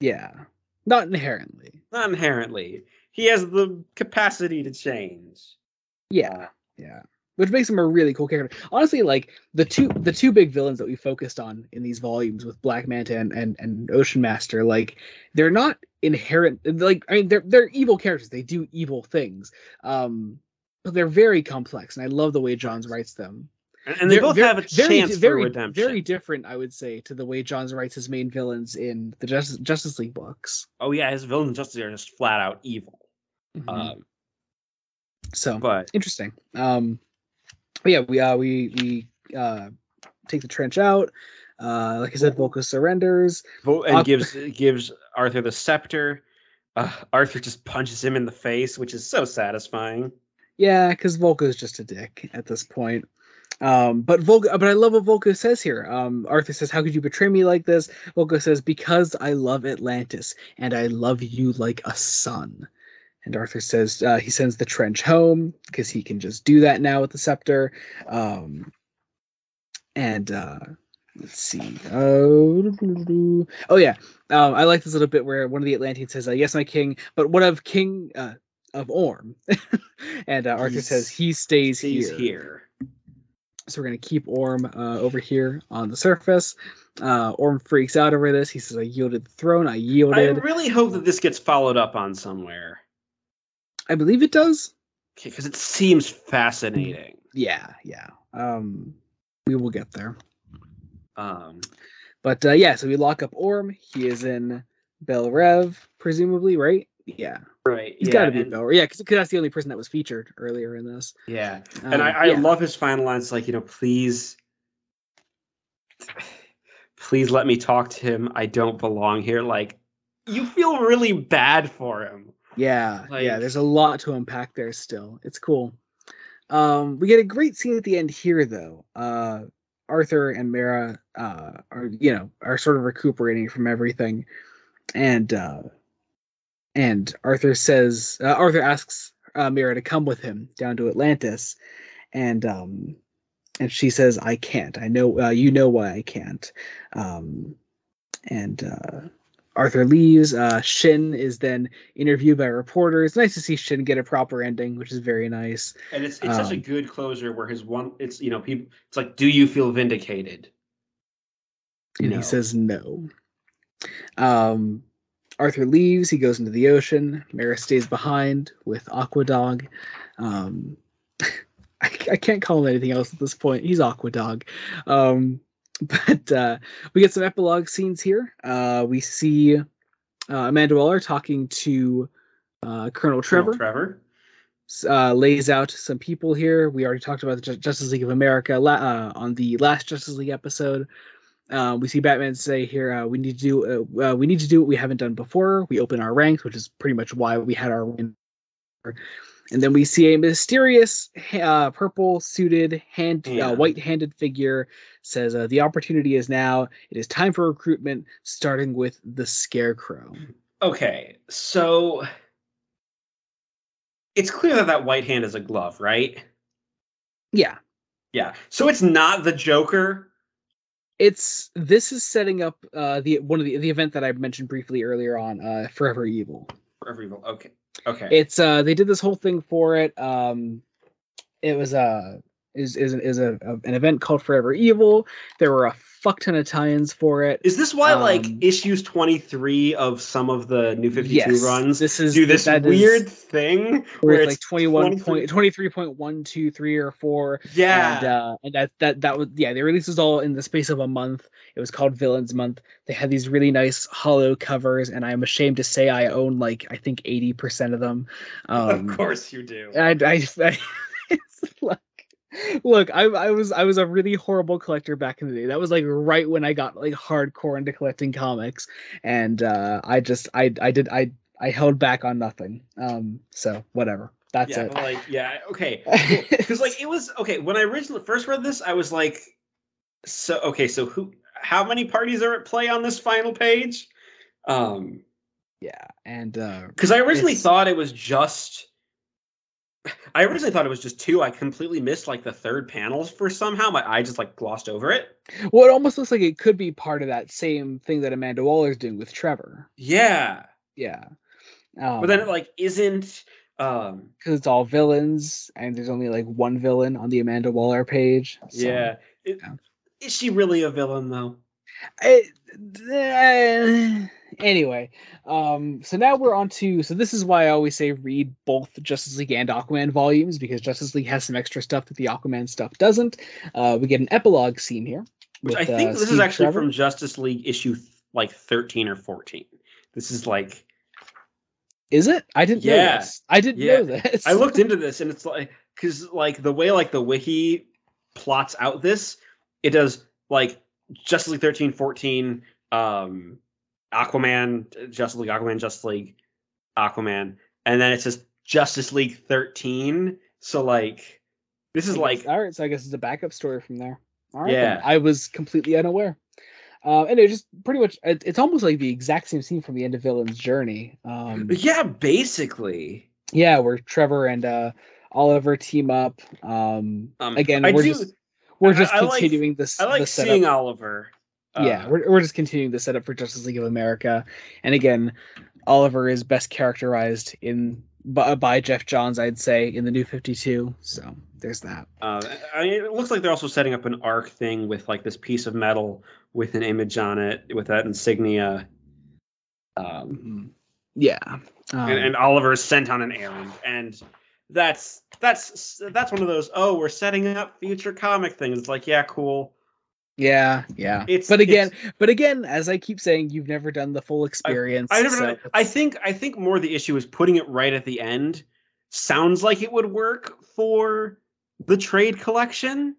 yeah, not inherently. not inherently. He has the capacity to change. Yeah, yeah. Which makes him a really cool character. Honestly, like the two the two big villains that we focused on in these volumes with Black Manta and, and, and Ocean Master, like they're not inherent like I mean they're they're evil characters. They do evil things. Um but they're very complex and I love the way Johns writes them. And, they They're both have a very, chance very, for redemption. Very different, I would say, to the way Johns writes his main villains in the Justice, Justice League books. Oh yeah, his villains just are just flat out evil. Mhm. Um, so but interesting. Um, but yeah, we uh we we uh take the trench out. Uh, like I said, Vulko surrenders. And Aqu- gives gives Arthur the scepter. Uh, Arthur just punches him in the face, which is so satisfying. Yeah, because Vulko's just a dick at this point. Um, but Vulko, but I love what Vulko says here. Um, Arthur says, "How could you betray me like this?" Vulko says, "Because I love Atlantis and I love you like a son." And Arthur says uh, he sends the trench home because he can just do that now with the scepter. Um, and uh, let's see. Oh, oh yeah. Um, I like this little bit where one of the Atlanteans says, uh, "Yes, my king, but what of King uh, of Orm?" and uh, Arthur He's- says, "He stays He's here." here. So we're gonna keep Orm uh, over here on the surface. Uh, Orm freaks out over this. He says, "I yielded the throne. I yielded. I really hope that this gets followed up on somewhere I believe it does. Okay, because it seems fascinating. Yeah, yeah. Um, we will get there. Um, But uh, yeah, so we lock up Orm. He is in Belle Reve, presumably, right? Yeah, right. he's yeah, got to be and- Bel. Yeah, because that's the only person that was featured earlier in this. Yeah, Um, and I, I yeah. love his final lines, like you know, please, please let me talk to him. I don't belong here. Like, you feel really bad for him. Yeah, yeah. There's a lot to unpack there still. It's cool. Um, we get a great scene at the end here, though. Uh, Arthur and Mera uh, are, you know, are sort of recuperating from everything, and uh, and Arthur says, uh, Arthur asks uh, Mera to come with him down to Atlantis, and um, and she says, "I can't. I know uh, you know why I can't." Um, and uh, Arthur leaves. Uh, Shin is then interviewed by reporters. Nice to see Shin get a proper ending, which is very nice. And it's it's such a Um, good closure where his one it's you know people it's like do you feel vindicated? And No. he says no. Um, Arthur leaves. He goes into the ocean. Mera stays behind with Aquadog. Um, I, I can't call him anything else at this point. He's Aquadog. Um, but uh, we get some epilogue scenes here. Uh, we see uh, Amanda Waller talking to uh, Colonel Trevor. Colonel Trevor. uh, lays out some people here. We already talked about the Justice League of America la- uh, on the last Justice League episode. Uh, we see Batman say here, uh, "We need to do uh, uh, we need to do what we haven't done before. We open our ranks, which is pretty much why we had our win." And then we see a mysterious uh, purple suited hand Yeah. uh, white handed figure says, uh, "The opportunity is now. It is time for recruitment, starting with the Scarecrow." Okay, so it's clear that that white hand is a glove, right? Yeah, Yeah. So it's not the Joker. It's this is setting up uh the one of the the event that I mentioned briefly earlier on uh Forever Evil. Forever Evil. Okay. Okay. It's uh they did this whole thing for it. Um it was uh is is is a, a an event called Forever Evil. There were a fuck ton of tie-ins for it. Is this why like um, issues 23 of some of the new 52 yes, runs this is do this that is weird thing where where it's like it's 21 23 point 23.123 or 4 yeah. and uh and that that that was yeah they released this all in the space of a month it was called villains month they had these really nice hollow covers and i'm ashamed to say i own like i think 80% of them um of course you do. I, I, I it's like look I, I was i was a really horrible collector back in the day that was like right when i got like hardcore into collecting comics and uh i just i i did i i held back on nothing um so whatever that's yeah, it like yeah, okay. Because like it was okay when I originally first read this, I was like, so okay, so who? How many parties are at play on this final page? Um, yeah and uh because I originally thought it was just. I originally thought it was just two. I completely missed like the third panels for somehow. My eye just like glossed over it. Well, it almost looks like it could be part of that same thing that Amanda Waller's doing with Trevor. Yeah, Yeah. Um, but then it like isn't. Um, because it's all villains, and there's only like one villain on the Amanda Waller page. so- yeah. It- yeah. Is she really a villain though? I- eh, anyway, um, so now we're on to. So this is why I always say read both Justice League and Aquaman volumes because Justice League has some extra stuff that the Aquaman stuff doesn't. Uh, we get an epilogue scene here. Which I think uh, this is actually Trevor. from Justice League issue like 13 or 14. This is like Is it? I didn't know Yeah, this. I didn't yeah. know this. I looked into this and it's like cuz like the way like the wiki plots out this, it does like Justice League 13, 14, um Aquaman, Justice League, Aquaman, Justice League, Aquaman, and then it says Justice League 13. So like this is like all right. So I guess it's a backup story from there. All right. Yeah. then. I was completely unaware. Uh, and it just pretty much it, it's almost like the exact same scene from the end of Villain's Journey. Um, yeah, basically. yeah, where Trevor and uh, Oliver team up. Um, Um, again, I we're do- just we're just I like- continuing this. I like seeing Oliver. yeah, uh, we're we're just continuing the setup for Justice League of America. And again, Oliver is best characterized in by, by Geoff Johns, I'd say, in the New Fifty Two. So there's that. Uh, I mean, it looks like they're also setting up an arc thing with like this piece of metal with an image on it with that insignia. Um, Mhm. Yeah. Um, and, and Oliver is sent on an errand, and that's that's that's one of those. Oh, we're setting up future comic things. It's like, yeah, cool. Yeah, yeah. It's- but again, it's- but again, as I keep saying, you've never done the full experience. I never. so done it. I think I think more the issue is putting it right at the end. Sounds like it would work for the trade collection.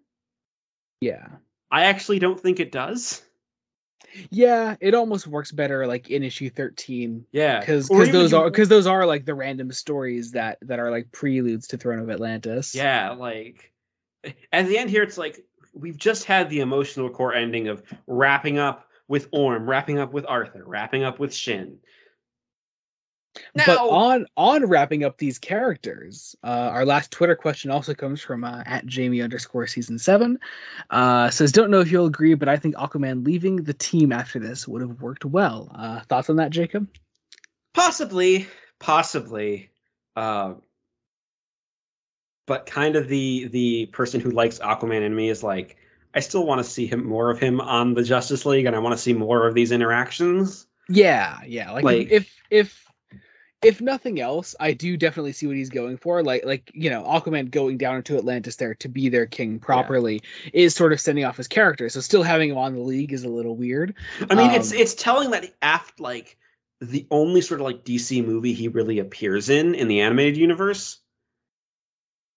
yeah, I actually don't think it does. Yeah. It almost works better like in issue thirteen Yeah, because because those you- are because those are like the random stories that that are like preludes to Throne of Atlantis. Yeah, like at the end here, it's like we've just had the emotional core ending of wrapping up with Orm, wrapping up with Arthur, wrapping up with Shin. But on on wrapping up these characters, uh, our last Twitter question also comes from uh, at Jamie underscore season seven. Uh, says, "Don't know if you'll agree, but I think Aquaman leaving the team after this would have worked well." Uh, thoughts on that, Jacob? Possibly, possibly. Uh, but kind of the the person who likes Aquaman in me is like, I still want to see him more of him on the Justice League, and I want to see more of these interactions. Yeah, yeah. Like, Like- if if if nothing else, I do definitely see what he's going for. Like like you know, Aquaman going down into Atlantis there to be their king properly is sort of sending off his character. So still having him on the league is a little weird. I mean, it's Um, it's telling that after like the only sort of like DC movie he really appears in in the animated universe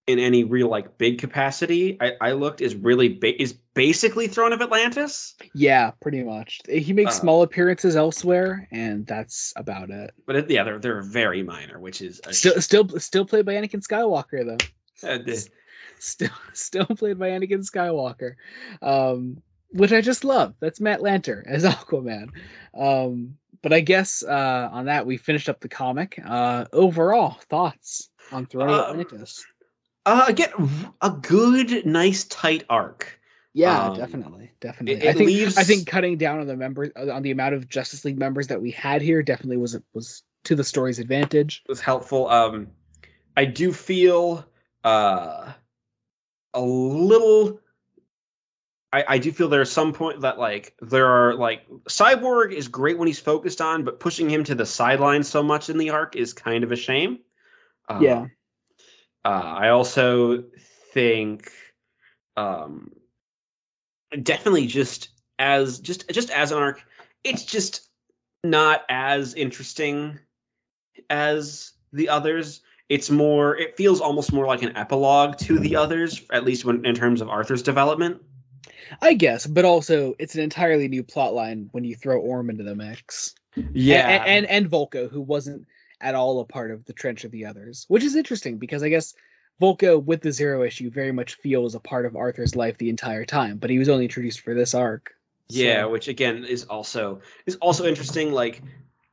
in any real like big capacity I, I looked is really ba- is basically Throne of Atlantis Yeah, pretty much. He makes Uh, small appearances elsewhere, and that's about it. but it, yeah they're they're very minor which is Still, sh- still, still played by Anakin Skywalker though. uh, the- Still, still played by Anakin Skywalker, um, which I just love. That's Matt Lanter as Aquaman. Um, but I guess uh, on that we finished up the comic. Uh, overall thoughts on Throne of Um, Atlantis? Uh, again a good nice tight arc Yeah, um, definitely, definitely. it I think leaves- I think cutting down on the members on the amount of Justice League members that we had here definitely was was to the story's advantage. was helpful. Um, I do feel uh, a little. I, I do feel there's some point that like there are like Cyborg is great when he's focused on, but pushing him to the sidelines so much in the arc is kind of a shame. Uh, Yeah. Uh, I also think, um, definitely just as just just as an arc, it's just not as interesting as the others. It's more. It feels almost more like an epilogue to the others, at least when in terms of Arthur's development. I guess, but also it's an entirely new plot line when you throw Orm into the mix. Yeah, and, and and Vulko, who wasn't at all a part of the trench of the others, which is interesting because I guess Vulko with the zero issue very much feels a part of Arthur's life the entire time, but he was only introduced for this arc. Yeah, which again is also is also interesting. Like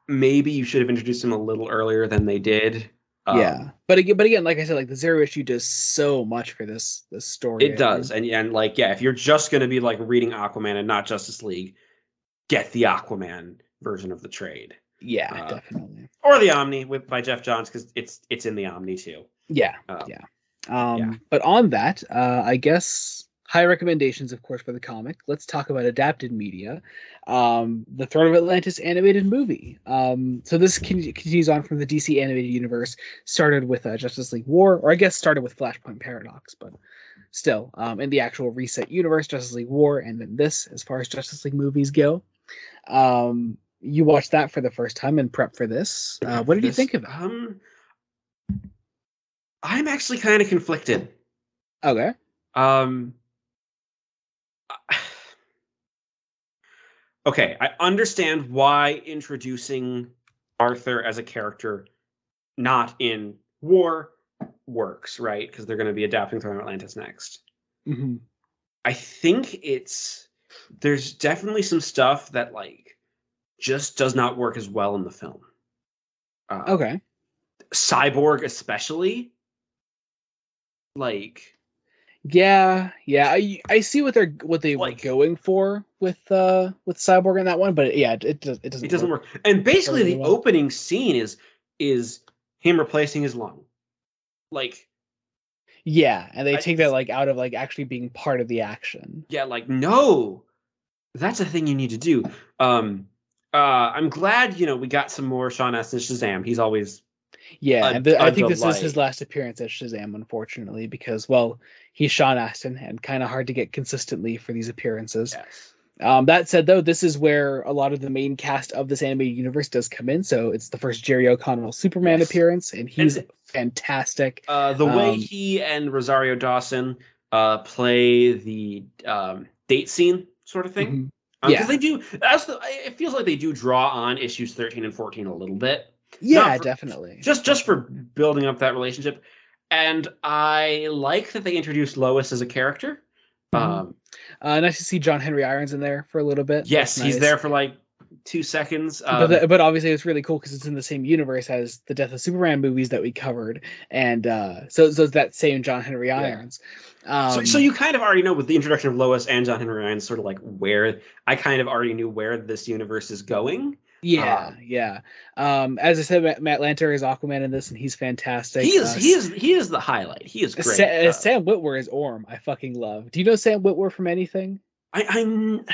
maybe you should have introduced him a little earlier than they did. Um, yeah, but again, but again, like I said, like the zero issue does so much for this this story. It does, and and like yeah, if you're just gonna be like reading Aquaman and not Justice League, get the Aquaman version of the trade Yeah, uh, definitely. or the Omni with by Geoff Johns because it's it's in the Omni too. Yeah, Um, yeah. Um, yeah. But on that, uh, I guess high recommendations, of course, for the comic. Let's talk about adapted media. Um, the Throne of Atlantis animated movie. Um, so this con- continues on from the DC animated universe. Started with uh, Justice League War, or I guess started with Flashpoint Paradox, but still, um, in the actual reset universe, Justice League War, and then this, as far as Justice League movies go. Um, you watched that for the first time and prep for this. Uh, what did you think of it? Um, I'm actually kind of conflicted. Okay. Um. Okay, I understand why introducing Arthur as a character not in War works, right? Because they're going to be adapting Throne of Atlantis next. hmm I think it's there's definitely some stuff that like just does not work as well in the film. Uh, Okay. Cyborg, especially, like Yeah, yeah, I I see what they're what they Like- were going for with uh with Cyborg in that one, but yeah, it, it does it doesn't it doesn't work. And basically, Totally the well. opening scene is is him replacing his lung. Like, Yeah, and they I- take that like out of like actually being part of the action. yeah, like no, that's a thing you need to do. Um, uh, I'm glad you know we got some more Sean Astin Shazam. He's always Yeah, A- and th- I think this is his last appearance as Shazam, unfortunately, because well, he's Sean Astin and kind of hard to get consistently for these appearances. yes. Um, that said, though, this is where a lot of the main cast of this animated universe does come in. So it's the first Jerry O'Connell Superman Yes. appearance, and he's And- fantastic. Uh, the way Um, he and Rosario Dawson uh, play the um, date scene sort of thing. Mhm. Because Yeah. they do. That's the. It feels like they do draw on issues thirteen and fourteen a little bit, Yeah, for- definitely. just just for building up that relationship. And I like that they introduced Lois as a character. Mhm. Um, Uh, nice to see John Henry Irons in there for a little bit. yes, That's he's there for like two seconds. but, Um, the, but obviously it's really cool because it's in the same universe as the Death of Superman movies that we covered, and uh, so so it's that same John Henry Yeah. Irons. Um, so, so you kind of already know with the introduction of Lois and John Henry Irons, sort of like where I kind of already knew where this universe is going. yeah, um, yeah. Um, as I said, Matt, Matt Lanter is Aquaman in this, and he's fantastic. He is Uh, he is he is the highlight. He is great. Sa- uh, Uh, Sam Witwer is Orm. I fucking love. Do you know Sam Witwer from anything? I, I'm.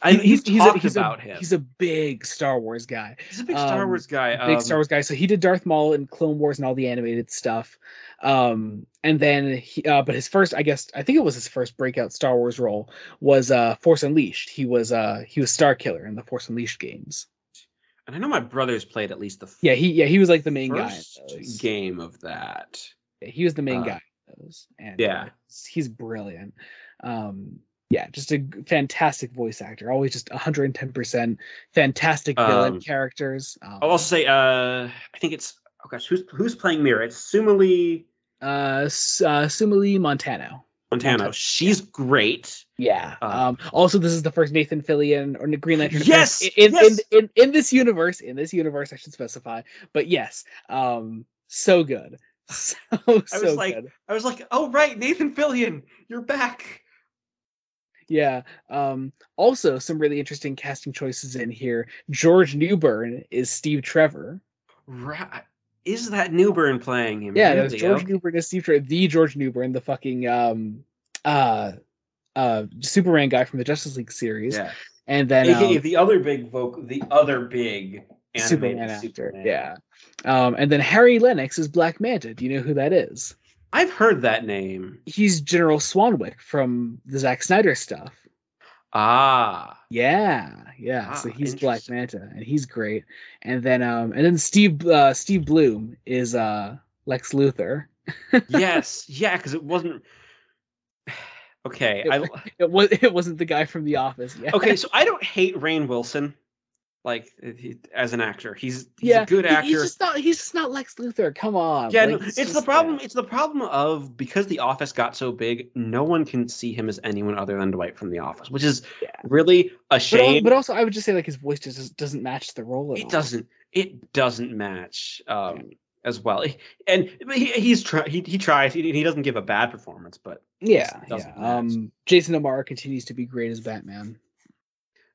I, He- he's, he's a, he's about a, him. He's a big Star Wars guy. He's a big Star um, Wars guy. big um, Star Wars guy. So he did Darth Maul and Clone Wars and all the animated stuff. Um, and then he, uh, but his first, I guess, I think it was his first breakout Star Wars role was uh, Force Unleashed. He was uh, he was Starkiller in the Force Unleashed games. And I know my brothers played at least the Yeah, he yeah he was like the main guy. in those. game of that. Yeah, he was the main Uh, guy in those. And yeah. uh, he's- he's brilliant. Um, yeah, just a fantastic voice actor. Always just 110% fantastic villain Um, characters. Um, I'll also say, uh, I think it's oh gosh, who's who's playing Mera? It's Sumali uh, uh, Sumali Montano. Montano. Montano, She's great. Yeah. Uh, um. Also, this is the first Nathan Fillion or Green Lantern. Yes, In, yes. in in in this universe. In this universe, I should specify. But yes. Um. So good. So so like- good. I was like, oh right, Nathan Fillion, you're back. Yeah. Um. Also, some really interesting casting choices in here. George Newbern is Steve Trevor. Right. Is that Newbern playing him? Yeah, Really? George Okay. Newbern is Steve Trevor, the George Newbern, the fucking um, uh, uh, Superman guy from the Justice League series. Yeah. And then AKA um, the other big vocal, the other big animated Superman actor. Yeah. Um, and then Harry Lennix is Black Manta. Do you know who that is? I've heard that name. He's General Swanwick from the Zack Snyder stuff. Ah. Yeah, yeah. so Ah, he's Black. Manta, and he's great. And then, um, and then Steve uh, Steve Blum is uh Lex Luthor. yes. Yeah, because it wasn't. Okay. It- I It was it wasn't the guy from The Office. Yeah. okay. So I don't hate Rainn Wilson, like he, as an actor. He's he's yeah. a good actor. He's just not. He's just not Lex Luthor. Come on. yeah, like, no, it's, it's the problem. yeah. It's the problem of because the Office got so big, no one can see him as anyone other than Dwight from the Office, which is Yeah. really a shame. but also, I would just say like his voice just doesn't match the role. At it all. doesn't. It doesn't match um, as well. And he, he's try he, he tries. He, he doesn't give a bad performance, but Yeah, yeah. match. Um, Jason O'Mara continues to be great as Batman.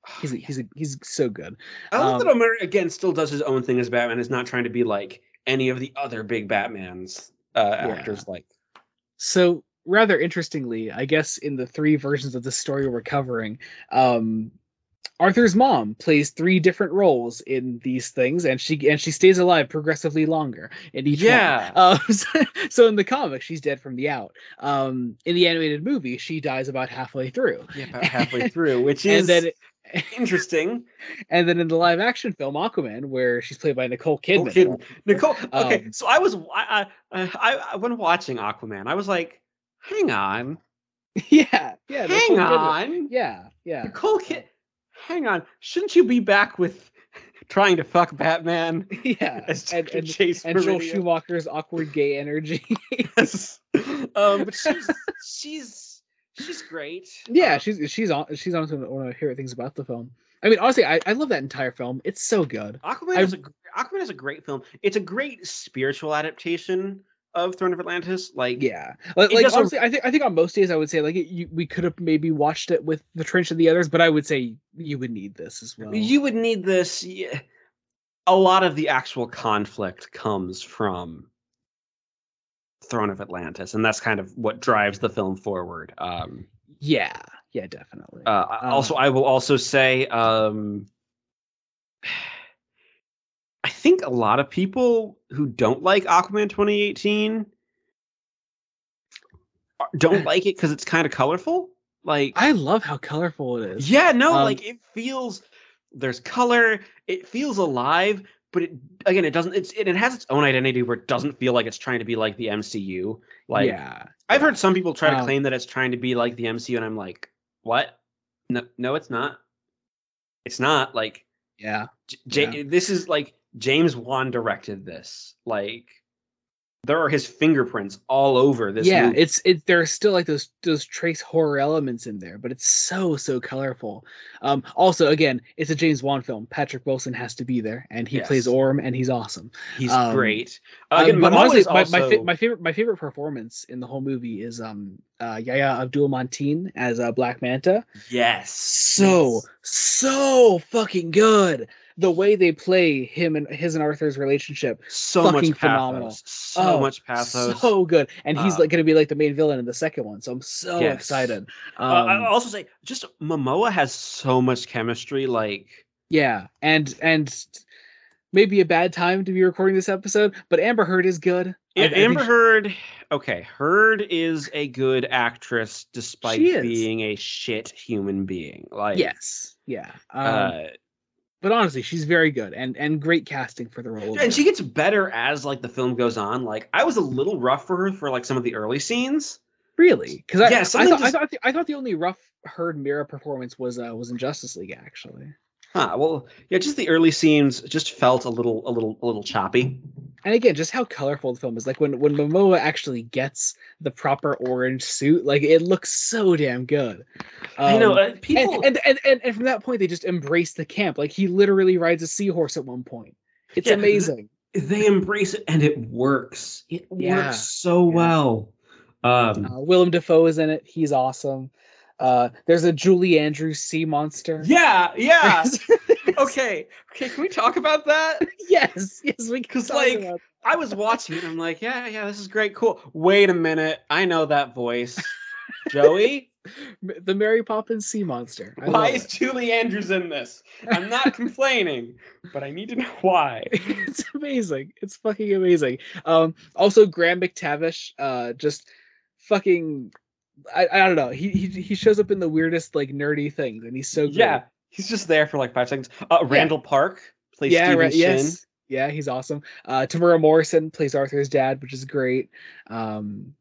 He's a, he's a, he's so good. I love um, that O'Mara again still does his own thing as Batman. Is not trying to be like any of the other big Batmans uh, actors. Like So rather interestingly, I guess in the three versions of the story we're covering, um, Arthur's mom plays three different roles in these things, and she and she stays alive progressively longer in each Yeah. one. Um, so, so in the comic, she's dead from the out. Um, in the animated movie, she dies about halfway through, yeah, about halfway through, which is and then interesting. and then in the live action film Aquaman, where she's played by Nicole Nicole Kidman. Kidman. Nicole. Okay, Um, so I was I, I I I when watching Aquaman, I was like, hang on, yeah, yeah. Nicole hang Kidman. on, Yeah, yeah. Nicole Kid. Hang on, shouldn't you be back with trying to fuck Batman Yeah, as and, and, chase and Joel Schumacher's awkward gay energy. Yes. um, but she's she's she's great. yeah, Uh, she's she's on she's honestly one of my favorite things about the film. I mean, honestly, I, I love that entire film. It's so good. Aquaman I- is a Aquaman is a great film. It's a great spiritual adaptation of Throne of Atlantis. Like Yeah, like, like honestly, I think I think on most days I would say like you, we could have maybe watched it with the Trench and the others, but I would say you would need this as well. you would need this. yeah. A lot of the actual conflict comes from Throne of Atlantis, and that's kind of what drives the film forward. Um, yeah, yeah, definitely. uh, also, I will also say, um, I think a lot of people who don't like Aquaman 2018 don't like it because it's kind of colorful. Like, I love how colorful it is. yeah, no, Um, like it feels there's color, it feels alive, but it again, it doesn't. It's it, it has its own identity where it doesn't feel like it's trying to be like the MCU. Like, yeah, I've yeah. heard some people try to Um, claim that it's trying to be like the MCU, and I'm like, what? No, no, it's not. It's not like yeah. J- J- this is like James Wan directed this. Like there are his fingerprints all over this. yeah, movie. it's it. There's still like those those trace horror elements in there, but it's so so colorful. Um, also, again, it's a James Wan film. Patrick Wilson has to be there, and he plays Yes. Orm, and he's awesome. he's um, great. Um, Again, but Momoa honestly, my, my, fa- my favorite my favorite performance in the whole movie is um uh Yahya Abdul-Mateen as uh, Black Manta. yes, So yes. so fucking good. The way they play him and his and Arthur's relationship, so much phenomenal. so Oh, much pathos. so good. And he's Uh, like going to be like the main villain in the second one, so I'm so Yes. excited. Uh, Um, I'll also say, just Momoa has so much chemistry. Like, yeah, and and maybe a bad time to be recording this episode, but Amber Heard is good. I- I Amber she- Heard. Okay, Heard is a good actress despite being a shit human being. Like, Yes, yeah. Um, uh, but honestly, she's very good and and great casting for the role. of and she gets better as like the film goes on. Like, I was a little rough for her for like some of the early scenes. really because I, Yeah, I thought I just- thought the, I thought the only rough Heard Mera performance was uh was in Justice League actually. Huh. Well, yeah, just the early scenes just felt a little, a little, a little choppy. And again, just how colorful the film is. Like when when Momoa actually gets the proper orange suit, like it looks so damn good. I know Um, uh, people. and, and, and and from that point, they just embrace the camp. Like he literally rides a seahorse at one point. It's Yeah, amazing. they embrace it and it works. It Yeah, works so yeah. well. Um, Uh, Willem Dafoe is in it. He's awesome. Uh, there's a Julie Andrews sea monster. yeah, yeah. Okay, okay. Can we talk about that? yes, yes, we can 'Cause, talk like, I was watching it. I'm like, yeah, yeah, this is great, cool. Wait a minute, I know that voice. Joey, the Mary Poppins sea monster. I why is it. Julie Andrews in this? I'm not complaining, but I need to know why. it's amazing. It's fucking amazing. Um, also Graham McTavish, uh, just fucking, I, I don't know. He, he he shows up in the weirdest like nerdy things, and he's so good. Yeah, he's just there for like five seconds. Uh, Randall Park plays yeah, Stephen right, yes, yeah, he's awesome. Uh, Temuera Morrison plays Arthur's dad, which is great. Um,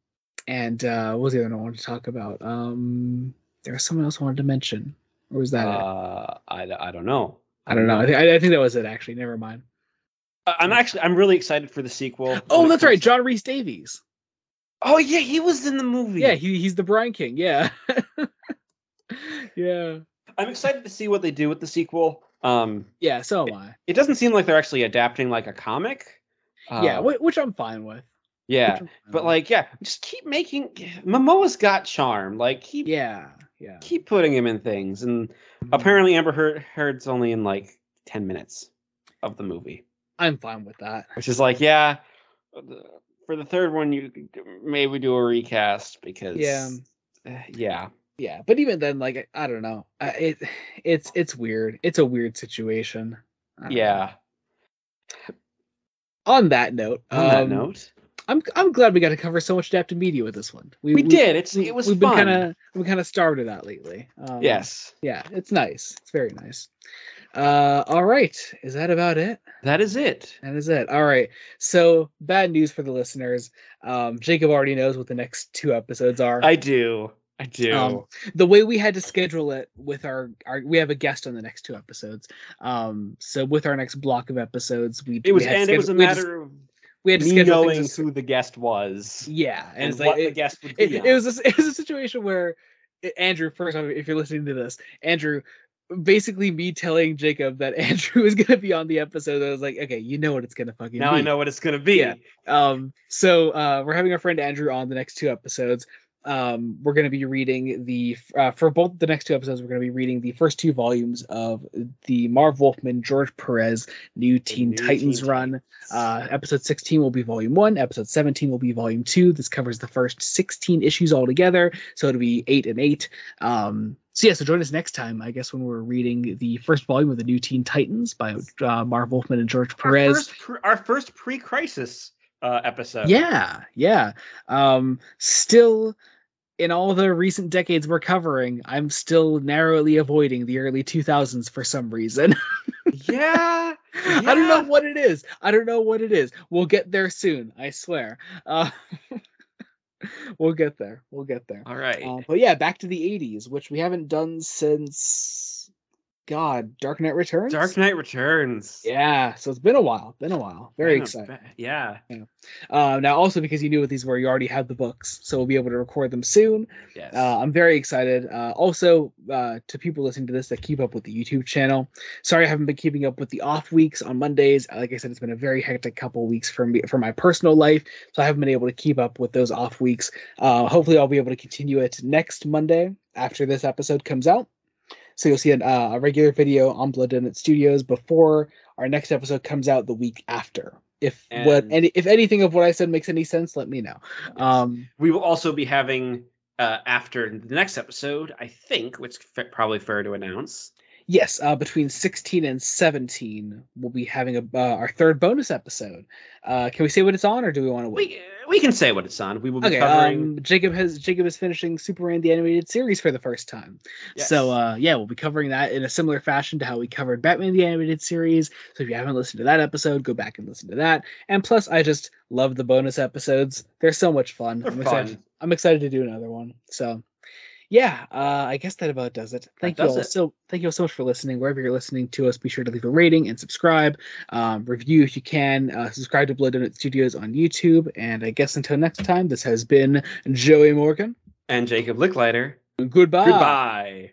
and uh, what was the other one I wanted to talk about? Um, there was someone else I wanted to mention. Or was that it? Uh, I, I don't know. I don't know. I think I, think that was it. Actually, never mind. I- I'm actually I'm really excited for the sequel. Oh, that's right, John Rhys-Davies. Oh yeah, he was in the movie. Yeah, he, he's the Brine King. Yeah. yeah. I'm excited to see what they do with the sequel. Um, Yeah, so am I. it doesn't seem like they're actually adapting like a comic. yeah, Uh, whi- which I'm fine with. yeah, fine but with. like, yeah, just keep making. Momoa's got charm. Like, keep yeah, yeah. keep putting him in things. And apparently, Amber Heard, Heard's only in like ten minutes of the movie, I'm fine with that. which is like, yeah. The- For the third one, you maybe do a recast because Yeah. eh, yeah, Yeah, but even then, like I don't know, it it's it's weird. It's a weird situation. Don't know. yeah. On that note, On that um, note, I'm I'm glad we got to cover so much adapted media with this one. we, we did. It's it was we've fun. been kind of we kind of starved of that lately. Um, yes, Yeah, it's nice. It's very nice. Uh, all right. Is that about it? that is it. That is it. All right. So bad news for the listeners. Um, Jacob already knows what the next two episodes are. I do. I do. Um, the way we had to schedule it with our, our we have a guest on the next two episodes. Um, so with our next block of episodes, we it was, we and it was a schedule- matter of we had to me schedule knowing as- who the guest was yeah, and, and it's what like the it, guest would be. it was a, it was a situation where Andrew first off, if you're listening to this, Andrew basically me telling Jacob that Andrew is gonna be on the episode. I was like, okay, you know what it's gonna fucking be. now be. I know what it's gonna be. Yeah. Um, so uh, we're having our friend Andrew on the next two episodes. Um, we're going to be reading the uh, for both the next two episodes. We're going to be reading the first two volumes of the Marv Wolfman George Perez New Teen New Titans Teen run. Uh, episode 16 will be volume one. Episode 17 will be volume two. This covers the first 16 issues altogether. So it'll be eight and eight. Um, so yeah, so join us next time, I guess, when we're reading the first volume of the New Teen Titans by uh, Marv Wolfman and George Perez. our first pre-crisis uh, episode. Yeah, yeah. Um, still, in all the recent decades we're covering, I'm still narrowly avoiding the early 2000s for some reason. yeah. I don't know what it is. I don't know what it is. We'll get there soon. I swear. Uh, we'll get there. We'll get there. All right. Uh, but yeah, back to the 80s, which we haven't done since God, Dark Knight Returns. Dark Knight Returns. Yeah, so it's been a while. Been a while. Very excited. ba- Yeah. Uh, now, also because you knew what these were, you already had the books, so we'll be able to record them soon. Yes. Uh, I'm very excited. Uh, also, uh, to people listening to this that keep up with the YouTube channel, sorry I haven't been keeping up with the off weeks on Mondays. Like I said, it's been a very hectic couple of weeks for me for my personal life, so I haven't been able to keep up with those off weeks. Uh, hopefully, I'll be able to continue it next Monday after this episode comes out. So you'll see an, uh, a regular video on Blood Donut Studios before our next episode comes out the week after. If what And- any if anything of what I said makes any sense, let me know. Yes. Um, we will also be having uh, after the next episode, I think, which f- probably fair to announce. Yes, uh, between 16 and 17, we'll be having a, uh, our third bonus episode. Uh, can we say what it's on, or do we want to wait? We we can say what it's on. We will be Okay, covering. um, Jacob has Jacob is finishing Superman the animated series for the first time. So Yes. uh, yeah, we'll be covering that in a similar fashion to how we covered Batman the animated series. So if you haven't listened to that episode, go back and listen to that. And plus, I just love the bonus episodes. They're so much fun. They're I'm excited. fun. I'm excited to do another one. So yeah, uh, I guess that about does it. Thank you all it. so thank you all so much for listening. Wherever you're listening to us, be sure to leave a rating and subscribe. Um, review if you can. Uh, subscribe to Blood Donut Studios on YouTube. And I guess until next time, this has been Joey Morgan. and Jacob Licklider. Goodbye. Goodbye.